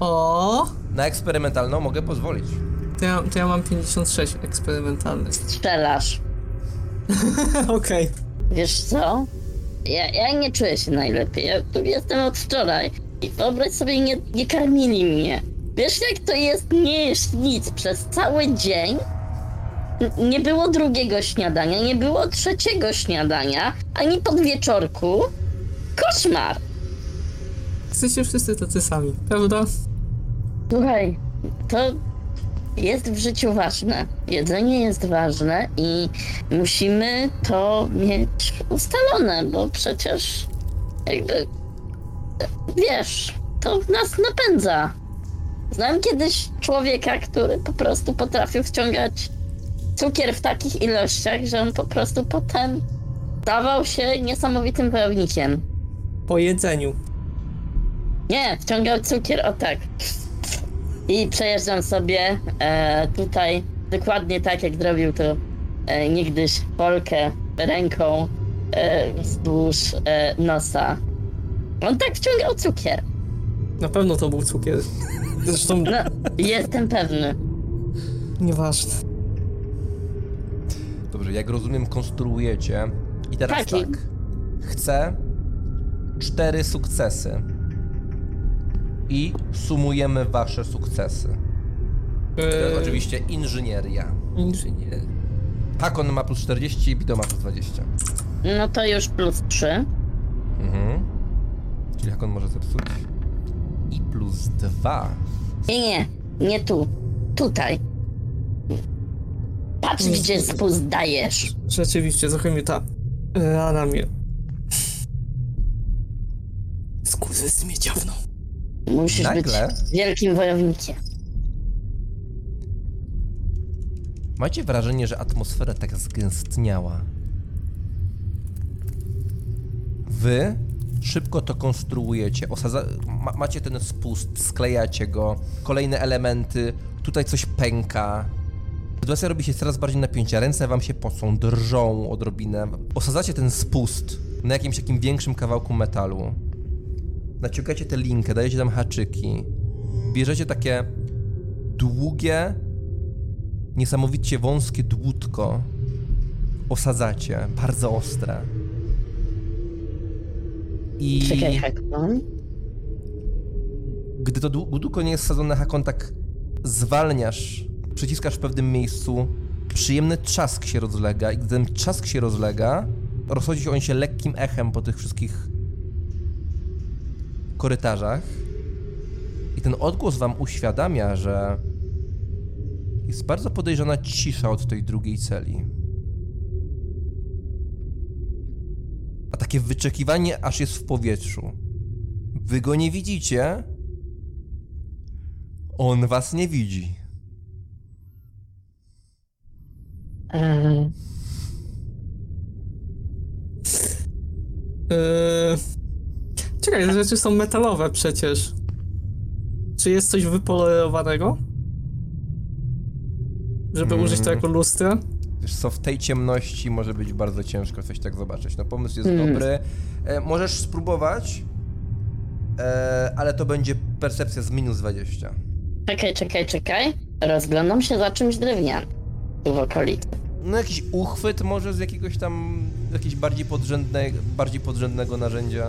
O, Na eksperymentalną mogę pozwolić. to ja, to ja mam 56 eksperymentalnych. Strzelasz. Okej. Wiesz co? Ja, ja nie czuję się najlepiej. Ja tu jestem od wczoraj. I wyobraź sobie, nie, nie karmili mnie. Wiesz jak to jest nie jeść nic przez cały dzień? N- Nie było drugiego śniadania, nie było trzeciego śniadania, ani podwieczorku. Koszmar! Jesteście wszyscy tacy sami, prawda? Słuchaj, to jest w życiu ważne. Jedzenie jest ważne i musimy to mieć ustalone, bo przecież jakby wiesz, to nas napędza. Znam kiedyś człowieka, który po prostu potrafił wciągać cukier w takich ilościach, że on po prostu potem stawał się niesamowitym wojownikiem. Po jedzeniu. Nie, wciągał cukier, o tak. I przejeżdżam sobie e, tutaj dokładnie tak, jak zrobił to e, niegdyś Polkę ręką e, wzdłuż e, nosa. On tak wciągał cukier. Na pewno to był cukier. Zresztą No, jestem pewny. nieważne. Dobrze, jak rozumiem, konstruujecie. I teraz Taki. tak. Chcę cztery sukcesy. I sumujemy wasze sukcesy. To jest oczywiście inżynieria. Inżynier. Hakon ma plus 40, Bido ma plus 20. No to już plus 3. Mhm. Czyli Hakon może zepsuć. I plus 2. Nie, nie, nie tu. Tutaj. Patrz, gdzie spust dajesz. Rzeczywiście, trochę mnie ta rana mnie... Skurwys mnie dziawnął. Musisz Nagle? być wielkim wojownikiem. Macie wrażenie, że atmosfera tak zgęstniała. Wy szybko to konstruujecie, osadza... ma, macie ten spust, sklejacie go, kolejne elementy, tutaj coś pęka. Sytuacja robi się coraz bardziej napięcia, ręce wam się pocą, drżą odrobinę. Osadzacie ten spust na jakimś takim większym kawałku metalu. Naciągacie tę linkę, dajecie tam haczyki. Bierzecie takie długie, niesamowicie wąskie dłutko osadzacie, bardzo ostre. I Czekaj, Hakon. gdy to dłu- dłutko nie jest sadzone, Hakon tak zwalniasz, przyciskasz w pewnym miejscu, przyjemny trzask się rozlega i gdy ten trzask się rozlega, rozchodzi się on się lekkim echem po tych wszystkich korytarzach i ten odgłos wam uświadamia, że jest bardzo podejrzana cisza od tej drugiej celi. A takie wyczekiwanie aż jest w powietrzu. Wy go nie widzicie. On was nie widzi. Eee, Eee... Czekaj, te rzeczy są metalowe przecież. Czy jest coś wypolerowanego? Żeby Mm. użyć to jako lustra? Wiesz co, w tej ciemności może być bardzo ciężko coś tak zobaczyć. No pomysł jest Mm. dobry. E, możesz spróbować, e, ale to będzie percepcja z minus 20. czekaj, czekaj, czekaj. Rozglądam się za czymś drewnianym. Tu w okolicy. No jakiś uchwyt może z jakiegoś tam, jakiegoś bardziej, podrzędne, bardziej podrzędnego narzędzia.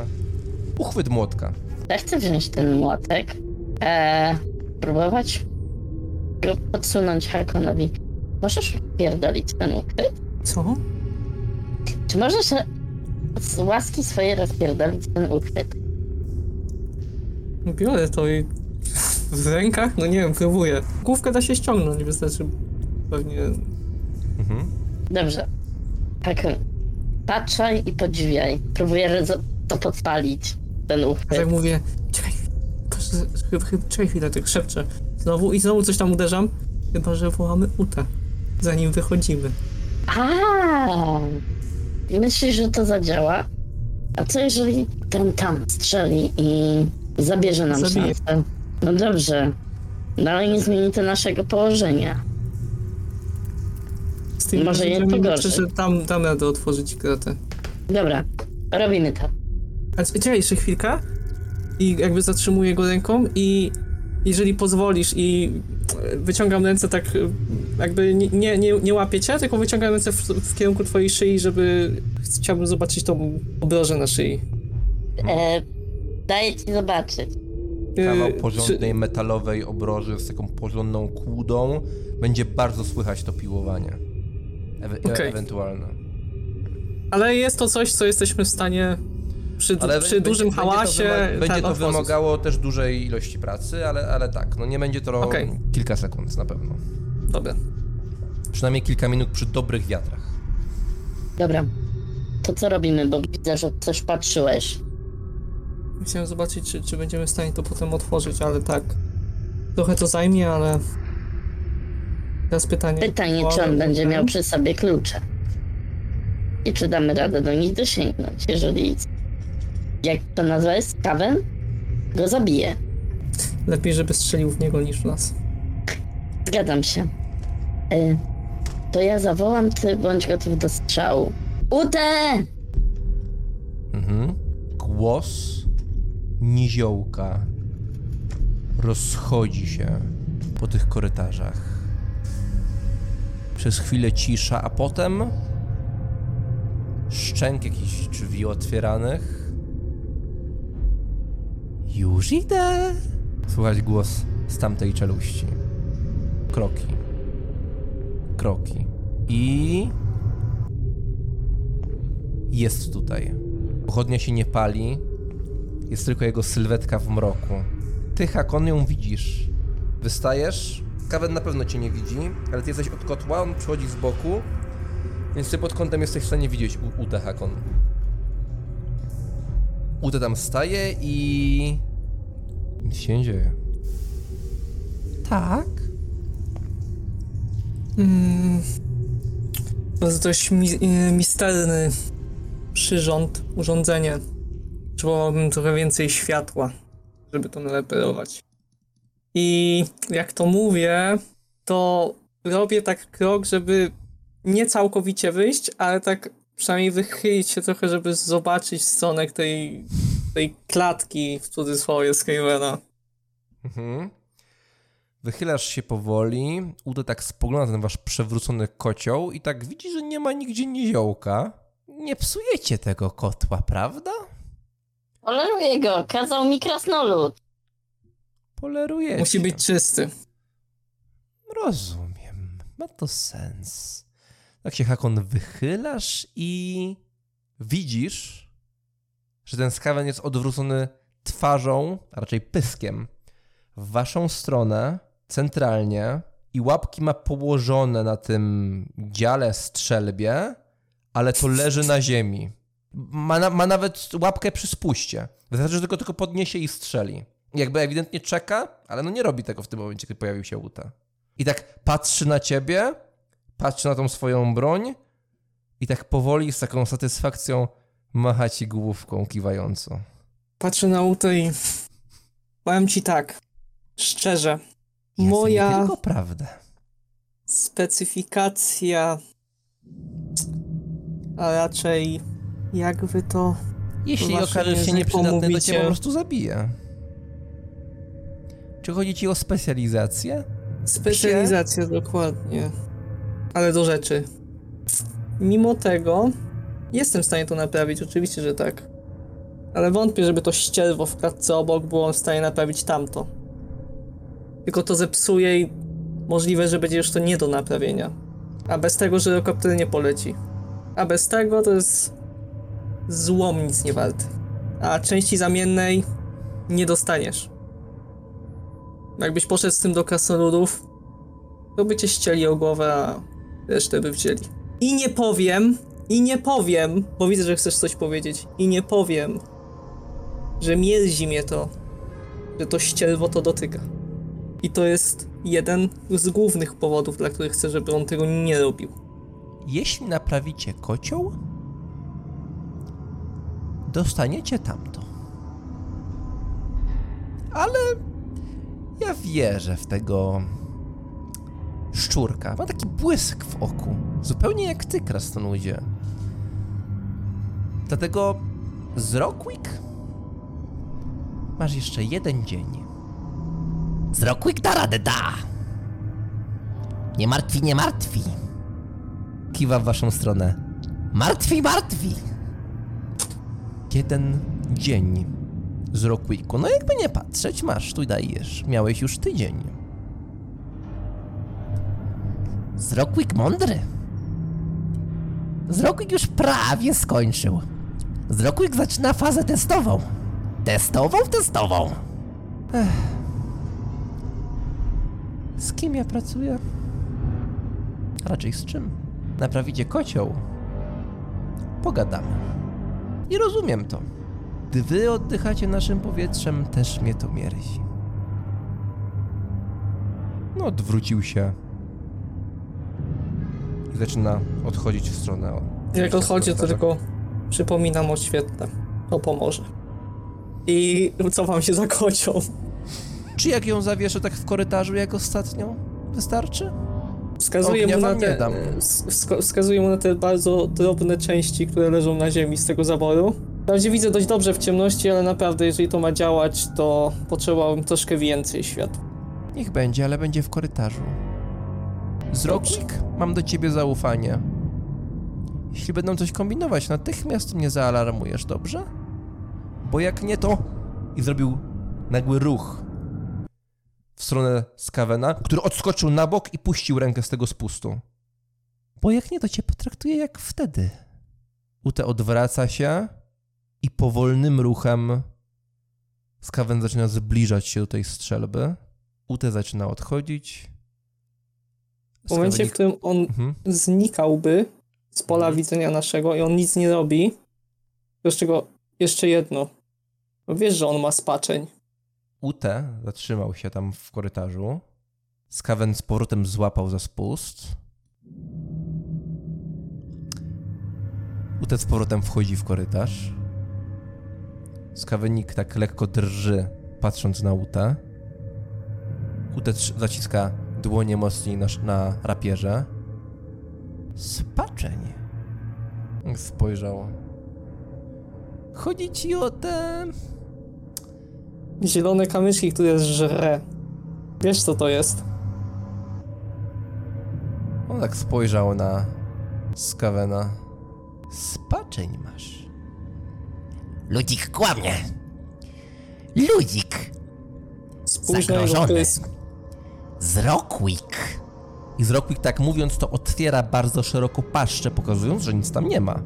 Uchwyt młotka. Ja chcę wziąć ten młotek. Eee, próbować go podsunąć Hakonowi. możesz pierdolić ten ukryt? Co? Czy możesz z łaski swojej rozpierdolić ten ukryt? Biorę to i w rękach? No nie wiem, próbuję. Główkę da się ściągnąć, wystarczy pewnie... Mhm. Dobrze. Tak. Patrzaj i podziwiaj. Próbuję to podpalić, ten Ja ukryt. tak mówię, czekaj, czekaj chwilę, tak szepczę. Znowu i znowu coś tam uderzam, chyba że wołamy Utę, zanim wychodzimy. A, myślisz, że to zadziała? A co jeżeli ten tam strzeli i zabierze nam Zabije. szansę? No dobrze, no ale nie zmieni to naszego położenia. Z tym Może je pogorszyć. że tam dam radę otworzyć kratę. Dobra, robimy to. A c- czekaj jeszcze chwilkę i jakby zatrzymuję go ręką i jeżeli pozwolisz i e, wyciągam ręce tak e, jakby nie, nie, nie, łapię cię, tylko wyciągam ręce w, w kierunku twojej szyi, żeby chciałbym zobaczyć tą obrożę na szyi. E, daję ci zobaczyć. E, Kawał czy- porządnej metalowej obroży z taką porządną kłudą. Będzie bardzo słychać to piłowanie. Ewe- Okej. Ewentualne. Ale jest to coś, co jesteśmy w stanie przy, Ale przy będzie- dużym będzie hałasie To wyma- będzie to wymagało też dużej ilości pracy, ale, ale tak, no nie będzie to Okej. kilka sekund na pewno. Dobra. Przynajmniej kilka minut przy dobrych wiatrach. Dobra, to co robimy, bo widzę, że coś patrzyłeś. Chciałem zobaczyć, czy, czy będziemy w stanie to potem otworzyć, ale tak. Trochę to zajmie, ale... Teraz pytanie. Pytanie, czy on będzie miał przy sobie klucze. I czy damy radę do nich dosięgnąć, jeżeli, jak to nazwa jest, Kawen, go zabije. Lepiej, żeby strzelił w niego niż w nas. Zgadzam się. Y, to ja zawołam, ty bądź gotów do strzału. Ute! Mhm. Głos niziołka rozchodzi się po tych korytarzach. Przez chwilę cisza, a potem szczęk jakichś drzwi otwieranych. Już idę. Słychać głos z tamtej czeluści. Kroki. Kroki. I jest tutaj. Pochodnia się nie pali, jest tylko jego sylwetka w mroku. Ty, Hakon, ją widzisz. Wystajesz, Kawen na pewno cię nie widzi, ale ty jesteś od kotła, on przychodzi z boku, więc ty pod kątem jesteś w stanie widzieć Utę, Hakon. Ute tam staje i... Nic się nie dzieje. Tak? Mm, dość mi y, misterny przyrząd, urządzenie. Potrzebowałbym trochę więcej światła, żeby to naleperować. I jak to mówię, to robię tak krok, żeby nie całkowicie wyjść, ale tak przynajmniej wychylić się trochę, żeby zobaczyć stronę tej, tej klatki w cudzysłowie Skywena. Mhm. Wychylasz się powoli, Uda tak spogląda na ten wasz przewrócony kocioł i tak widzi, że nie ma nigdzie niziołka. Nie psujecie tego kotła, prawda? Poleruję go, kazał mi krasnolud. Polerujecie. Musi być czysty. Rozumiem. Ma to sens. Tak się, Hakon, wychylasz i widzisz, że ten skawen jest odwrócony twarzą, a raczej pyskiem, w waszą stronę, centralnie i łapki ma położone na tym dziale strzelbie, ale to leży na ziemi. Ma, na, ma nawet łapkę przy spuście. Wystarczy, że tylko, tylko podniesie i strzeli. Jakby ewidentnie czeka, ale no nie robi tego w tym momencie, kiedy pojawił się Uta. I tak patrzy na ciebie, patrzy na tą swoją broń i tak powoli z taką satysfakcją macha ci główką kiwająco. Patrzę na Utę i powiem ci tak, szczerze, chcę moja tylko prawdę. specyfikacja, a raczej jak wy to... Jeśli okażesz się języku nieprzydatny, to cię po prostu zabije. Czy chodzi ci o specjalizację? Specjalizacja dokładnie, ale do rzeczy. Mimo tego jestem w stanie to naprawić, oczywiście, że tak. Ale wątpię, żeby to ścierwo w klatce obok było w stanie naprawić tamto. Tylko to zepsuje i możliwe, że będzie już to nie do naprawienia. A bez tego żyrokopter nie poleci. A bez tego to jest złom nic nie warty. A części zamiennej nie dostaniesz. Jakbyś poszedł z tym do krasnoludów, to by cię ścieli o głowę, a resztę by wzięli. I nie powiem, i nie powiem, bo widzę, że chcesz coś powiedzieć, i nie powiem, że mierzi mnie to, że to ścierwo to dotyka. I to jest jeden z głównych powodów, dla których chcę, żeby on tego nie robił. Jeśli naprawicie kocioł, dostaniecie tamto. Ale ja wierzę w tego szczurka. Ma taki błysk w oku. Zupełnie jak ty, krasnoludzie. Dlatego z Rockwick masz jeszcze jeden dzień. Z Rockwick da radę, da! Nie martwi, nie martwi. Kiwa w waszą stronę. Martwi, martwi. Jeden dzień z Rockwicku. No jakby nie patrzeć, masz, tu dajesz. Miałeś już tydzień. Z Rockwick mądry. Z Rockwick już prawie skończył. Z Rockwick zaczyna fazę testową. Testową, testową. Z kim ja pracuję? Raczej z czym? Naprawicie kocioł? Pogadamy. I rozumiem to. Gdy wy oddychacie naszym powietrzem, też mnie to mierzi. No, odwrócił się. I zaczyna odchodzić w stronę. Jak odchodzi, to tylko przypominam o świetle. To pomoże. I cofam się za kocią. Czy jak ją zawieszę tak w korytarzu jak ostatnio? Wystarczy? Wskazuję mu, na te, wskazuję mu na te bardzo drobne części, które leżą na ziemi z tego zaboru. Wprawdzie widzę dość dobrze w ciemności, ale naprawdę, jeżeli to ma działać, to potrzebowałbym troszkę więcej światła. Niech będzie, ale będzie w korytarzu. Zroknik, mam do ciebie zaufanie. Jeśli będą coś kombinować, natychmiast mnie zaalarmujesz, dobrze? Bo jak nie, to... I zrobił nagły ruch w stronę Skavena, który odskoczył na bok i puścił rękę z tego spustu. Bo jak nie, to cię potraktuję jak wtedy. Ute odwraca się i powolnym ruchem Skaven zaczyna zbliżać się do tej strzelby. Ute zaczyna odchodzić. W momencie, w którym on Mhm. znikałby z pola Mhm. widzenia naszego i on nic nie robi, z czego jeszcze jedno. No Wiesz, że on ma spaczeń. Ute zatrzymał się tam w korytarzu. Skaven z powrotem złapał za spust. Ute z powrotem wchodzi w korytarz. Skawenik tak lekko drży, patrząc na Ute. Ute zaciska dłonie mocniej na, na rapierze. Spaczeń. Spojrzał. Chodzi ci o te Zielone kamyczki, które żre. Wiesz, co to jest? On tak spojrzał na Skavena. Spaczeń masz. Ludzik kłamie. Ludzik Spójrz na jego Zagrożony. pysk. z Rockwick. I z Rockwick tak mówiąc, to otwiera bardzo szeroko paszczę, pokazując, że nic tam nie ma.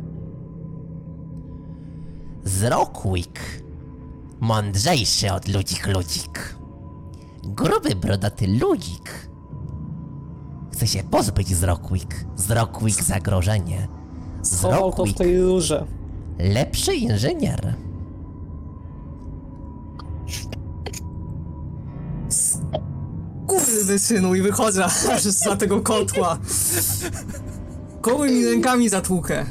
Z Rockwick. Mądrzejszy od ludzik ludzik. Gruby, brodaty ludzik. Chce się pozbyć z Rockwick. Z Rockwick zagrożenie. Schował to w Rockwick tej rurze. lepszy inżynier. Synu i wychodzę za tego kotła. Koły mi rękami zatłukę.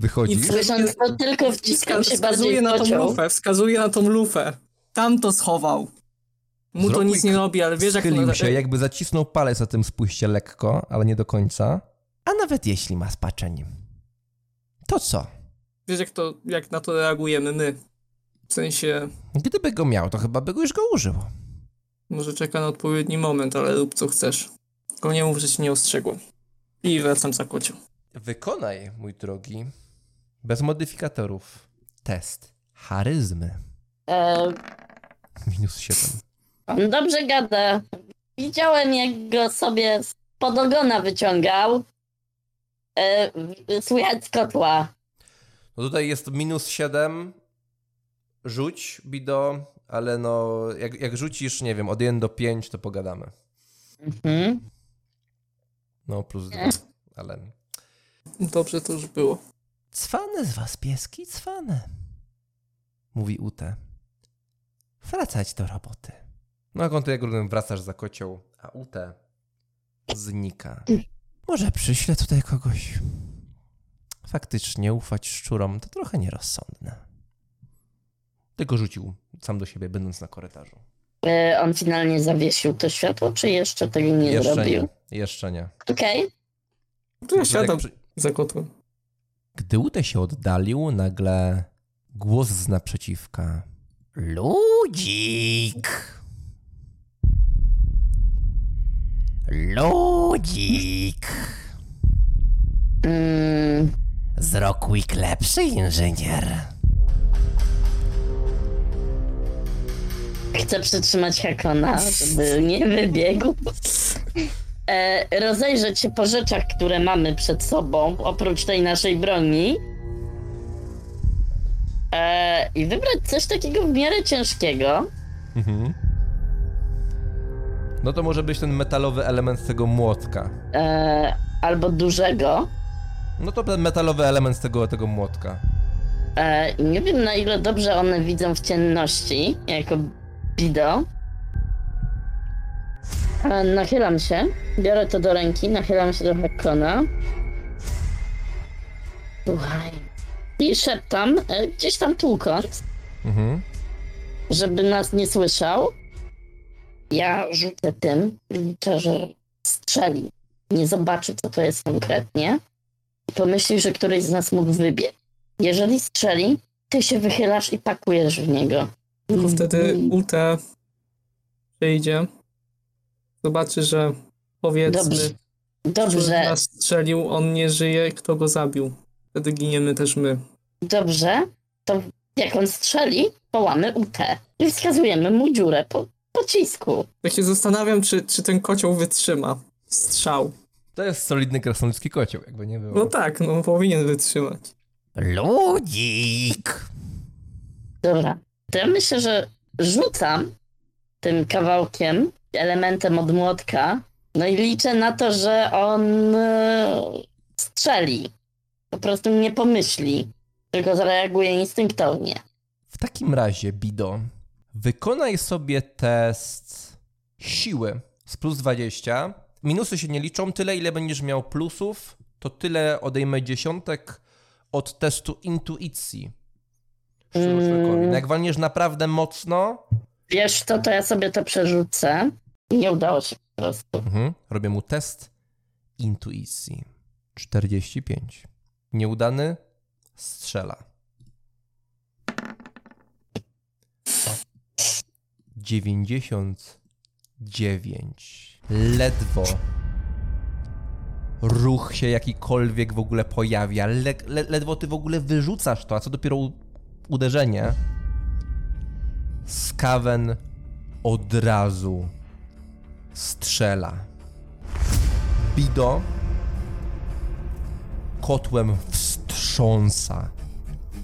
Wychodzi. I Słysząc to tylko wciskam się bardziej na tą lufę, wskazuje na tą lufę. Tam to schował. Mu to nic nie robi, ale wiesz jak Schylił to... się, jakby zacisnął palec na tym spuście lekko, ale nie do końca. A nawet jeśli ma spaczeń. To co? Wiesz jak to, jak na to reagujemy my. W sensie, Gdyby go miał, to chyba by go już go użył. może czeka na odpowiedni moment, ale rób co chcesz. Tylko nie mów, że ci nie ostrzegłem. I wracam za kocią. Wykonaj, mój drogi, bez modyfikatorów, test charyzmy. E, Minus 7. on dobrze gada. widziałem jak go sobie z pod ogona wyciągał. E, w- słychać z kotła. No tutaj jest minus 7. Rzuć, Bido, ale no, jak, jak rzucisz, nie wiem, od 1 do 5, to pogadamy. Mhm. No, plus 2, ale... Dobrze to już było. Cwane z was pieski, cwane. Mówi Ute. Wracać do roboty. No a kontynuuję, wracasz za kocioł, a Ute znika. Może przyślę tutaj kogoś. Faktycznie ufać szczurom to trochę nierozsądne. Tylko rzucił sam do siebie, będąc na korytarzu. E, on finalnie zawiesił to światło, czy jeszcze tego nie jeszcze zrobił? nie, jeszcze nie. Okej. To ja siadam przy- za kotłem. Gdy Ute się oddalił, nagle głos z naprzeciwka. Ludzik. Ludzik. Mm, Z Rockwick lepszy inżynier. Chcę przytrzymać Hakona, żeby nie wybiegł. E, rozejrzeć się po rzeczach, które mamy przed sobą, oprócz tej naszej broni. E, I wybrać coś takiego w miarę ciężkiego. Mhm. No to może być ten metalowy element tego młotka. E, albo dużego. No to ten metalowy element tego, tego młotka. E, nie wiem na ile dobrze one widzą w ciemności, jako E, nachylam się, biorę to do ręki, nachylam się do Hakona. Słuchaj. I szeptam, e, gdzieś tam tłukąc, Mhm. żeby nas nie słyszał. Ja rzucę tym, liczę, że strzeli. Nie zobaczy, co to jest konkretnie. I pomyśli, że któryś z nas mógł wybiec. Jeżeli strzeli, ty się wychylasz i pakujesz w niego. Tylko wtedy Mm. Ute przyjdzie, zobaczy, że powiedzmy, Dobrze, nas strzelił, on nie żyje, kto go zabił. Wtedy giniemy też my. dobrze. To jak on strzeli, wołamy UT. I wskazujemy mu dziurę po pocisku. Tak się zastanawiam, czy, czy ten kocioł wytrzyma strzał. To jest solidny krasnoludzki kocioł, jakby nie było. No tak, no powinien wytrzymać. Ludzik. Dobra. To ja myślę, że rzucam tym kawałkiem, elementem od młotka, no i liczę na to, że on e, strzeli. Po prostu nie pomyśli, tylko zareaguje instynktownie. W takim razie, Bido, wykonaj sobie test siły z plus 20. Minusy się nie liczą, tyle ile będziesz miał plusów, to tyle odejmę dziesiątek od testu intuicji. Szczurkowi. No jak walniesz naprawdę mocno, Wiesz to, to ja sobie to przerzucę. Nie udało się po prostu. mhm, robię mu test intuicji. 45. Nieudany strzela. 99. Ledwo ruch się jakikolwiek w ogóle pojawia. Le, le, ledwo ty w ogóle wyrzucasz to, a co dopiero uderzenie. Skawen od razu strzela. Bido kotłem wstrząsa.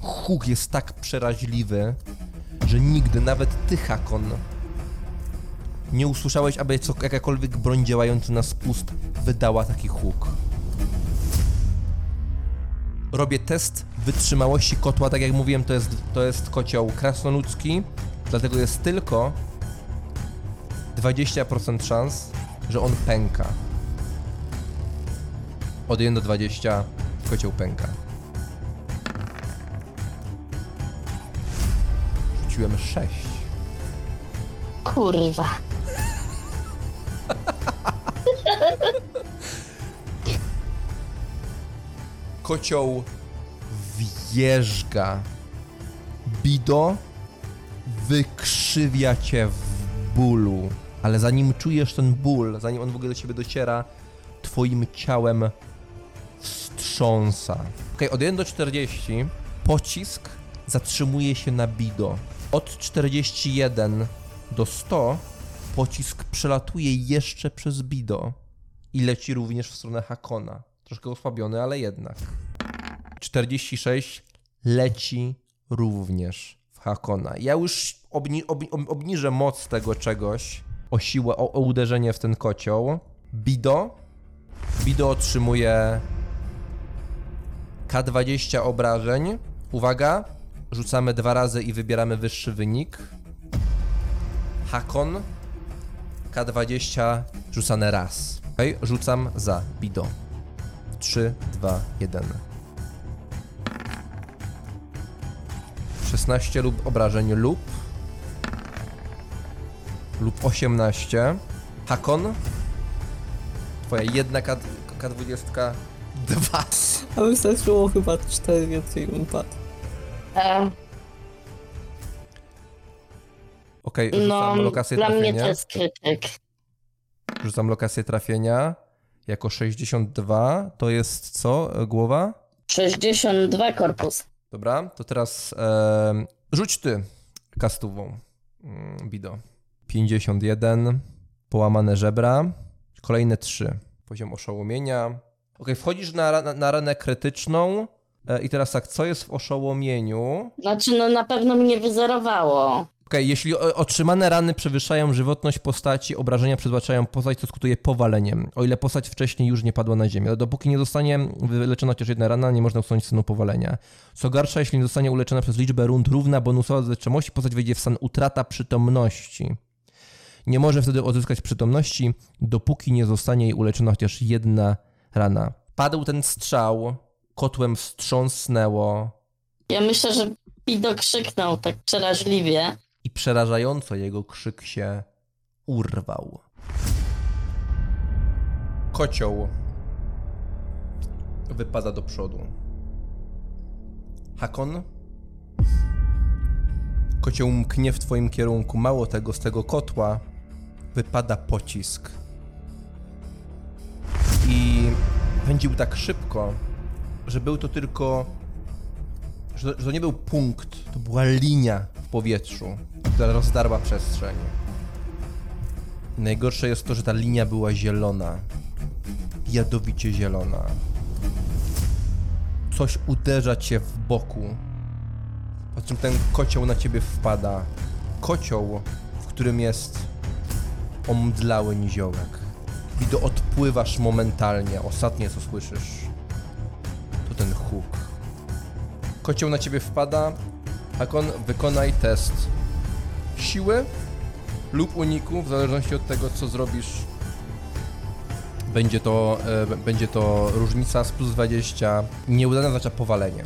Huk jest tak przeraźliwy, że nigdy, nawet ty, Hakon, nie usłyszałeś, aby jakakolwiek broń działająca na spust wydała taki huk. Robię test wytrzymałości kotła, tak jak mówiłem, to jest, to jest kocioł krasnoludzki, dlatego jest tylko 20% szans, że on pęka. Od 1 do 20 kocioł pęka. Rzuciłem 6. Kurwa. Kocioł wjeżdża. Bido wykrzywia cię w bólu. Ale zanim czujesz ten ból, zanim on w ogóle do ciebie dociera, twoim ciałem wstrząsa. Okej, od 1 do 40 pocisk zatrzymuje się na Bido. Od 41 do 100 Pocisk przelatuje jeszcze przez Bido i leci również w stronę Hakona. Troszkę osłabiony, ale jednak. 46 leci również w Hakona. Ja już obni ob ob obniżę moc tego czegoś o siłę, o, o uderzenie w ten kocioł. Bido. Bido otrzymuje K20 obrażeń. Uwaga, rzucamy dwa razy i wybieramy wyższy wynik. Hakon. K20 rzucane raz. Okej, rzucam za Bido. 3, 2, 1. 16 lub obrażeń lub lub 18. Hakon. Twoja jedna K, K20 2. A wystarczyło chyba 4 więcej padł. E, Okej, no, rzucam lokację dla mnie to trafienia. jest krytyk. Rzucam lokację trafienia. Jako 62 to jest co? E, Głowa? 62 korpus. Dobra, to teraz e, rzuć ty kastową, mm, Bido. 51, połamane żebra, kolejne 3. Poziom oszołomienia. Ok, wchodzisz na, na, na ranę krytyczną e, i teraz tak, co jest w oszołomieniu? Znaczy, no na pewno mnie wyzerowało. Okej, jeśli o- otrzymane rany przewyższają żywotność postaci, obrażenia przeznaczają postać, to skutkuje powaleniem, o ile postać wcześniej już nie padła na ziemię. Dopóki nie zostanie wyleczona chociaż jedna rana, nie można usunąć stanu powalenia. Co gorsza, jeśli nie zostanie uleczona przez liczbę rund równa bonusowa do wytrzymałości, postać wejdzie w stan utrata przytomności. Nie może wtedy odzyskać przytomności, dopóki nie zostanie jej uleczona chociaż jedna rana. Padł ten strzał, kotłem wstrząsnęło, Ja myślę, że Pido krzyknął tak przeraźliwie. I przerażająco jego krzyk się urwał. Kocioł wypada do przodu. Hakon? Kocioł mknie w twoim kierunku. Mało tego, z tego kotła wypada pocisk. I pędził tak szybko, że był to tylko że, że to nie był punkt, to była linia powietrzu, która rozdarła przestrzeń. Najgorsze jest to, że ta linia była zielona. Jadowicie zielona. Coś uderza cię w boku. Po czym ten kocioł na ciebie wpada. Kocioł, w którym jest omdlały niziołek. I do odpływasz momentalnie. Ostatnie co słyszysz to ten huk. Kocioł na ciebie wpada. Hakon, wykonaj test siły lub uniku, w zależności od tego, co zrobisz. Będzie to, e, będzie to różnica z plus 20. Nieudane oznacza powalenie.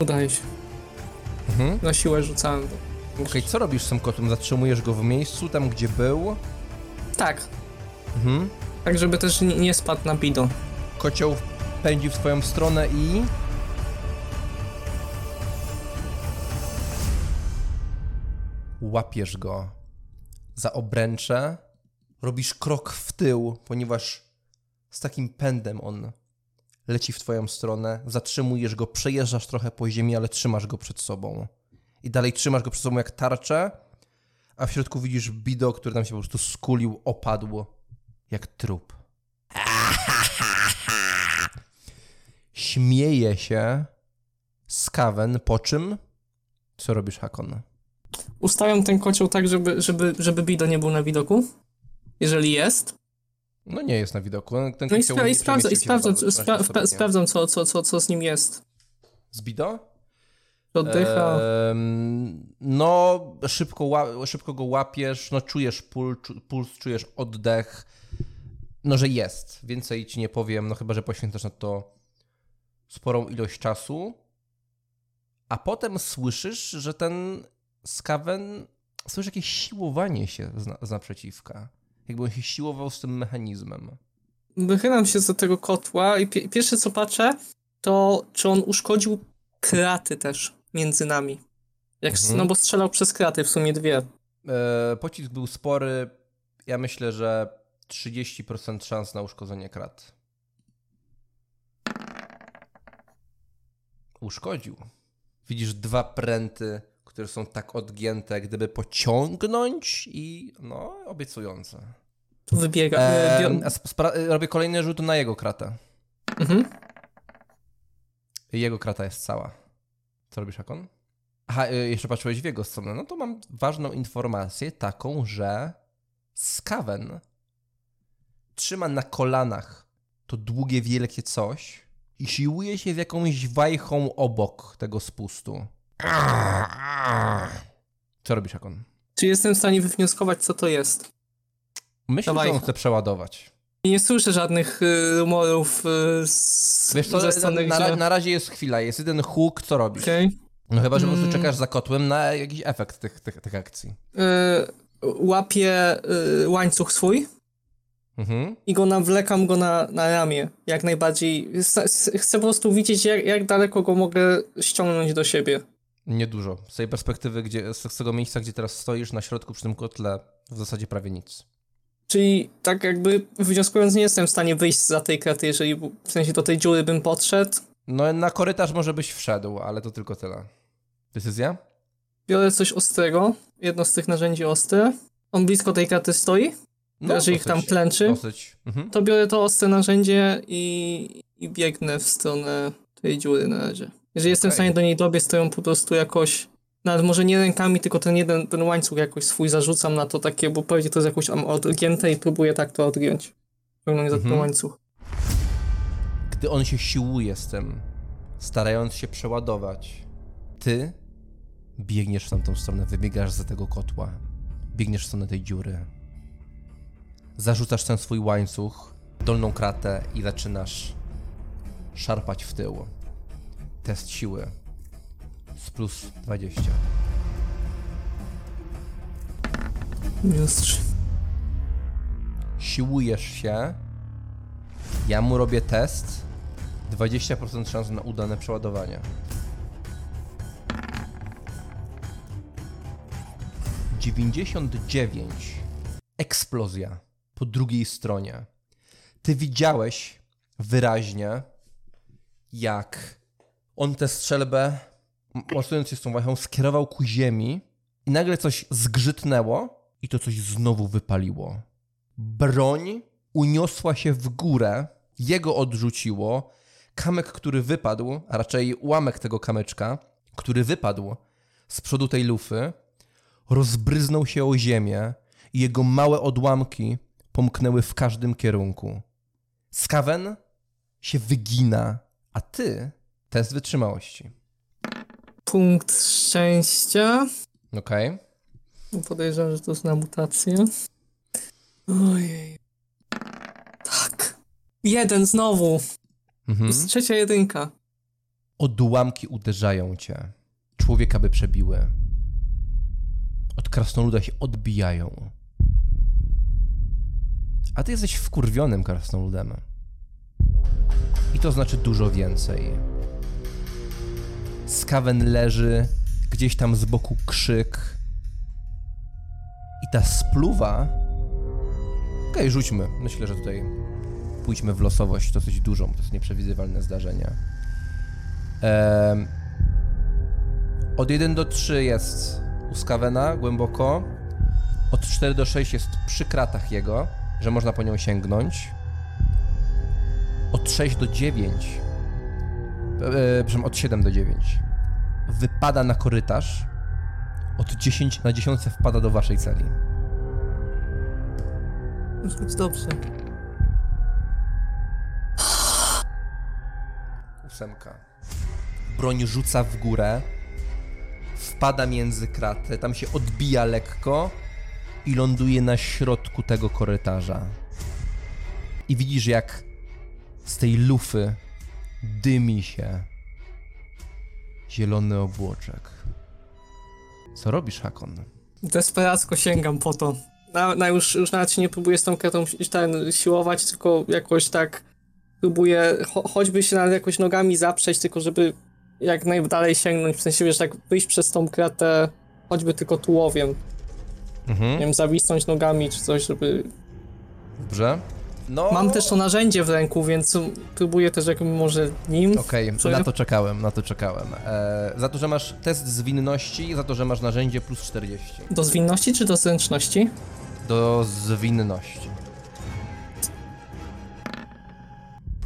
Udaje się. Mhm. Na siłę rzucałem. Okej, co robisz z tym kotem? Zatrzymujesz go w miejscu, tam gdzie był. Tak, Mhm. tak żeby też nie, nie spadł na bido. Kocioł pędzi w twoją stronę i... Łapiesz go za obręcze, robisz krok w tył, ponieważ z takim pędem on leci w twoją stronę, zatrzymujesz go, przejeżdżasz trochę po ziemi, ale trzymasz go przed sobą. I dalej trzymasz go przed sobą jak tarczę, a w środku widzisz Bido, który tam się po prostu skulił, opadł jak trup. Śmieje się Skaven, po czym... Co robisz, Hakon? Ustawiam ten kocioł tak, żeby, żeby, żeby bido nie był na widoku. Jeżeli jest. No nie jest na widoku. Ten No i, spra- i sprawdzam, i sprawdzam, spra- 13 spra- sprawdzam co, co, co, co z nim jest. Z Bido? Oddycha. No, szybko, ła- szybko go łapiesz, no czujesz pul, czu- puls, czujesz oddech. No, że jest. Więcej ci nie powiem, no chyba, że poświęcasz na to sporą ilość czasu. A potem słyszysz, że ten skawen, słyszysz jakieś siłowanie się z, na- z naprzeciwka. Jakby on się siłował z tym mechanizmem. Wychylam się za tego kotła i pie- pierwsze co patrzę, to czy on uszkodził kraty też między nami. Jak, Mhm. No bo strzelał przez kraty, w sumie dwie. E, pocisk był spory. Ja myślę, że 30% szans na uszkodzenie krat. Uszkodził. Widzisz dwa pręty które są tak odgięte, gdyby pociągnąć i no, obiecujące. Wybiega. e, robię kolejny rzut na jego kratę. mhm. Jego krata jest cała. Co robisz, Akon? Aha, y, jeszcze patrzyłeś w jego stronę. No to mam ważną informację, taką, że Skaven trzyma na kolanach to długie, wielkie coś i siłuje się z jakąś wajchą obok tego spustu. Co robisz, Akon? Czy jestem w stanie wywnioskować, co to jest? Myślę, Ta że on chce przeładować. I Nie słyszę żadnych y, rumorów y, z, Wiesz co, ze na, strony, na, gdzie... na razie jest chwila, jest jeden huk, co robisz? Okej. No chyba, że po prostu Mm. czekasz za kotłem na jakiś efekt tych, tych, tych akcji. Y, łapię y, łańcuch swój Mhm. i go nawlekam go na, na ramię. Jak najbardziej. S- s- Chcę po prostu widzieć, jak, jak daleko go mogę ściągnąć do siebie. Niedużo. Z tej perspektywy, gdzie, z tego miejsca, gdzie teraz stoisz na środku przy tym kotle, w zasadzie prawie nic. Czyli tak jakby wnioskując, nie jestem w stanie wyjść za tej kraty, jeżeli w sensie do tej dziury bym podszedł. No na korytarz może byś wszedł, ale to tylko tyle. Decyzja? Biorę coś ostrego, jedno z tych narzędzi ostre. On blisko tej kraty stoi, No, jeżeli ich tam klęczy. Dosyć. Mhm. To biorę to ostre narzędzie i, i biegnę w stronę tej dziury na razie. Jeżeli jestem w stanie do niej dobiec, to ją po prostu jakoś, nawet może nie rękami, tylko ten jeden, ten łańcuch jakoś swój zarzucam na to takie, bo pewnie to jest jakoś tam odgięte i próbuję tak to odgiąć. Ciągnąć za ten Mhm. łańcuch. Gdy on się siłuje z tym, starając się przeładować, ty biegniesz w tamtą stronę, wybiegasz za tego kotła, biegniesz w stronę tej dziury. Zarzucasz ten swój łańcuch, dolną kratę i zaczynasz szarpać w tył. Test siły z plus 20. Minus trzy. Siłujesz się, ja mu robię test, 20% szans na udane przeładowanie. 99 eksplozja po drugiej stronie. Ty widziałeś wyraźnie, jak on tę strzelbę, m- mocując się z tą wajchą, skierował ku ziemi i nagle coś zgrzytnęło i to coś znowu wypaliło. Broń uniosła się w górę, jego odrzuciło. Kamek, który wypadł, a raczej ułamek tego kamyczka, który wypadł z przodu tej lufy, rozbryznął się o ziemię i jego małe odłamki pomknęły w każdym kierunku. Skaven się wygina, a ty test wytrzymałości. Punkt szczęścia. Okej? Podejrzewam, że to jest na mutację. Ojej. Tak. Jeden znowu. Mhm. Jest trzecia jedynka. Odłamki uderzają cię. Człowieka by przebiły. Od krasnoluda się odbijają. A ty jesteś wkurwionym krasnoludem. I to znaczy dużo więcej. Skaven leży, gdzieś tam z boku krzyk. I ta spluwa... Okej, rzućmy. Myślę, że tutaj pójdźmy w losowość dosyć dużą. To jest nieprzewidywalne zdarzenie. Em, od 1 do 3 jest u Skavena głęboko. Od 4 do 6 jest przy kratach jego, że można po nią sięgnąć. Od 6 do 9, e, przepraszam, od 7 do 9 wypada na korytarz. Od 10 na 10 wpada do waszej celi. Może być dobrze. Ósemka. Broń rzuca w górę, wpada między kraty, tam się odbija lekko i ląduje na środku tego korytarza. I widzisz, jak z tej lufy dymi się zielony obłoczek. Co robisz, Hakon? Desperacko sięgam po to. Na, na już, już nawet się nie próbuję z tą kratą si- ten, siłować, tylko jakoś tak próbuję cho, choćby się nawet jakoś nogami zaprzeć, tylko żeby jak najdalej sięgnąć, w sensie wiesz, tak wyjść przez tą kratę choćby tylko tułowiem, nie Mhm. wiem, zawisnąć nogami czy coś, żeby... Dobrze. No, Mam też to narzędzie w ręku, więc próbuję też jakby może nim. Okej, Co na to czekałem, na to czekałem. E, za to, że masz test zwinności, za to, że masz narzędzie plus 40. Do zwinności czy do zręczności? Do zwinności.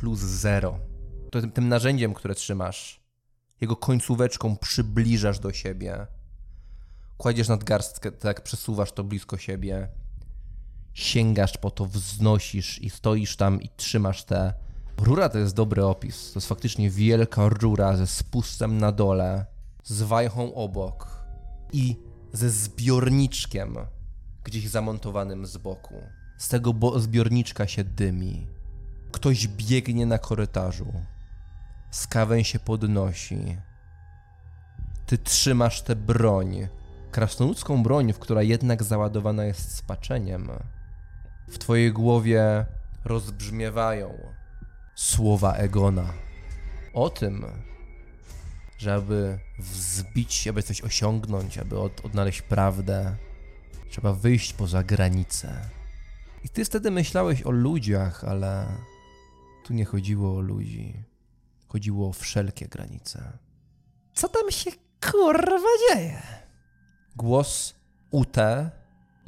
Plus 0. To tym, tym narzędziem, które trzymasz, jego końcóweczką przybliżasz do siebie. Kładziesz nadgarstkę, tak przesuwasz to blisko siebie. Sięgasz po to, wznosisz i stoisz tam i trzymasz te. Rura to jest dobry opis. To jest faktycznie wielka rura ze spustem na dole, z wajchą obok i ze zbiorniczkiem gdzieś zamontowanym z boku. Z tego bo- zbiorniczka się dymi. Ktoś biegnie na korytarzu. Skawę się podnosi. Ty trzymasz tę broń. Krasnoludzką broń, w która jednak załadowana jest spaczeniem. W twojej głowie rozbrzmiewają słowa Egona. O tym, że aby wzbić się, aby coś osiągnąć, aby od, odnaleźć prawdę, trzeba wyjść poza granice. I ty wtedy myślałeś o ludziach, ale tu nie chodziło o ludzi. Chodziło o wszelkie granice. Co tam się kurwa dzieje? Głos Ute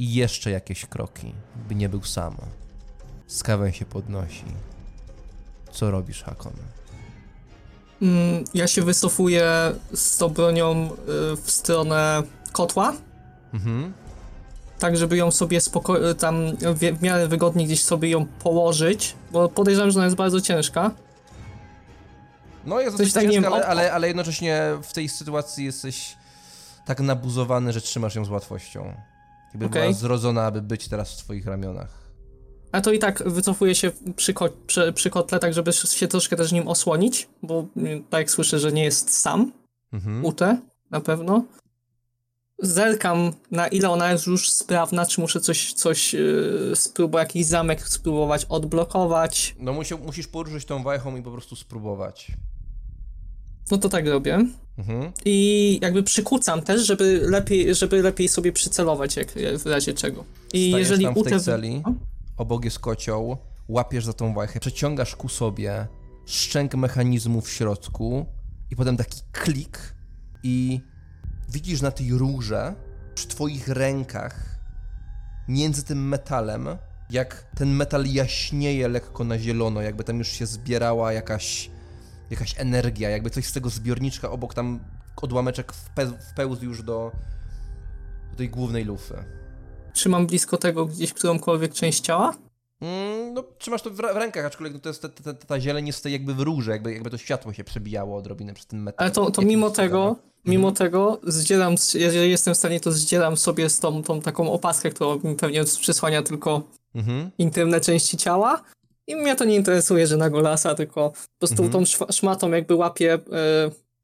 i jeszcze jakieś kroki, by nie był sam. Skawę się podnosi. Co robisz, Hakon? Mm, Ja się wycofuję z tą bronią y, w stronę kotła, Mhm. tak żeby ją sobie spoko- tam w miarę wygodnie gdzieś sobie ją położyć, bo podejrzewam, że ona jest bardzo ciężka. No jest dosyć tak, ciężka, ale, ale, ale jednocześnie w tej sytuacji jesteś tak nabuzowany, że trzymasz ją z łatwością. Jakby była Okej. zrodzona, aby być teraz w twoich ramionach. A to i tak wycofuję się przy, ko- przy, przy kotle, tak żeby się troszkę też nim osłonić, bo mm, tak jak słyszę, że nie jest sam, Mhm. Ute, na pewno. Zerkam, na ile ona jest już sprawna, czy muszę coś, coś yy, spróbować, jakiś zamek spróbować odblokować. No musi, musisz poruszyć tą wajchą i po prostu spróbować. No to tak robię. Mhm. I jakby przykucam też, żeby lepiej, żeby lepiej sobie przycelować, jak, w razie czego. I Stajesz jeżeli tam w tej celi, obok jest kocioł, łapiesz za tą wajchę, przeciągasz ku sobie szczęk mechanizmu w środku i potem taki klik i widzisz na tej rurze przy twoich rękach między tym metalem, jak ten metal jaśnieje lekko na zielono, jakby tam już się zbierała jakaś, jakaś energia, jakby coś z tego zbiorniczka obok tam odłameczek wpe- wpełzł już do, do tej głównej lufy. Trzymam blisko tego gdzieś którąkolwiek część ciała. Mm, no, trzymasz to w, w rękach, aczkolwiek no to jest ta, ta, ta, zieleń jest jakby w rurze, jakby, jakby to światło się przebijało odrobinę przez ten metal. Ale to, to mimo tego, mimo tego zdzieram, z- jeżeli jestem w stanie, to zdzieram sobie z tą, tą taką opaskę, która mi pewnie przysłania tylko Mhm. intymne części ciała. I mnie to nie interesuje, że na golasa, tylko po prostu Mhm. tą szmatą jakby łapię e,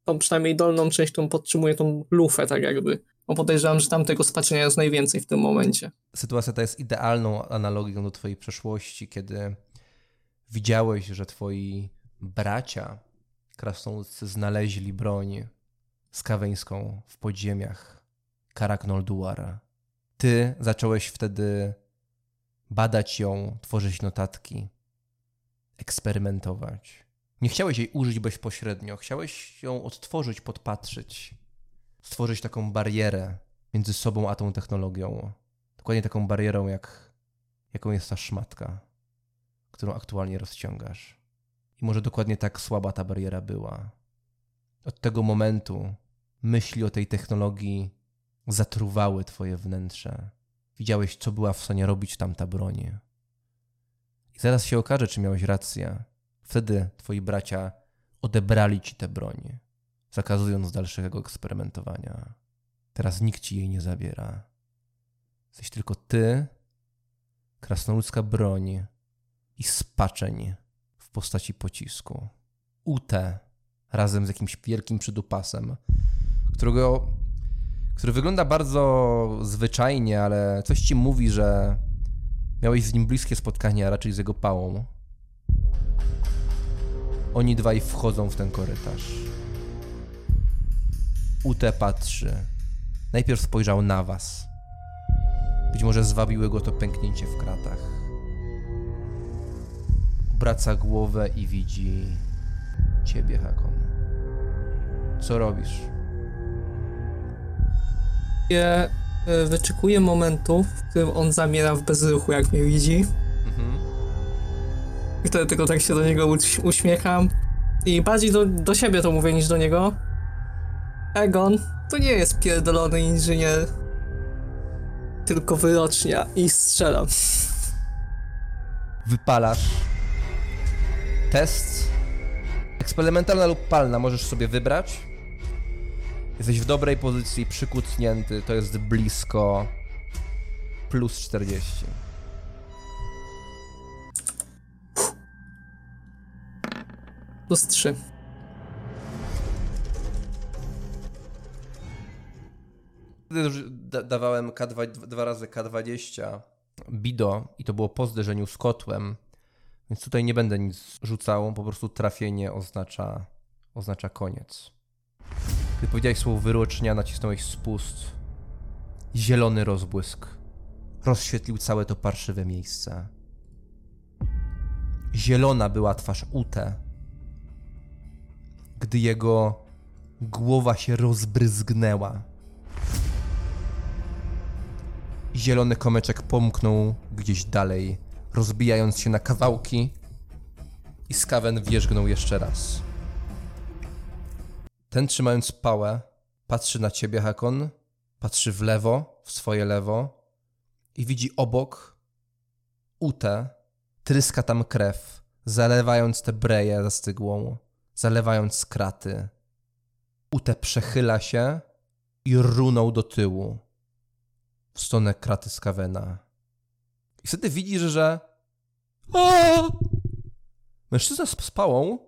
tą przynajmniej dolną część, którą podtrzymuję tą lufę, tak jakby. Bo podejrzewam, że tam tego spaczenia jest najwięcej w tym momencie. Sytuacja ta jest idealną analogią do twojej przeszłości, kiedy widziałeś, że twoi bracia krasnoludzcy znaleźli broń skaweńską w podziemiach Karak Nolduar. Ty zacząłeś wtedy badać ją, tworzyć notatki, eksperymentować. Nie chciałeś jej użyć bezpośrednio, chciałeś ją odtworzyć, podpatrzeć, stworzyć taką barierę między sobą a tą technologią. Dokładnie taką barierą, jak, jaką jest ta szmatka, którą aktualnie rozciągasz. I może dokładnie tak słaba ta bariera była. Od tego momentu myśli o tej technologii zatruwały twoje wnętrze. Widziałeś, co była w stanie robić tamta broń. I zaraz się okaże, czy miałeś rację. Wtedy twoi bracia odebrali ci tę broń, zakazując dalszego eksperymentowania. Teraz nikt ci jej nie zabiera. Jesteś tylko ty, krasnoludzka broń i spaczeń w postaci pocisku. Ute razem z jakimś wielkim przydupasem, którego, który wygląda bardzo zwyczajnie, ale coś ci mówi, że miałeś z nim bliskie spotkanie, a raczej z jego pałą. Oni dwaj wchodzą w ten korytarz. Ute patrzy. Najpierw spojrzał na was. Być może zwabiły go to pęknięcie w kratach. Obraca głowę i widzi ciebie, Hakon. Co robisz? Ja e, wyczekuję momentu, w którym on zamiera w bezruchu, jak mnie widzi. Mhm. I wtedy tylko tak się do niego uś- uśmiecham. I bardziej do, do siebie to mówię niż do niego. Egon to nie jest pierdolony inżynier. Tylko wyrocznia i strzelam. Wypalasz. Test. Eksperymentalna lub palna możesz sobie wybrać. Jesteś w dobrej pozycji, przykucnięty, to jest blisko plus 40. Plus 3. Wtedy już da dawałem K2, dwa razy K20 Bido i to było po zderzeniu z kotłem, więc tutaj nie będę nic rzucał, po prostu trafienie oznacza, oznacza koniec. Gdy powiedziałeś słowo wyrocznia, nacisnąłeś spust. Zielony rozbłysk rozświetlił całe to parszywe miejsce. Zielona była twarz Ute, gdy jego głowa się rozbryzgnęła. Zielony komeczek pomknął gdzieś dalej, rozbijając się na kawałki i skawen wierzgnął jeszcze raz. Ten trzymając pałę, patrzy na ciebie, Hakon, patrzy w lewo, w swoje lewo i widzi obok Utę, tryska tam krew, zalewając tę breję zastygłą, zalewając kraty. Utę przechyla się i runął do tyłu w stronę kraty Skawena. I wtedy widzisz, że A! mężczyzna z pałą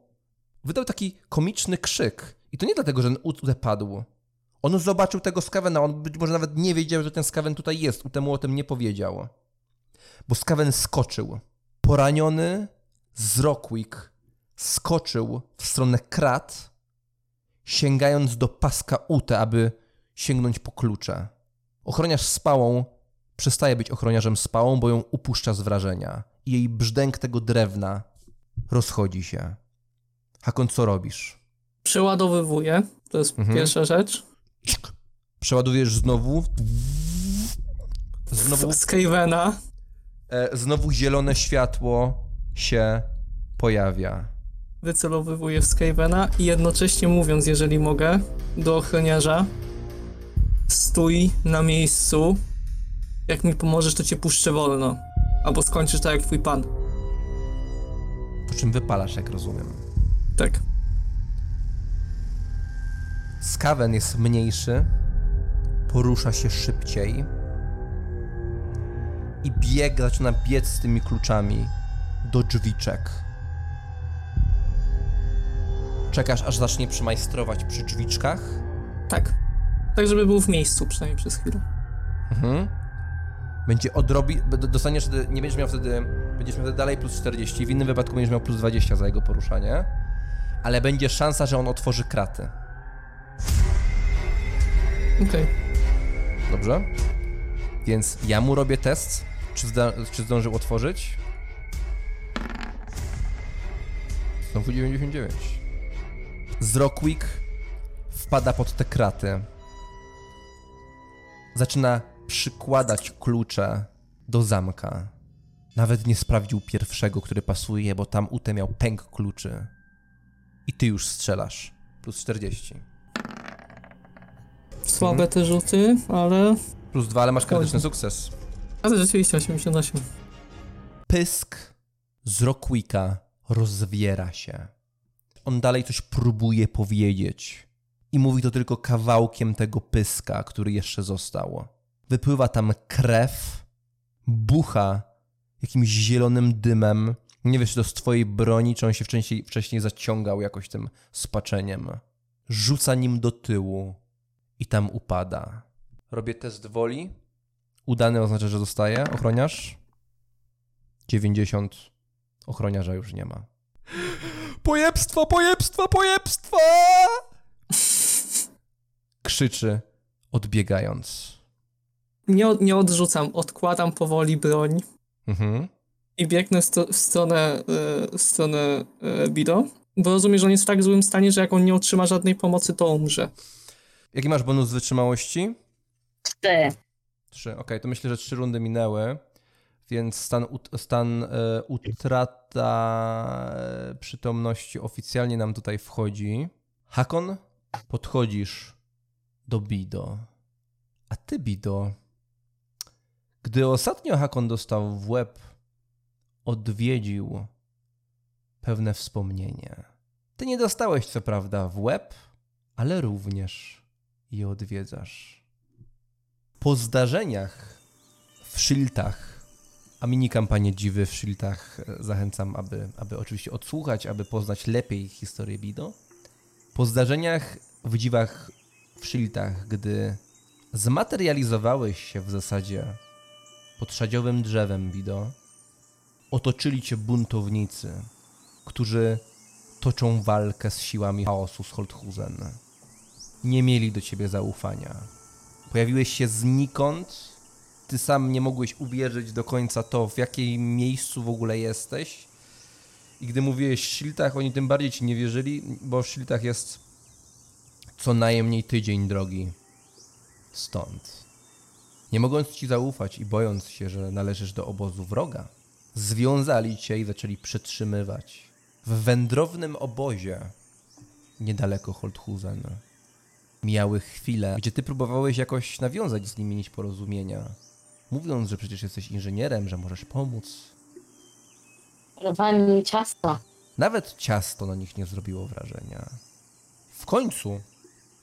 wydał taki komiczny krzyk. I to nie dlatego, że Ute padł. On zobaczył tego Skawena, on być może nawet nie wiedział, że ten Skawen tutaj jest. Ute mu o tym nie powiedział. Bo Skawen skoczył. Poraniony z Rockwick skoczył w stronę krat, sięgając do paska Ute, aby sięgnąć po klucze. Ochroniarz z pałą przestaje być ochroniarzem z pałą, bo ją upuszcza z wrażenia. I jej brzdęk tego drewna rozchodzi się. Hakon, co robisz? Przeładowywuję. To jest Mhm. pierwsza rzecz. Przeładujesz znowu. Znowu, Z Skavena. e, znowu zielone światło się pojawia. Wycelowywuję w Skavena i jednocześnie mówiąc, jeżeli mogę, do ochroniarza stój na miejscu. Jak mi pomożesz, to cię puszczę wolno. Albo skończysz tak jak twój pan. Po czym wypalasz, jak rozumiem. Tak. Skawen jest mniejszy, porusza się szybciej i bieg zaczyna biec z tymi kluczami do drzwiczek. Czekasz, aż zacznie przymajstrować przy drzwiczkach. Tak. Tak, żeby był w miejscu przynajmniej przez chwilę. Mhm. Będzie odrobi... Dostaniesz wtedy... Nie będziesz miał wtedy... Będziesz miał wtedy dalej plus 40. W innym wypadku będziesz miał plus 20 za jego poruszanie. Ale będzie szansa, że on otworzy kraty. Okej. Dobrze? Więc ja mu robię test, czy, zda, czy zdążył otworzyć. Znowu 99. Z Rockwick wpada pod te kraty. Zaczyna przykładać klucze do zamka. Nawet nie sprawdził pierwszego, który pasuje, bo tam Ute miał pęk kluczy. I ty już strzelasz. Plus 40. Słabe te rzuty, ale... Plus 2, ale masz krytyczny sukces. Ale rzeczywiście 88. pysk z Rockwicka rozwiera się. On dalej coś próbuje powiedzieć. I mówi to tylko kawałkiem tego pyska, który jeszcze został. Wypływa tam krew, bucha jakimś zielonym dymem. Nie wiesz, czy to z twojej broni, czy on się wcześniej, wcześniej zaciągał jakoś tym spaczeniem. Rzuca nim do tyłu i tam upada. Robię test woli. Udany oznacza, że zostaje ochroniarz. 90 ochroniarza już nie ma. Pojebstwo, pojebstwo, pojebstwo! Krzyczy, odbiegając. Nie, nie odrzucam, odkładam powoli broń. Mhm. i biegnę sto, w stronę, w stronę e, Bido, bo rozumiem, że on jest w tak złym stanie, że jak on nie otrzyma żadnej pomocy, to umrze. Jaki masz bonus wytrzymałości? Ty. Trzy. Okej, to myślę, że trzy rundy minęły, więc stan, ut, stan e, utrata e, przytomności oficjalnie nam tutaj wchodzi. Hakon, podchodzisz do Bido. A ty, Bido, gdy ostatnio Hakon dostał w łeb, odwiedził pewne wspomnienie. Ty nie dostałeś co prawda w łeb, ale również je odwiedzasz. Po zdarzeniach w Shiltach, a mini kampanię Dziwy w Shiltach e, zachęcam, aby, aby oczywiście odsłuchać, aby poznać lepiej historię Bido. Po zdarzeniach w Dziwach w Shiltach, gdy zmaterializowałeś się w zasadzie pod szadziowym drzewem Bido, otoczyli cię buntownicy, którzy toczą walkę z siłami chaosu z Holthusen. Nie mieli do ciebie zaufania. Pojawiłeś się znikąd. Ty sam nie mogłeś uwierzyć do końca to, w jakim miejscu w ogóle jesteś. I gdy mówiłeś w Shiltach, oni tym bardziej ci nie wierzyli, bo w Shiltach jest co najmniej tydzień drogi stąd. Nie mogąc ci zaufać i bojąc się, że należysz do obozu wroga, związali cię i zaczęli przetrzymywać w wędrownym obozie niedaleko Holthusen mijały chwile, gdzie ty próbowałeś jakoś nawiązać z nimi nić porozumienia, mówiąc, że przecież jesteś inżynierem, że możesz pomóc. Mi ciasto. Nawet ciasto na nich nie zrobiło wrażenia. W końcu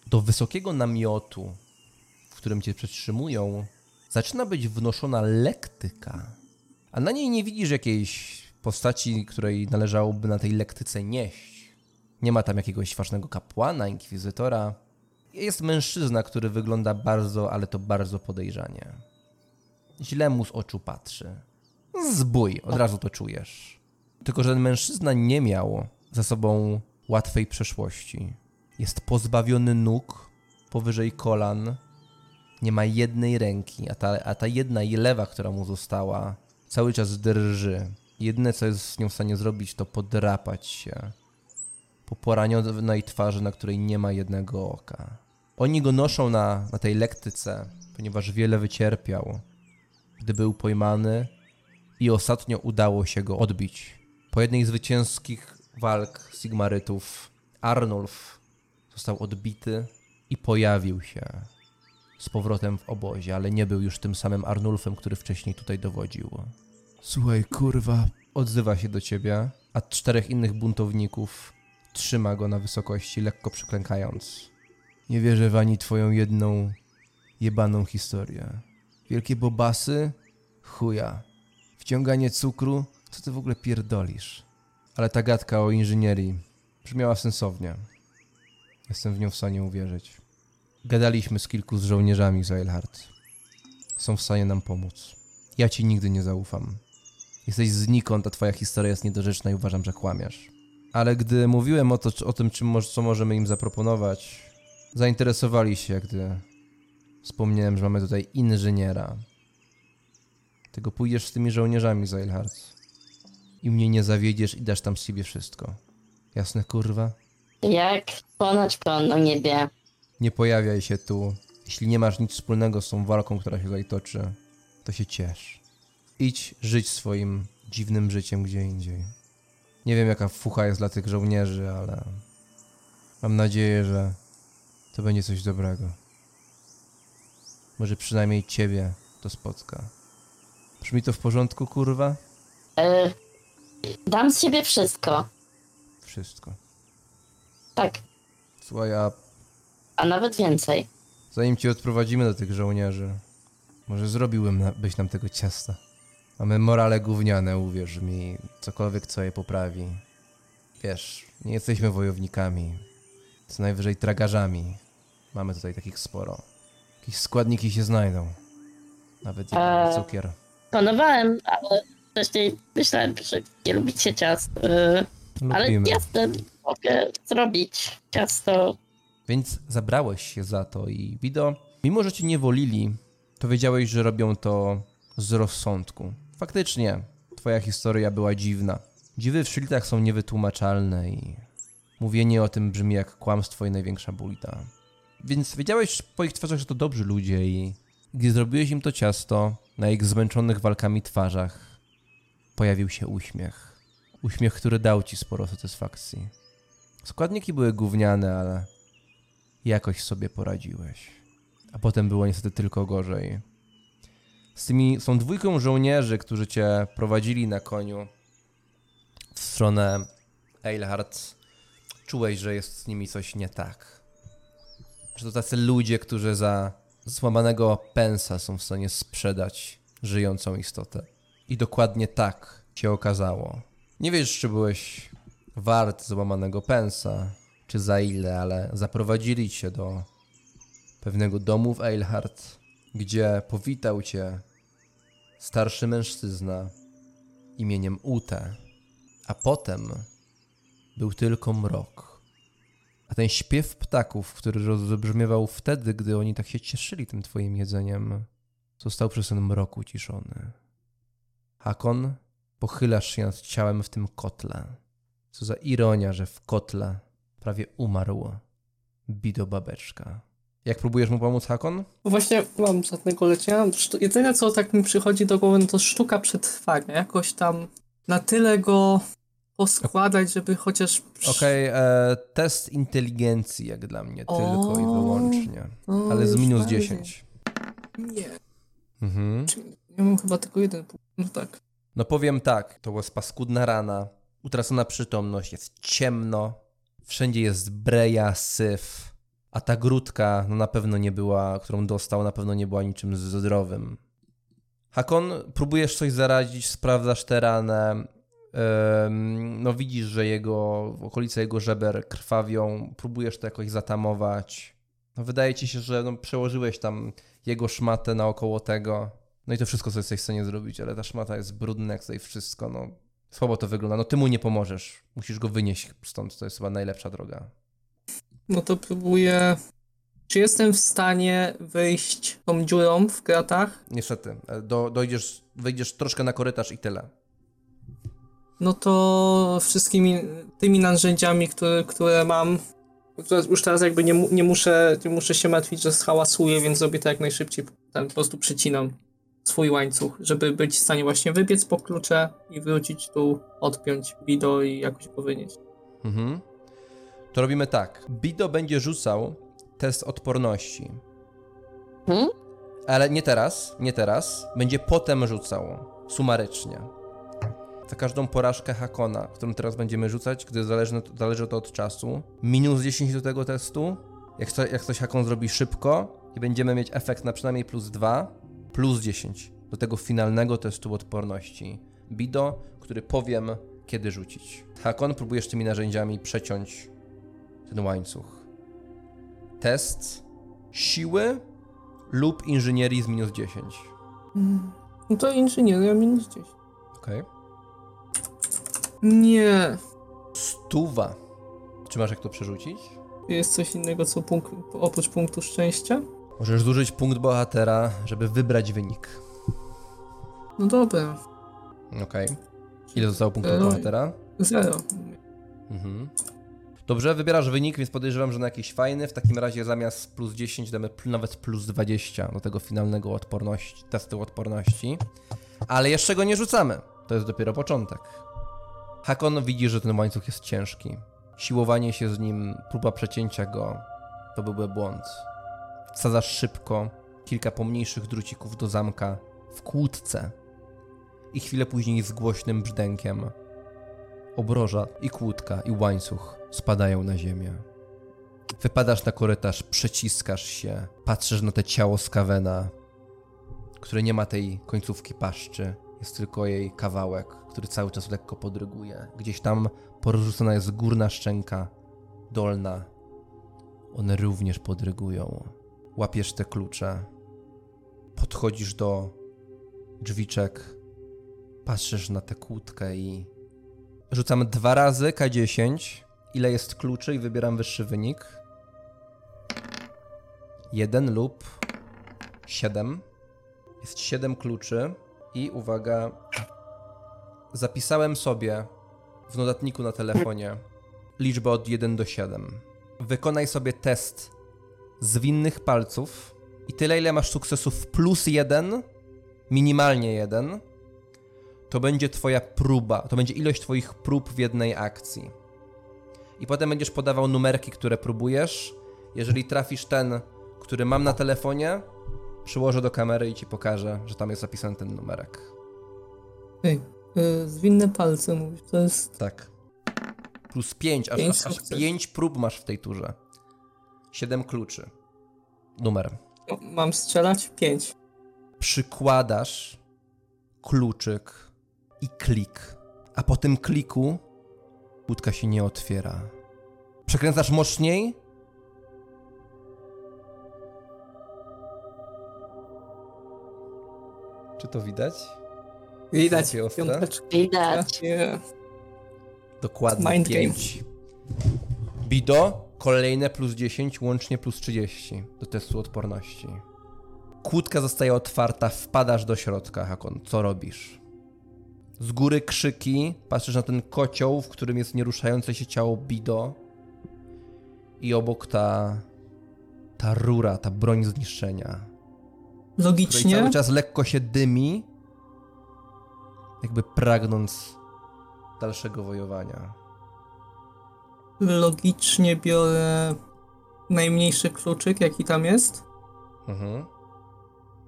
do wysokiego namiotu, w którym cię przetrzymują, zaczyna być wnoszona lektyka, a na niej nie widzisz jakiejś postaci, której należałoby na tej lektyce nieść. Nie ma tam jakiegoś ważnego kapłana, inkwizytora, jest mężczyzna, który wygląda bardzo, ale to bardzo podejrzanie. Źle mu z oczu patrzy. Zbój, od razu to czujesz. Tylko, że ten mężczyzna nie miał za sobą łatwej przeszłości. Jest pozbawiony nóg powyżej kolan. Nie ma jednej ręki, a ta, a ta jedna lewa, która mu została, cały czas drży. Jedyne, co jest z nią w stanie zrobić, to podrapać się po poranionej twarzy, na której nie ma jednego oka. Oni go noszą na, na tej lektyce, ponieważ wiele wycierpiał, gdy był pojmany i ostatnio udało się go odbić. Po jednej z zwycięskich walk Sigmarytów Arnulf został odbity i pojawił się z powrotem w obozie, ale nie był już tym samym Arnulfem, który wcześniej tutaj dowodził. Słuchaj, kurwa, Odzywa się do ciebie, a czterech innych buntowników trzyma go na wysokości, lekko przyklękając. Nie wierzę w ani twoją jedną jebaną historię. Wielkie bobasy? Chuja. Wciąganie cukru? Co ty w ogóle pierdolisz? Ale ta gadka o inżynierii brzmiała sensownie. Jestem w nią w stanie uwierzyć. Gadaliśmy z kilku z żołnierzami z Eilhart. Są w stanie nam pomóc. Ja ci nigdy nie zaufam. Jesteś znikąd, a twoja historia jest niedorzeczna i uważam, że kłamiesz. Ale gdy mówiłem o, to, o tym, czym, co możemy im zaproponować, zainteresowali się, gdy wspomniałem, że mamy tutaj inżyniera. Tego pójdziesz z tymi żołnierzami z Eilhart. I mnie nie zawiedziesz i dasz tam z siebie wszystko. Jasne, kurwa? Jak ponoć pełno na niebie. Nie pojawiaj się tu. Jeśli nie masz nic wspólnego z tą walką, która się tutaj toczy, to się ciesz. Idź żyć swoim dziwnym życiem gdzie indziej. Nie wiem, jaka fucha jest dla tych żołnierzy, ale mam nadzieję, że to będzie coś dobrego. Może przynajmniej ciebie to spotka. Brzmi to w porządku, kurwa? E, dam z siebie wszystko. Wszystko. Tak, Słuchaj, a a nawet więcej. Zanim cię odprowadzimy do tych żołnierzy, może zrobiłbym na, byś nam tego ciasta. Mamy morale gówniane, uwierz mi, cokolwiek co je poprawi. Wiesz, nie jesteśmy wojownikami, co najwyżej tragarzami. Mamy tutaj takich sporo. Jakieś składniki się znajdą. Nawet Eee. eee. cukier. Planowałem, ale wcześniej myślałem, że nie lubicie ciast. E, ale jasne, mogę zrobić ciasto. Więc zabrałeś się za to i Wido, mimo że cię nie wolili, to wiedziałeś, że robią to z rozsądku. Faktycznie, twoja historia była dziwna. Dziwy w szylitach są niewytłumaczalne i mówienie o tym brzmi jak kłamstwo i największa bójda. Więc wiedziałeś po ich twarzach, że to dobrzy ludzie i gdy zrobiłeś im to ciasto, na ich zmęczonych walkami twarzach pojawił się uśmiech. Uśmiech, który dał ci sporo satysfakcji. Składniki były gówniane, ale jakoś sobie poradziłeś. A potem było niestety tylko gorzej. Z tymi, tą dwójką żołnierzy, którzy cię prowadzili na koniu w stronę Eilhart, czułeś, że jest z nimi coś nie tak. Że to tacy ludzie, którzy za złamanego pensa są w stanie sprzedać żyjącą istotę. I dokładnie tak się okazało. Nie wiesz, czy byłeś wart złamanego pensa, czy za ile, ale zaprowadzili cię do pewnego domu w Eilhart, gdzie powitał cię starszy mężczyzna imieniem Ute, a potem był tylko mrok. A ten śpiew ptaków, który rozbrzmiewał wtedy, gdy oni tak się cieszyli tym twoim jedzeniem, został przez ten mrok uciszony. Hakon, pochylasz się nad ciałem w tym kotle. Co za ironia, że w kotle prawie umarł Bido Babeczka. Jak próbujesz mu pomóc, Hakon? Bo właśnie nie mam żadnego leczenia. Jedyne co tak mi przychodzi do głowy, no to sztuka przetrwania. Jakoś tam na tyle go poskładać, żeby chociaż... Okej, e, test inteligencji jak dla mnie, O. tylko i wyłącznie. O, Ale z minus bardziej. 10. Nie, Mhm. ja mam chyba tylko jeden punkt. No tak. No powiem tak, to była paskudna rana, utracona przytomność, jest ciemno, wszędzie jest breja, syf, a ta grudka no na pewno nie była, którą dostał, na pewno nie była niczym zdrowym. Hakon, próbujesz coś zaradzić, sprawdzasz tę ranę, Ym, no widzisz, że jego, okolice jego żeber krwawią, próbujesz to jakoś zatamować. No wydaje ci się, że no, przełożyłeś tam jego szmatę naokoło tego. No i to wszystko, co jesteś w stanie zrobić, ale ta szmata jest brudna, jak tutaj wszystko, no słabo to wygląda. No ty mu nie pomożesz, musisz go wynieść stąd, to jest chyba najlepsza droga. No to próbuję... Czy jestem w stanie wyjść tą dziurą w kratach? Niestety, e, do, dojdziesz, wyjdziesz troszkę na korytarz i tyle. No to wszystkimi tymi narzędziami, które, które mam, już teraz jakby nie, nie, muszę, nie muszę się martwić, że schałasuję, więc zrobię to jak najszybciej. Tak, po prostu przycinam swój łańcuch, żeby być w stanie właśnie wybiec po klucze i wrócić tu, odpiąć bido i jakoś go wynieść. Mhm. To robimy tak. Bido będzie rzucał test odporności. Hmm? Ale nie teraz, nie teraz. Będzie potem rzucał, sumarycznie. Za każdą porażkę Hakona, którą teraz będziemy rzucać, gdy zależy, zależy to od czasu, minus 10 do tego testu. Jak, co, jak coś Hakon zrobi szybko i będziemy mieć efekt na przynajmniej plus 2, plus 10 do tego finalnego testu odporności. Bido, który powiem, kiedy rzucić. Hakon, próbujesz tymi narzędziami przeciąć ten łańcuch. Test siły lub inżynierii z minus 10. No to inżynieria minus 10. Okej. Nie. Stuwa. Czy masz jak to przerzucić? Jest coś innego co punkt, oprócz punktu szczęścia? Możesz zużyć punkt bohatera, żeby wybrać wynik. No dobra. Okej. Ile zostało punktów bohatera? Zero. Mhm. Dobrze, wybierasz wynik, więc podejrzewam, że na jakiś fajny. W takim razie zamiast plus 10 damy nawet plus 20 do tego finalnego odporności, testu odporności. Ale jeszcze go nie rzucamy. To jest dopiero początek. Hakon widzi, że ten łańcuch jest ciężki. Siłowanie się z nim, próba przecięcia go, to byłby błąd. Wsadzasz szybko kilka pomniejszych drucików do zamka w kłódce. I chwilę później z głośnym brzdękiem obroża i kłódka i łańcuch spadają na ziemię. Wypadasz na korytarz, przeciskasz się, patrzysz na te ciało Skawena, które nie ma tej końcówki paszczy, jest tylko jej kawałek, który cały czas lekko podryguje. Gdzieś tam porzucona jest górna szczęka, dolna. One również podrygują. Łapiesz te klucze, podchodzisz do drzwiczek, patrzysz na tę kłódkę i Rzucam dwa razy K10. Ile jest kluczy i wybieram wyższy wynik. Jeden lub siedem. Jest siedem kluczy i uwaga. Zapisałem sobie w notatniku na telefonie liczbę od 1 do 7. Wykonaj sobie test zwinnych palców i tyle, ile masz sukcesów plus 1, minimalnie 1, to będzie twoja próba, to będzie ilość twoich prób w jednej akcji. I potem będziesz podawał numerki, które próbujesz. Jeżeli trafisz ten, który mam na telefonie, przyłożę do kamery i ci pokażę, że tam jest zapisany ten numerek. Ej, y, zwinne palce mówisz, to jest... Tak. Plus 5, aż, Pięć aż, aż sukcesów. 5 prób masz w tej turze. 7 kluczy. Numer. Mam strzelać? Pięć. Przykładasz kluczyk i klik. A po tym kliku łódka się nie otwiera. Przekręcasz mocniej. Czy to widać? Widać. Widać. Nie. Dokładnie Mind game. 5. Bido, kolejne plus 10, łącznie plus 30 do testu odporności. Kłódka zostaje otwarta, wpadasz do środka, Hakon. Co robisz? Z góry krzyki, patrzysz na ten kocioł, w którym jest nieruszające się ciało Bido i obok ta ta rura, ta broń zniszczenia, Logicznie, cały czas lekko się dymi, jakby pragnąc dalszego wojowania. logicznie biorę najmniejszy kluczyk, jaki tam jest Mhm.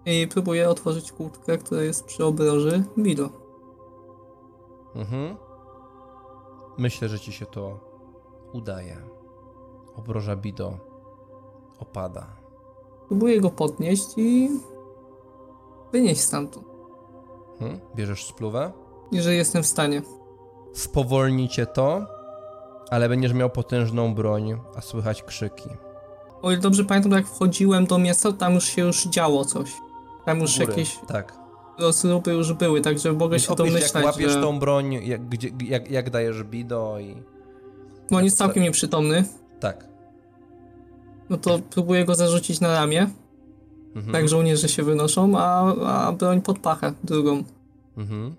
i próbuję otworzyć kłódkę, która jest przy obroży Bido. Mhm. Myślę, że ci się to udaje. Obroża Bido opada. Próbuję go podnieść i wynieść stamtąd, Mhm. Bierzesz spluwę? jeżeli jestem w stanie. Spowolni cię to, ale będziesz miał potężną broń, a słychać krzyki. O ile dobrze pamiętam, jak wchodziłem do miasta, tam już się już działo coś. Tam już Góry. jakieś Tak. Rozruby już były, także mogę się opisz, jak domyślać, łapiesz że... tą broń, jak, gdzie, jak, jak dajesz Bido i... No on jest całkiem nieprzytomny, Tak. no to próbuję go zarzucić na ramię, Mhm. tak żołnierze się wynoszą, a, a broń pod pachę drugą. Mhm.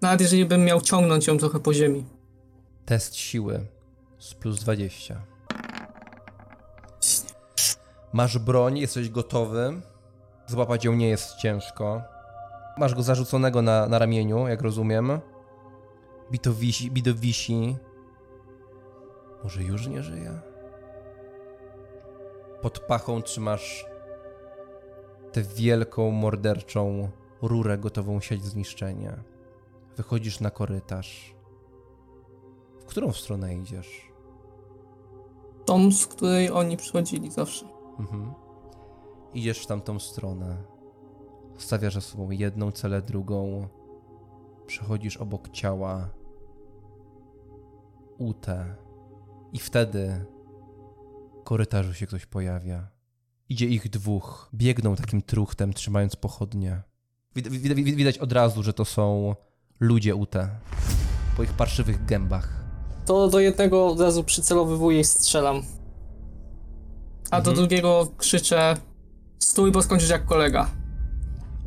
Nawet jeżeli bym miał ciągnąć ją trochę po ziemi. Test siły z plus 20. Masz broń, jesteś gotowy. Złapać ją nie jest ciężko. Masz go zarzuconego na, na ramieniu, jak rozumiem. Bito wisi, Bito wisi. Może już nie żyje? Pod pachą trzymasz tę wielką, morderczą rurę gotową sieć zniszczenia. Wychodzisz na korytarz. W którą stronę idziesz? Tą, z której oni przychodzili zawsze. Mhm. Idziesz w tamtą stronę. Stawiasz za sobą jedną celę, drugą. Przechodzisz obok ciała. Ute. I wtedy w korytarzu się ktoś pojawia. Idzie ich dwóch. Biegną takim truchtem, trzymając pochodnie. Wid- wid- wid- widać od razu, że to są ludzie Ute. Po ich parszywych gębach. To do jednego od razu przycelowywuję i strzelam. A do Mhm. drugiego krzyczę stój, bo skończysz jak kolega.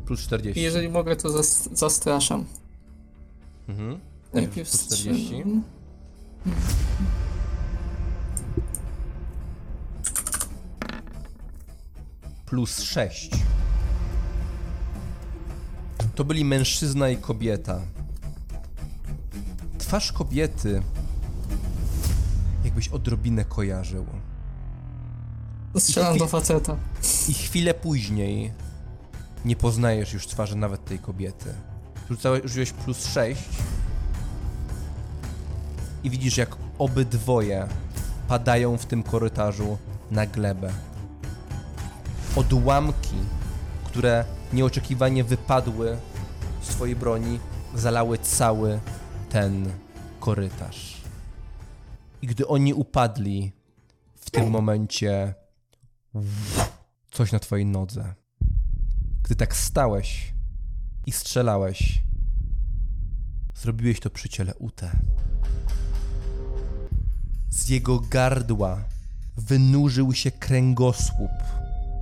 Plus 40. I jeżeli mogę, to zas zastraszam. Mhm. Najpierw plus 40. strzelam. plus 6. To byli mężczyzna i kobieta. Twarz kobiety jakbyś odrobinę kojarzył. Strzelam do faceta. I chwilę później nie poznajesz już twarzy nawet tej kobiety. Rzucałeś, rzuciłeś plus 6 i widzisz jak obydwoje padają w tym korytarzu na glebę. Odłamki, które nieoczekiwanie wypadły z twojej broni, zalały cały ten korytarz. I gdy oni upadli, w tym momencie coś na twojej nodze. Gdy tak stałeś i strzelałeś, zrobiłeś to przy ciele Ute. Z jego gardła wynurzył się kręgosłup,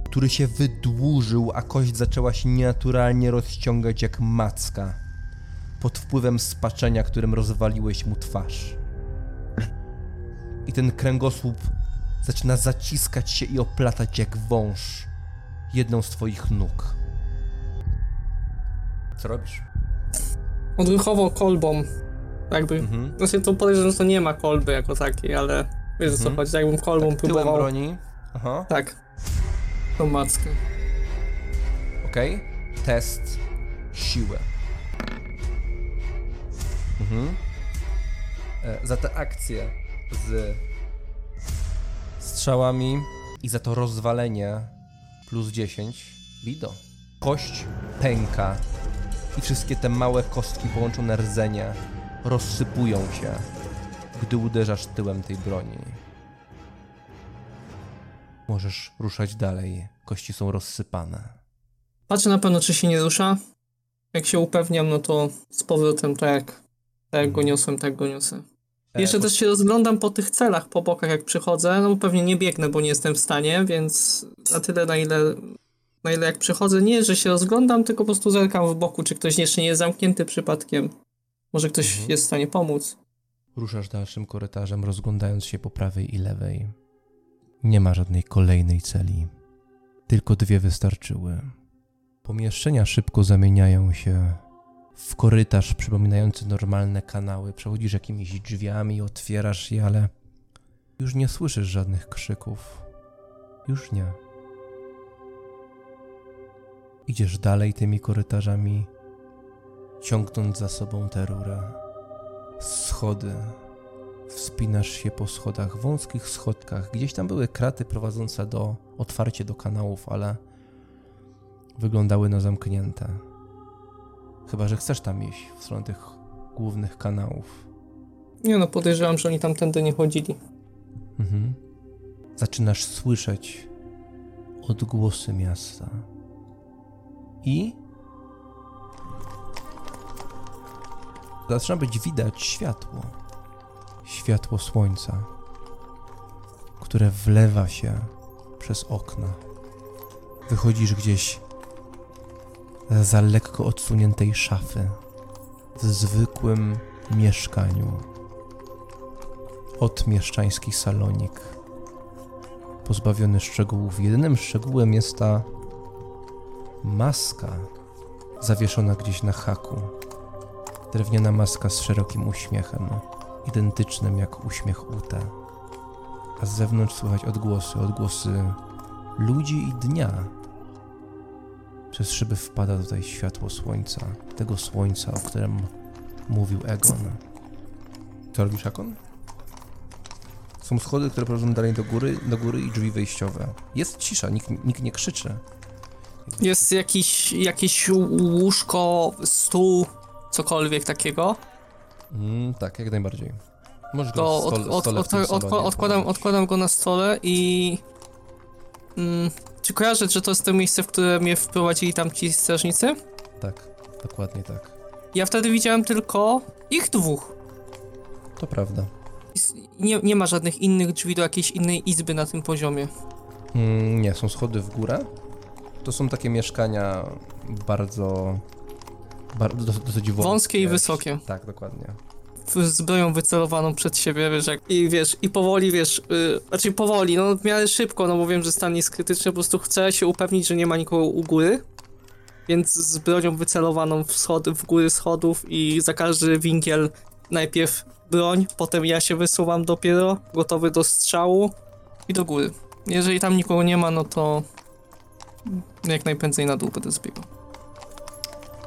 który się wydłużył, a kość zaczęła się nienaturalnie rozciągać jak macka. pod wpływem spaczenia, którym rozwaliłeś mu twarz. I ten kręgosłup zaczyna zaciskać się i oplatać jak wąż jedną z twoich nóg. Co robisz? Odruchowo kolbą. Jakby. Mhm. Znaczy to podejrzewam, że to nie ma kolby jako takiej, ale wiesz o co Mhm. chodzi. Jakbym kolbą Tak, próbował. broni. Aha. Tak. Tą mackę. Okej. Test siły. Mhm. E, za tę akcję z strzałami i za to rozwalenie plus 10 Bido. Kość pęka i wszystkie te małe kostki połączone rdzenie rozsypują się, gdy uderzasz tyłem tej broni. Możesz ruszać dalej. Kości są rozsypane. Patrzę na pewno, czy się nie rusza. Jak się upewniam, no to z powrotem tak jak, tak jak go niosłem, tak go niosę. E, Jeszcze też się rozglądam po tych celach, po bokach jak przychodzę, no pewnie nie biegnę, bo nie jestem w stanie, więc na tyle na ile, na ile jak przychodzę, nie, że się rozglądam, tylko po prostu zerkam w boku, czy ktoś jeszcze nie jest zamknięty przypadkiem. Może ktoś Mhm. jest w stanie pomóc. Ruszasz dalszym korytarzem, rozglądając się po prawej i lewej. Nie ma żadnej kolejnej celi. Tylko dwie wystarczyły. Pomieszczenia szybko zamieniają się w korytarz przypominający normalne kanały. Przechodzisz jakimiś drzwiami, otwierasz je, ale już nie słyszysz żadnych krzyków. Już nie. Idziesz dalej tymi korytarzami, ciągnąc za sobą tę rurę. Schody. Wspinasz się po schodach, wąskich schodkach. Gdzieś tam były kraty prowadzące do otwarcie do kanałów, ale wyglądały na zamknięte. Chyba, że chcesz tam iść w stronę tych głównych kanałów. Nie no, podejrzewam, że oni tamtędy nie chodzili. Mhm. Zaczynasz słyszeć odgłosy miasta. I zaczyna być widać światło. Światło słońca, które wlewa się przez okna. Wychodzisz gdzieś za lekko odsuniętej szafy w zwykłym mieszkaniu odmieszczański salonik. Pozbawiony szczegółów. Jedynym szczegółem jest ta maska zawieszona gdzieś na haku. Drewniana maska z szerokim uśmiechem, identycznym jak uśmiech Ute. A z zewnątrz słychać odgłosy, odgłosy ludzi i dnia. Przez szyby wpada tutaj światło słońca, tego słońca, o którym mówił Egon. Co robisz, Akon? Są schody, które prowadzą dalej do góry, do góry i drzwi wejściowe. Jest cisza, nikt, nikt nie krzyczy. Jest jakiś, jakieś łóżko, stół, cokolwiek takiego. Mm, tak, jak najbardziej. Możesz go To w od, stole, od, od, od, odkładam, odkładam go na stole i... Mm, czy kojarzę, że to jest to miejsce, w które mnie wprowadzili tam ci strażnicy? Tak, dokładnie tak. Ja wtedy widziałem tylko ich dwóch. To prawda. Nie, nie ma żadnych innych drzwi do jakiejś innej izby na tym poziomie. Mm, nie, są schody w górę. To są takie mieszkania bardzo... bardzo dosyć, wąskie. Wąskie i wysokie. Tak, dokładnie. w- zbroją wycelowaną przed siebie, wiesz, jak, i wiesz, i powoli, wiesz, yy, znaczy powoli, no w miarę szybko, no bo wiem, że stan jest krytyczny, po prostu chcę się upewnić, że nie ma nikogo u góry, więc z bronią wycelowaną w, schody, w góry schodów i za każdy winkiel najpierw broń, potem ja się wysuwam dopiero, gotowy do strzału i do góry. Jeżeli tam nikogo nie ma, no to jak najprędzej na dół będę zbiegał.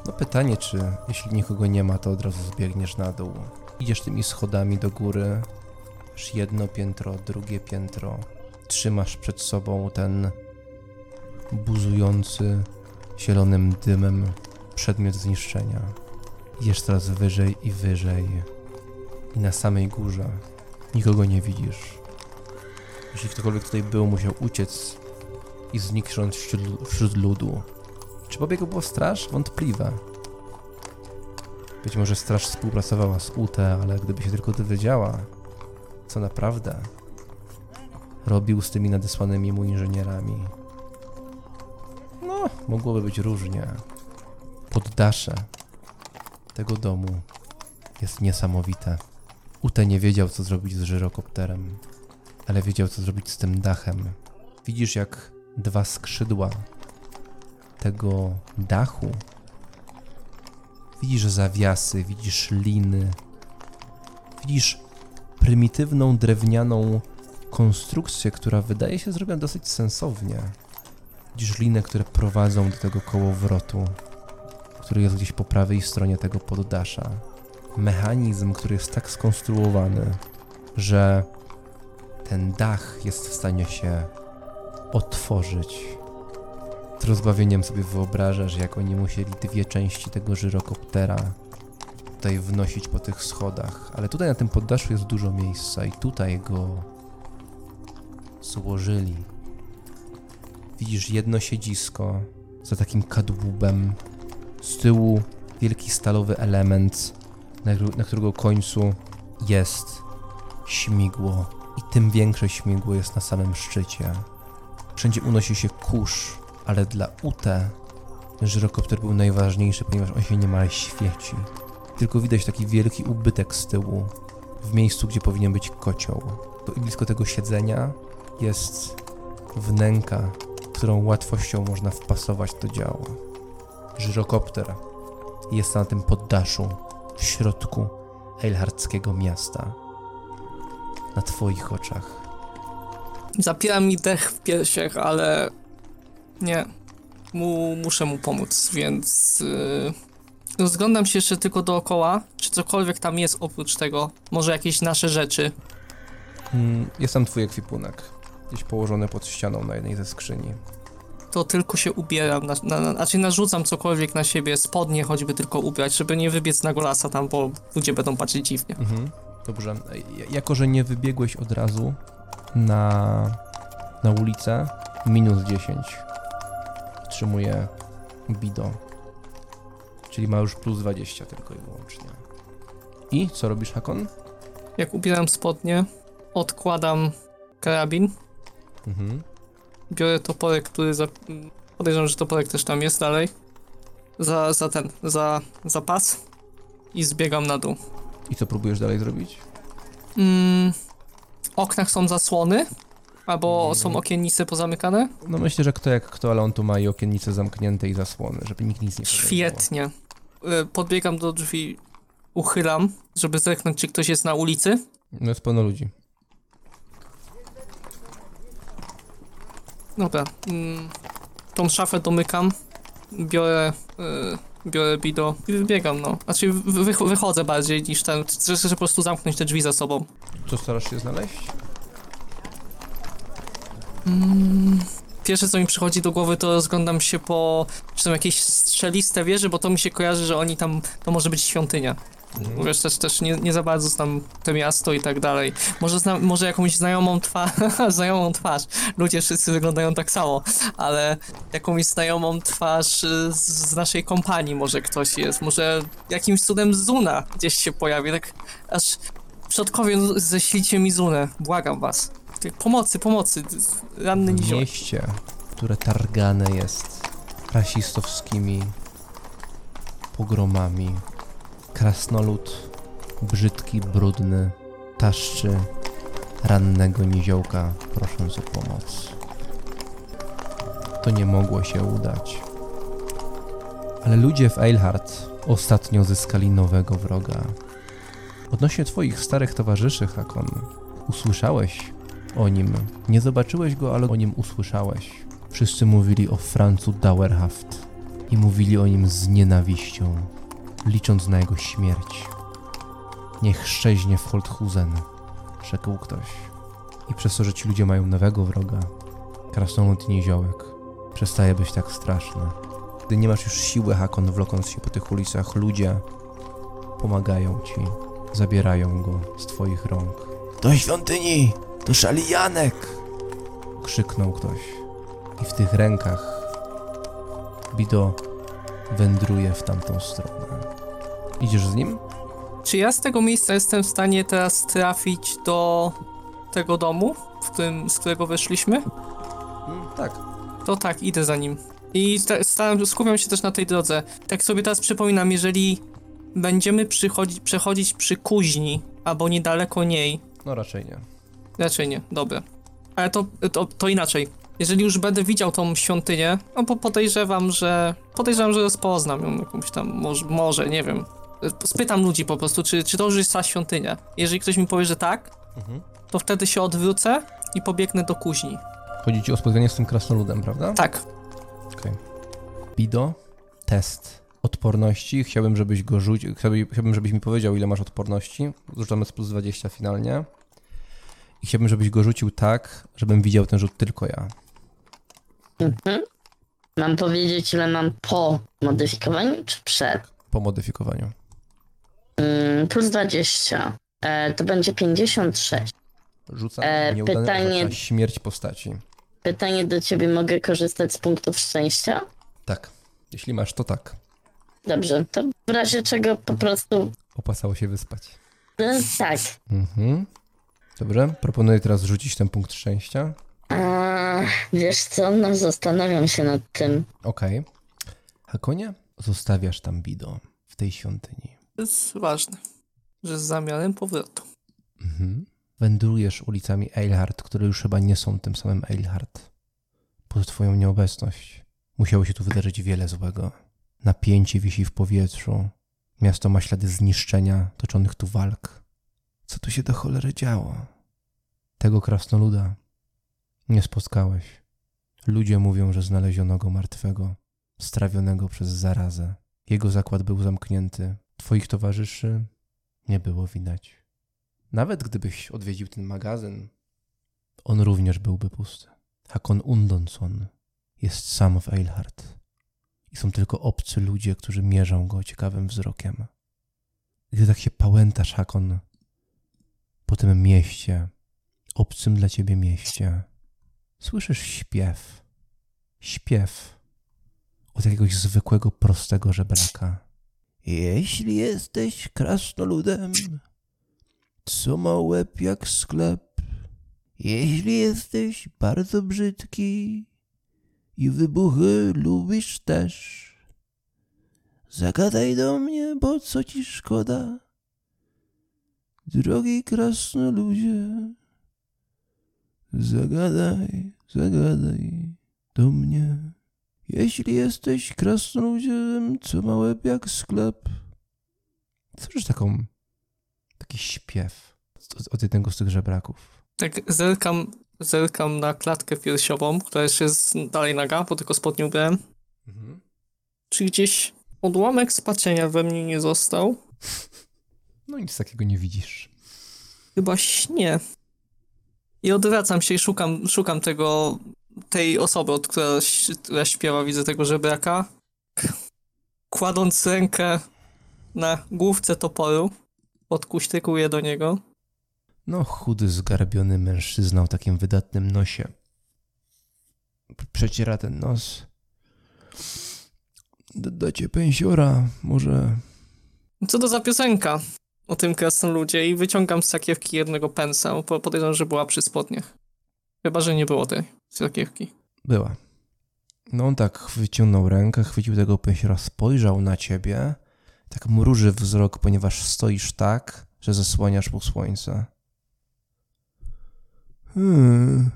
No pytanie, czy jeśli nikogo nie ma, to od razu zbiegniesz na dół. Idziesz tymi schodami do góry, masz jedno piętro, drugie piętro. Trzymasz przed sobą ten buzujący zielonym dymem przedmiot zniszczenia. Idziesz coraz wyżej i wyżej. I na samej górze nikogo nie widzisz. Jeśli ktokolwiek tutaj był, musiał uciec i zniknąć wśród, wśród ludu. Czy pobiegł straż? Wątpliwe. Być może straż współpracowała z UT, ale gdyby się tylko dowiedziała, co naprawdę robił z tymi nadesłanymi mu inżynierami. No, mogłoby być różnie. Poddasze tego domu jest niesamowite. Ute nie wiedział, co zrobić z żyrokopterem, ale wiedział, co zrobić z tym dachem. Widzisz, jak dwa skrzydła tego dachu. Widzisz zawiasy, widzisz liny, widzisz prymitywną drewnianą konstrukcję, która wydaje się zrobiona dosyć sensownie. Widzisz liny, które prowadzą do tego kołowrotu, który jest gdzieś po prawej stronie tego poddasza. Mechanizm, który jest tak skonstruowany, że ten dach jest w stanie się otworzyć. Z rozbawieniem sobie wyobrażasz, jak oni musieli dwie części tego żyrokoptera tutaj wnosić po tych schodach. Ale tutaj na tym poddaszu jest dużo miejsca i tutaj go złożyli. Widzisz jedno siedzisko za takim kadłubem. Z tyłu wielki stalowy element, na, na którego końcu jest śmigło. I tym większe śmigło jest na samym szczycie. Wszędzie unosi się kurz, ale dla UT żyrokopter był najważniejszy, ponieważ on się niemal świeci. Tylko widać taki wielki ubytek z tyłu, w miejscu, gdzie powinien być kocioł. I blisko tego siedzenia jest wnęka, którą łatwością można wpasować do działu. Żyrokopter jest na tym poddaszu, w środku Eilhardzkiego miasta. Na twoich oczach. Zapiera mi dech w piersiach, ale nie. Mu, muszę mu pomóc, więc yy, rozglądam się jeszcze tylko dookoła, czy cokolwiek tam jest oprócz tego. Może jakieś nasze rzeczy. Mm, Jest tam twój ekwipunek. Gdzieś położony pod ścianą na jednej ze skrzyni. To tylko się ubieram, na, na, na, znaczy narzucam cokolwiek na siebie, spodnie choćby tylko ubrać, żeby nie wybiec na golasa tam, bo ludzie będą patrzeć dziwnie. Mhm. Dobrze. J- Jako, że nie wybiegłeś od razu na, na ulicę, minus 10 otrzymuje Bido. Czyli ma już plus 20 tylko i wyłącznie. I co robisz, Hakon? Jak ubieram spodnie, odkładam karabin, Mhm. biorę toporek, który za... podejrzewam, że toporek też tam jest dalej, za, za ten, za, za pas i zbiegam na dół. I co próbujesz dalej zrobić? Mm, oknach są zasłony, albo są okiennice pozamykane. No myślę, że kto jak kto, ale on tu ma i okiennice zamknięte i zasłony, żeby nikt nic nie podejrzewał. Świetnie. Y, Podbiegam do drzwi, uchylam, żeby zerknąć, czy ktoś jest na ulicy. No jest pełno ludzi. Dobra. Mm, tą szafę domykam, biorę, y, biorę bido i wybiegam, no. Znaczy wy, wy, wychodzę bardziej niż ten, chcę, chcę po prostu zamknąć te drzwi za sobą. Co starasz się znaleźć? Mm, pierwsze co mi przychodzi do głowy to rozglądam się po, czy są jakieś strzeliste wieże, bo to mi się kojarzy, że oni tam, to może być świątynia. Wiesz, też, też nie, nie za bardzo znam to miasto i tak dalej. Może, znam, może jakąś znajomą twarz, znajomą twarz. Ludzie wszyscy wyglądają tak samo, ale jakąś znajomą twarz y, z, z naszej kompanii może ktoś jest. Może jakimś cudem Zuna gdzieś się pojawi. Tak aż przodkowie ześlijcie mi Zunę. Błagam was. Pomocy, pomocy. Ranny w nizioł. mieście, które targane jest rasistowskimi pogromami. Krasnolud, brzydki, brudny, taszczy rannego niziołka, prosząc o pomoc. To nie mogło się udać. Ale ludzie w Eilhart ostatnio zyskali nowego wroga. Odnośnie twoich starych towarzyszy, Hakon, usłyszałeś o nim. Nie zobaczyłeś go, ale o nim usłyszałeś. Wszyscy mówili o Francu Dauerhaft i mówili o nim z nienawiścią, licząc na jego śmierć. Niech szczeźnie w Holthusen, rzekł ktoś. I przez to, że ci ludzie mają nowego wroga, krasnolud niziołek, przestaje być tak straszny. Gdy nie masz już siły, Hakon, wlokąc się po tych ulicach, ludzie pomagają ci, zabierają go z twoich rąk. Do świątyni! To szalijanek! Krzyknął ktoś. I w tych rękach Bido wędruje w tamtą stronę. Idziesz z nim? Czy ja z tego miejsca jestem w stanie teraz trafić do tego domu, w którym, z którego wyszliśmy? tak. To tak, idę za nim. I sta- staram, skupiam się też na tej drodze. Tak sobie teraz przypominam, jeżeli będziemy przechodzić przy kuźni, albo niedaleko niej. No raczej nie. Raczej nie, dobra. Ale to, to, to inaczej. Jeżeli już będę widział tą świątynię, no bo podejrzewam, że. Podejrzewam, że rozpoznam ją jakąś tam, może, może nie wiem. Spytam ludzi po prostu, czy, czy to już jest ta świątynia. Jeżeli ktoś mi powie, że tak, Mhm. to wtedy się odwrócę i pobiegnę do kuźni. Chodzi ci o spotkanie z tym krasnoludem, prawda? Tak. Okej. Bido, test odporności. Chciałbym, żebyś go rzucił. Chciałbym, chciałbym, żebyś mi powiedział, ile masz odporności. Rzucamy z plus 20 finalnie. I chciałbym, żebyś go rzucił tak, żebym widział ten rzut tylko ja. Mhm. Mam powiedzieć, ile mam po modyfikowaniu, czy przed? Po modyfikowaniu. Mm, plus 20. E, to będzie 56. Rzucam E, nieudany pytanie- na śmierć postaci. Pytanie do ciebie, mogę korzystać z punktów szczęścia? Tak. Jeśli masz, to tak. Dobrze, to w razie czego po prostu... Opłacało się wyspać. E, tak. Mhm. Dobrze. Proponuję teraz rzucić ten punkt szczęścia. A, wiesz co, no zastanawiam się nad tym. Okej. Hakonie, zostawiasz tam Bido w tej świątyni. To jest ważne, że z zamiarem powrotu. Mhm. Wędrujesz ulicami Eilhart, które już chyba nie są tym samym Eilhart. Pod twoją nieobecność musiało się tu wydarzyć wiele złego. Napięcie wisi w powietrzu. Miasto ma ślady zniszczenia, toczonych tu walk. Co tu się do cholery działo? Tego krasnoluda nie spotkałeś. Ludzie mówią, że znaleziono go martwego, strawionego przez zarazę. Jego zakład był zamknięty. Twoich towarzyszy nie było widać. Nawet gdybyś odwiedził ten magazyn, on również byłby pusty. Hakon Undonson jest sam w Eilhart. I są tylko obcy ludzie, którzy mierzą go ciekawym wzrokiem. Gdy tak się pałętasz, Hakon, po tym mieście, obcym dla ciebie mieście, słyszysz śpiew. Śpiew od jakiegoś zwykłego, prostego żebraka. Jeśli jesteś krasnoludem, co ma łeb jak sklep. Jeśli jesteś bardzo brzydki i wybuchy lubisz też, zagadaj do mnie, bo co ci szkoda, drogi krasnoludzie. Zagadaj, zagadaj do mnie. Jeśli jesteś krasnoludem, co ma łeb jak sklep. Słyszysz taką taki śpiew od, jednego z tych żebraków. Tak zerkam, zerkam na klatkę piersiową, która jeszcze jest dalej naga, bo tylko spodnie ubrałem. Czy gdzieś odłamek spaczenia we mnie nie został? No nic takiego nie widzisz. Chyba śnie. I odwracam się i szukam, szukam tego, tej osoby, od która, która śpiewa, widzę tego żebraka. Kładąc rękę na główce toporu, podkuśtykuję do niego. No, chudy, zgarbiony mężczyzna o takim wydatnym nosie. Przeciera ten nos. D- dacie pensiora, może... Co to za piosenka o tym krasnoludzie i wyciągam z sakiewki jednego pensa, bo podejrzewam, że była przy spodniach. Chyba, że nie było tej sakiewki. Była. No on tak wyciągnął rękę, chwycił tego pensiora, spojrzał na ciebie. Tak mruży wzrok, ponieważ stoisz tak, że zasłaniasz mu słońce. Hmm.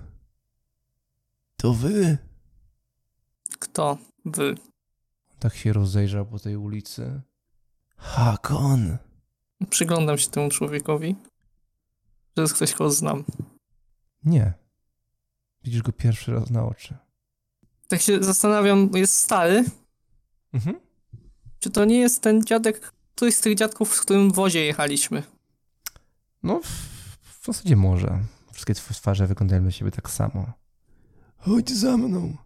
To wy? Kto? Wy. Tak się rozejrzał po tej ulicy. Hakon. Przyglądam się temu człowiekowi. Że jest ktoś, kogo znam. Nie. Widzisz go pierwszy raz na oczy. Tak się zastanawiam, jest stary. Mhm. Czy to nie jest ten dziadek, któryś z tych dziadków, w którym wozie jechaliśmy? No, w, w zasadzie może. Wszystkie twoje twarze wyglądają dla siebie tak samo. Chodź za mną.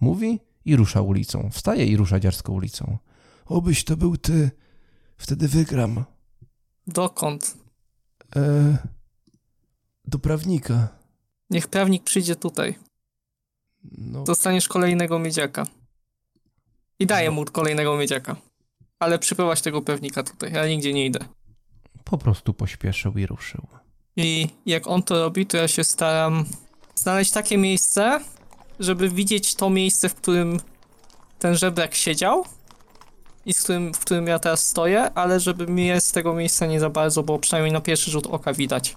Mówi i rusza ulicą. Wstaje i rusza dziarską ulicą. Obyś to był ty. Wtedy wygram. Dokąd? E, do prawnika. Niech prawnik przyjdzie tutaj. No, Dostaniesz kolejnego miedziaka. I daję mu kolejnego miedziaka. Ale przyprowadź tego pewnika tutaj, ja nigdzie nie idę. po prostu pośpieszył i ruszył. I jak on to robi, to ja się staram znaleźć takie miejsce, żeby widzieć to miejsce, w którym ten żebrak siedział. I z którym, w którym ja teraz stoję, ale żeby mnie z tego miejsca nie za bardzo, bo przynajmniej na pierwszy rzut oka widać.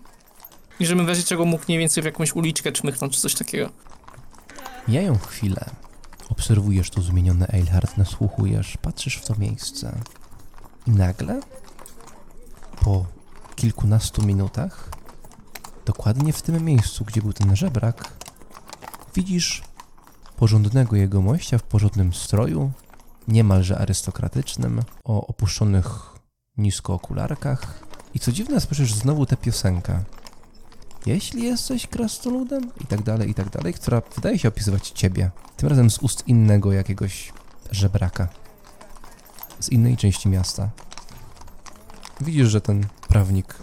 I żebym w razie czego mógł mniej więcej w jakąś uliczkę czmychnąć czy coś takiego. Mijają chwilę. Obserwujesz to zmienione Eilhart, nasłuchujesz, patrzysz w to miejsce. I nagle, po kilkunastu minutach, dokładnie w tym miejscu, gdzie był ten żebrak, widzisz porządnego jegomościa w porządnym stroju, niemalże arystokratycznym, o opuszczonych nisko okularkach. I co dziwne, słyszysz znowu tę piosenkę. Jeśli jesteś krasnoludem i tak dalej, i tak dalej, która wydaje się opisywać ciebie. Tym razem z ust innego jakiegoś żebraka. Z innej części miasta. Widzisz, że ten prawnik,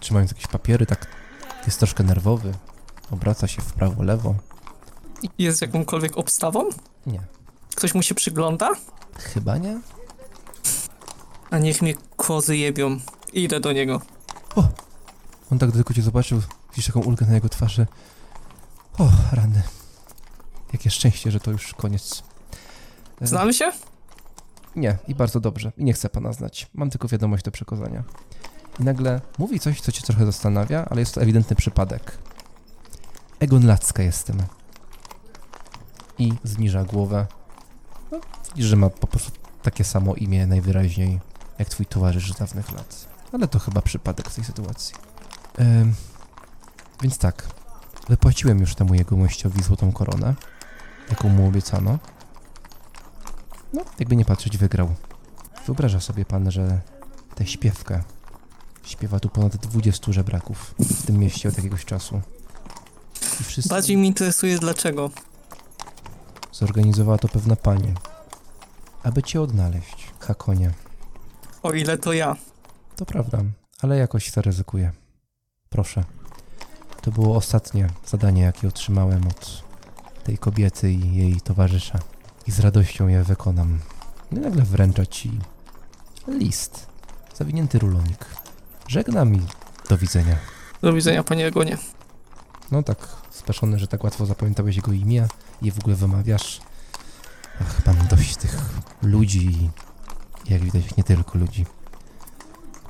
trzymając jakieś papiery, tak jest troszkę nerwowy. Obraca się w prawo, lewo. Jest jakąkolwiek obstawą? Nie. Ktoś mu się przygląda? Chyba nie? A niech mnie kozy jebią. Idę do niego. On tak tylko cię zobaczył, widzisz taką ulgę na jego twarzy. O, rany. Jakie szczęście, że to już koniec. E, Znamy się? Nie, i bardzo dobrze. I nie chcę pana znać. Mam tylko wiadomość do przekazania. I nagle mówi coś, co cię trochę zastanawia, ale jest to ewidentny przypadek. Egon Lacka jestem. I zniża głowę. No, widzisz, że ma po prostu takie samo imię najwyraźniej, jak twój towarzysz z dawnych lat. Ale to chyba przypadek w tej sytuacji. Więc tak. Wypłaciłem już temu jegomościowi złotą koronę, jaką mu obiecano. No, jakby nie patrzeć, wygrał. Wyobraża sobie pan, że tę śpiewkę śpiewa tu ponad 20 żebraków w tym mieście od jakiegoś czasu. I wszyscy Bardziej mnie interesuje dlaczego. Zorganizowała to pewna pani, aby cię odnaleźć, Hakonie. O ile to ja. To prawda, ale jakoś zaryzykuję. Proszę. To było ostatnie zadanie, jakie otrzymałem od tej kobiety i jej towarzysza. I z radością je wykonam. No i nagle wręcza ci list. Zawinięty rulonik. Żegnam i do widzenia. Do widzenia, panie Egonie. No tak speszony, że tak łatwo zapamiętałeś jego imię je w ogóle wymawiasz. Ach, mam dość tych ludzi i jak widać nie tylko ludzi.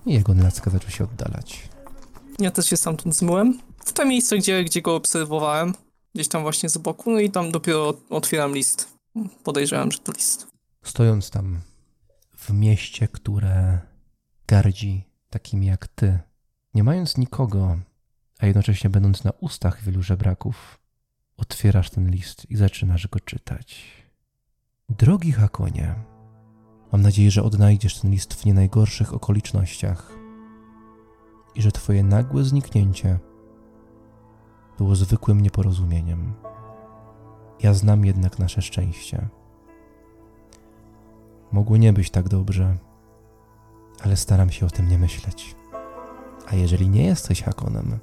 I jego nacka zaczął się oddalać. Ja też się stamtąd zmyłem. W to miejsce, gdzie, gdzie go obserwowałem. Gdzieś tam właśnie z boku. No i tam dopiero otwieram list. Podejrzewam, że to list. Stojąc tam w mieście, które gardzi takimi jak ty, nie mając nikogo, a jednocześnie będąc na ustach wielu żebraków, otwierasz ten list i zaczynasz go czytać. Drogi Hakonie, mam nadzieję, że odnajdziesz ten list w nie najgorszych okolicznościach i że twoje nagłe zniknięcie było zwykłym nieporozumieniem. Ja znam jednak nasze szczęście. Mogło nie być tak dobrze, ale staram się o tym nie myśleć. A jeżeli nie jesteś Hakonem,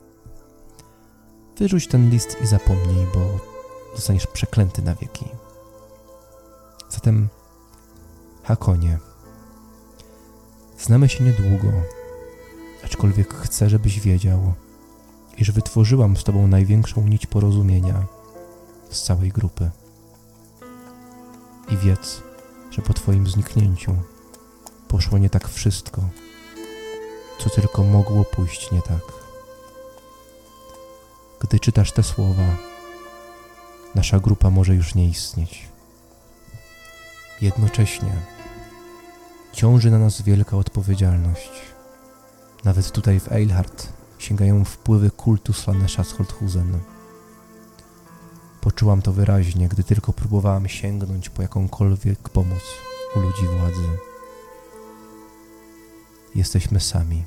wyrzuć ten list i zapomnij, bo zostaniesz przeklęty na wieki. Zatem, Hakonie, znamy się niedługo, aczkolwiek chcę, żebyś wiedział, iż wytworzyłam z tobą największą nić porozumienia z całej grupy. I wiedz, że po Twoim zniknięciu poszło nie tak wszystko, co tylko mogło pójść nie tak. Gdy czytasz te słowa, nasza grupa może już nie istnieć. Jednocześnie ciąży na nas wielka odpowiedzialność. Nawet tutaj w Eilhart sięgają wpływy kultu Slanesha z Holthusen. Poczułam to wyraźnie, gdy tylko próbowałam sięgnąć po jakąkolwiek pomoc u ludzi władzy. Jesteśmy sami.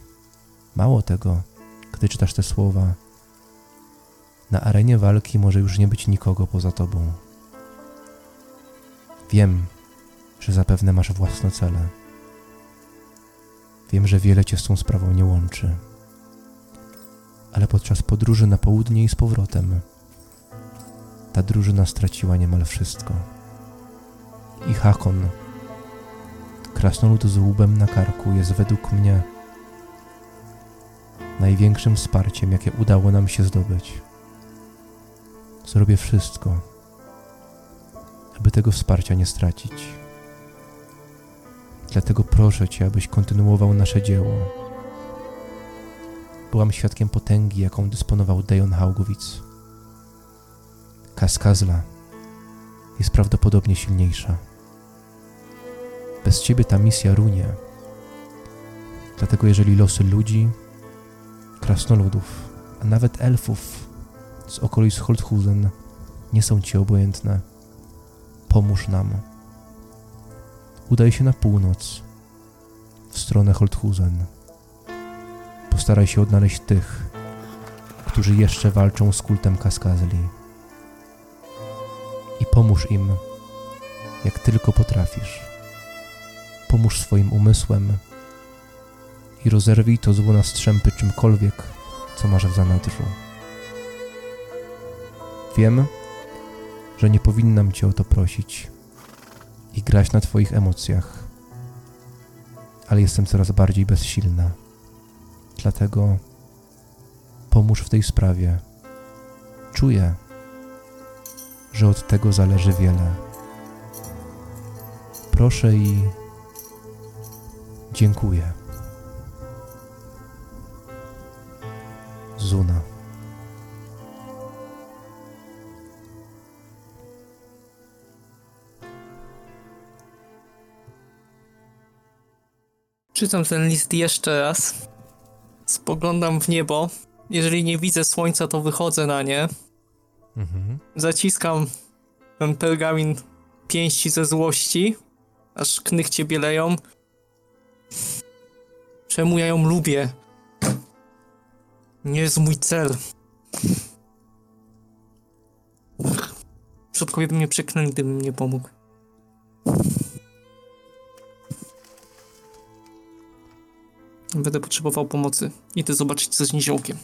Mało tego, gdy czytasz te słowa, na arenie walki może już nie być nikogo poza tobą. Wiem, że zapewne masz własne cele. Wiem, że wiele cię z tą sprawą nie łączy. Ale podczas podróży na południe i z powrotem ta drużyna straciła niemal wszystko. I Hakon, krasnolud z łubem na karku, jest według mnie największym wsparciem, jakie udało nam się zdobyć. Zrobię wszystko, aby tego wsparcia nie stracić. Dlatego proszę Cię, abyś kontynuował nasze dzieło. Byłam świadkiem potęgi, jaką dysponował Dejon Haugowitz. Kaskazla jest prawdopodobnie silniejsza. Bez Ciebie ta misja runie. Dlatego jeżeli losy ludzi, krasnoludów, a nawet elfów z okolic Holthusen nie są Ci obojętne, pomóż nam. Udaj się na północ, w stronę Holthusen. Postaraj się odnaleźć tych, którzy jeszcze walczą z kultem Kaskazli. I pomóż im, jak tylko potrafisz. Pomóż swoim umysłem i rozerwij to zło na strzępy czymkolwiek, co masz w zanadrzu. Wiem, że nie powinnam Cię o to prosić i grać na Twoich emocjach, ale jestem coraz bardziej bezsilna. Dlatego pomóż w tej sprawie. Czuję, że od tego zależy wiele. Proszę i dziękuję. Zuna. Czytam ten list jeszcze raz. Spoglądam w niebo. Jeżeli nie widzę słońca, to wychodzę na nie. Mhm. Zaciskam ten pergamin pięści ze złości, aż knychcie bieleją. Czemu ja ją lubię? Nie jest mój cel. Przodkowie by mnie przeklęli, gdybym nie pomógł. Będę potrzebował pomocy. Idę zobaczyć, co z niziołkiem.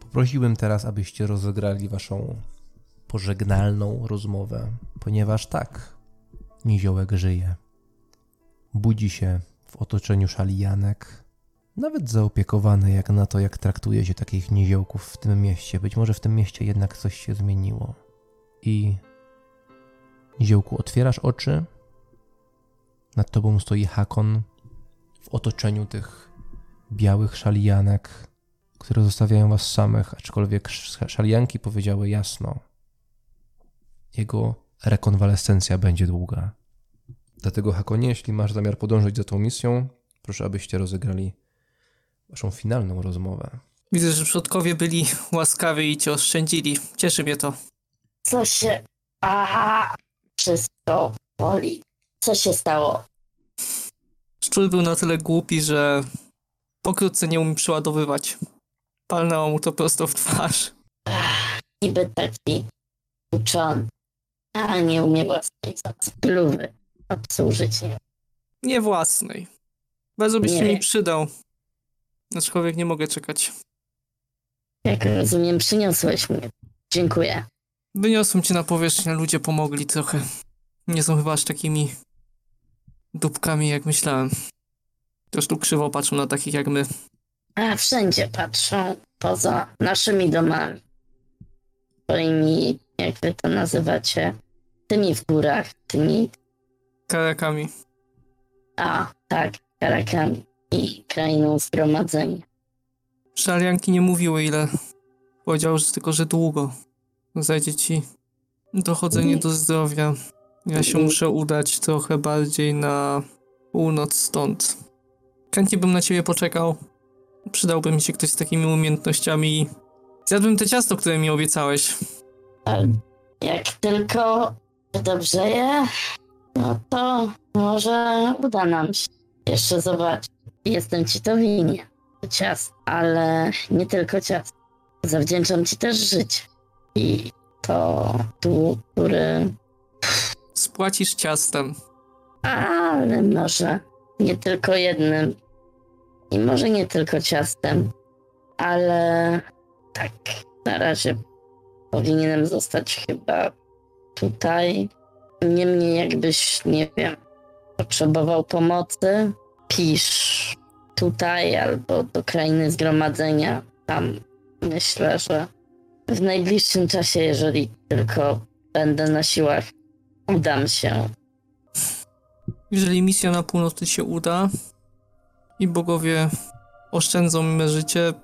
Poprosiłbym teraz, abyście rozegrali waszą pożegnalną rozmowę, ponieważ tak, niziołek żyje. Budzi się w otoczeniu szalijanek, nawet zaopiekowany jak na to, jak traktuje się takich niziołków w tym mieście. Być może w tym mieście jednak coś się zmieniło. I niziołku, otwierasz oczy, nad tobą stoi Hakon w otoczeniu tych białych szalijanek, które zostawiają was samych, aczkolwiek sz- szalianki powiedziały jasno. Jego rekonwalescencja będzie długa. Dlatego, Hakonie, jeśli masz zamiar podążyć za tą misją, proszę, abyście rozegrali waszą finalną rozmowę. Widzę, że przodkowie byli łaskawi i cię oszczędzili. Cieszy mnie to. Co się... A, wszystko boli. Co się stało? Szczur był na tyle głupi, że pokrótce nie umie przeładowywać. Palnęło mu to prosto w twarz. Niby taki uczony, a nie umie własnej spluwy obsłużyć. Nie. Nie własnej. Bardzo byś się mi przydał. Aczkolwiek nie mogę czekać. Jak rozumiem, przyniosłeś mnie. Dziękuję. Wyniosłem cię na powierzchnię, ludzie pomogli trochę. Nie są chyba aż takimi dupkami, jak myślałem. Tu krzywo patrzą na takich jak my. A wszędzie patrzą poza naszymi domami. Swoimi, jak wy to nazywacie, tymi w górach, tymi, Karakami. a tak, karakami i krainą zgromadzenia. Szalianki nie mówiły ile. Powiedział, że tylko, że długo. Zajdzie ci dochodzenie do zdrowia. Ja się muszę udać trochę bardziej na północ stąd. Chętnie bym na ciebie poczekał. Przydałby mi się ktoś z takimi umiejętnościami. Zjadłbym te ciasto, które mi obiecałeś. Jak tylko dobrze je, no to może uda nam się jeszcze zobaczyć. Jestem ci to winien. Ciast, ale nie tylko ciast. Zawdzięczam ci też życie. I to dług, który... Spłacisz ciastem. Ale może nie tylko jednym. I może nie tylko ciastem. Ale tak, na razie powinienem zostać chyba tutaj. Niemniej jakbyś, nie wiem, potrzebował pomocy, pisz tutaj albo do krainy zgromadzenia. Tam myślę, że w najbliższym czasie, jeżeli tylko będę na siłach, udam się. Jeżeli misja na północy się uda i bogowie oszczędzą mi życie,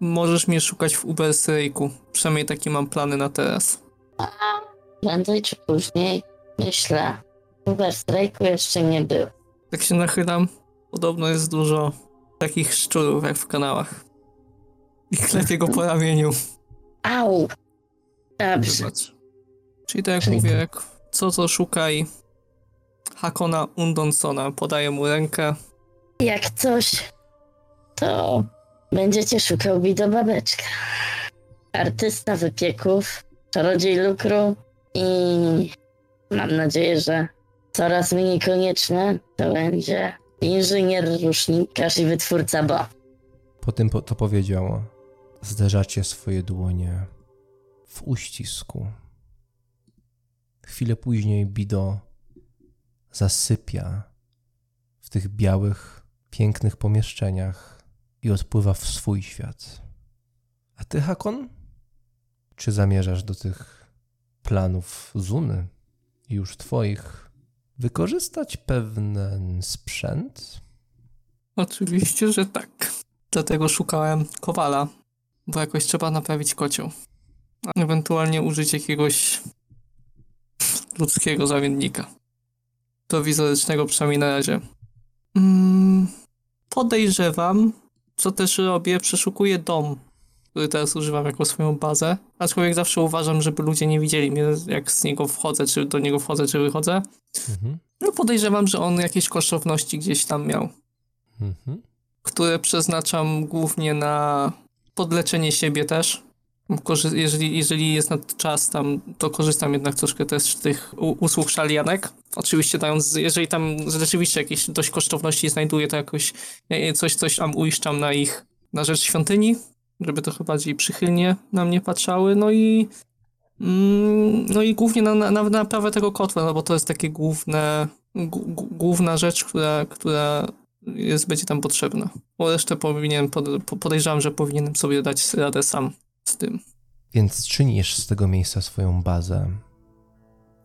możesz mnie szukać w Uberstreaku. Przynajmniej takie mam plany na teraz. Prędzej czy później, myślę. Uber strajku jeszcze nie był. Jak się nachylam, podobno jest dużo takich szczurów jak w kanałach. I klepie go po ramieniu. Au! Dobrze. Wybacz. Czyli tak jak Czyli- mówię, jak co to szukaj Hakona Undonsona. Podaję mu rękę. Jak coś, to będziecie szukał widobabeczka. Artysta wypieków, czarodziej lukru i mam nadzieję, że coraz mniej konieczne to będzie inżynier, rusznikarz i wytwórca Bo. Po tym po- to powiedział: Zderzacie swoje dłonie w uścisku. Chwilę później Bido zasypia w tych białych, pięknych pomieszczeniach i odpływa w swój świat. A ty, Hakon? Czy zamierzasz do tych planów Zuny, już twoich, wykorzystać pewien sprzęt? Oczywiście, że tak. Dlatego szukałem kowala, bo jakoś trzeba naprawić kocioł. Ewentualnie użyć jakiegoś ludzkiego zamiennika. Prowizorycznego przynajmniej na razie. Mm, podejrzewam, co też robię, przeszukuję dom, który teraz używam jako swoją bazę. Aczkolwiek zawsze uważam, żeby ludzie nie widzieli mnie, jak z niego wchodzę, czy do niego wchodzę, czy wychodzę. Mhm. No podejrzewam, że on jakieś kosztowności gdzieś tam miał Mhm. które przeznaczam głównie na podleczenie siebie też. Jeżeli, jeżeli jest na to czas tam, to korzystam jednak troszkę też z tych usług szalianek. Oczywiście dając, jeżeli tam rzeczywiście jakieś dość kosztowności znajduję, to jakoś e, coś, coś tam uiszczam na ich, na rzecz świątyni, żeby trochę bardziej przychylnie na mnie patrzały, no i mm, no i głównie na, na, na naprawę tego kotła, no bo to jest takie główne, główna rzecz, która, która jest, będzie tam potrzebna. Bo resztę powinien, pod, po- podejrzewam, że powinienem sobie dać radę sam z tym. Więc czynisz z tego miejsca swoją bazę.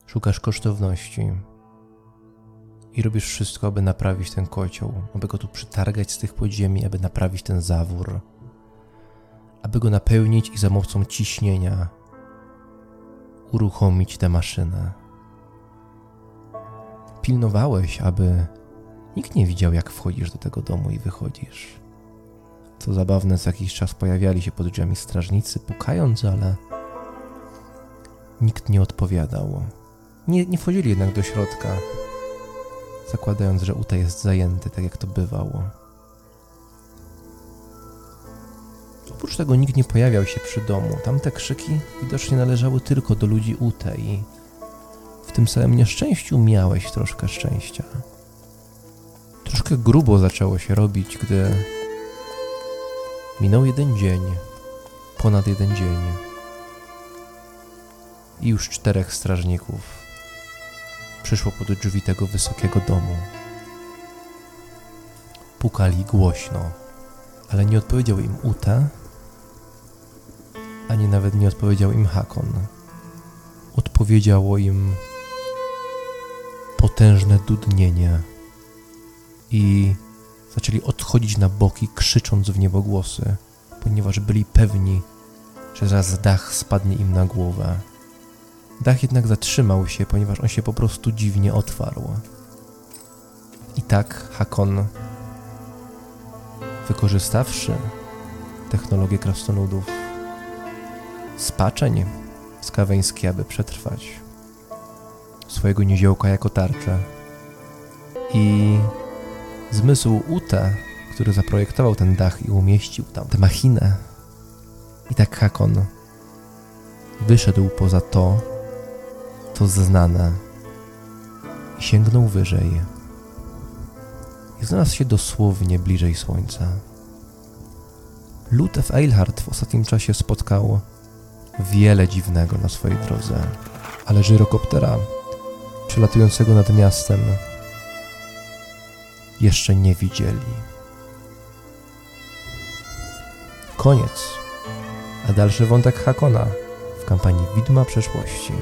Szukasz kosztowności. I robisz wszystko, aby naprawić ten kocioł, aby go tu przytargać z tych podziemi, aby naprawić ten zawór, aby go napełnić i za mocą ciśnienia uruchomić tę maszynę. Pilnowałeś, aby nikt nie widział, jak wchodzisz do tego domu i wychodzisz. Co zabawne, co jakiś czas pojawiali się pod drzwiami strażnicy, pukając, ale nikt nie odpowiadał. Nie, nie wchodzili jednak do środka, zakładając, że Uta jest zajęty, tak jak to bywało. Oprócz tego nikt nie pojawiał się przy domu. Tamte krzyki widocznie należały tylko do ludzi Ute i w tym samym nieszczęściu miałeś troszkę szczęścia. Troszkę grubo zaczęło się robić, gdy Minął jeden dzień, ponad jeden dzień. I już czterech strażników przyszło pod drzwi tego wysokiego domu. Pukali głośno, ale nie odpowiedział im Uta, ani nawet nie odpowiedział im Hakon. Odpowiedziało im potężne dudnienie i zaczęli odchodzić na boki, krzycząc w niebogłosy, ponieważ byli pewni, że zaraz dach spadnie im na głowę. Dach jednak zatrzymał się, ponieważ on się po prostu dziwnie otwarł. I tak Hakon, wykorzystawszy technologię krasnoludów, spaczeń skaweński, aby przetrwać swojego niziołka jako tarczę i zmysł Ute, który zaprojektował ten dach i umieścił tam tę machinę. I tak Hakon wyszedł poza to, to znane i sięgnął wyżej. I znalazł się dosłownie bliżej słońca. Lud F. Eilhart w ostatnim czasie spotkał wiele dziwnego na swojej drodze, ale żyrokoptera przelatującego nad miastem jeszcze nie widzieli. Koniec. A dalszy wątek Hakona w kampanii Widma Przeszłości.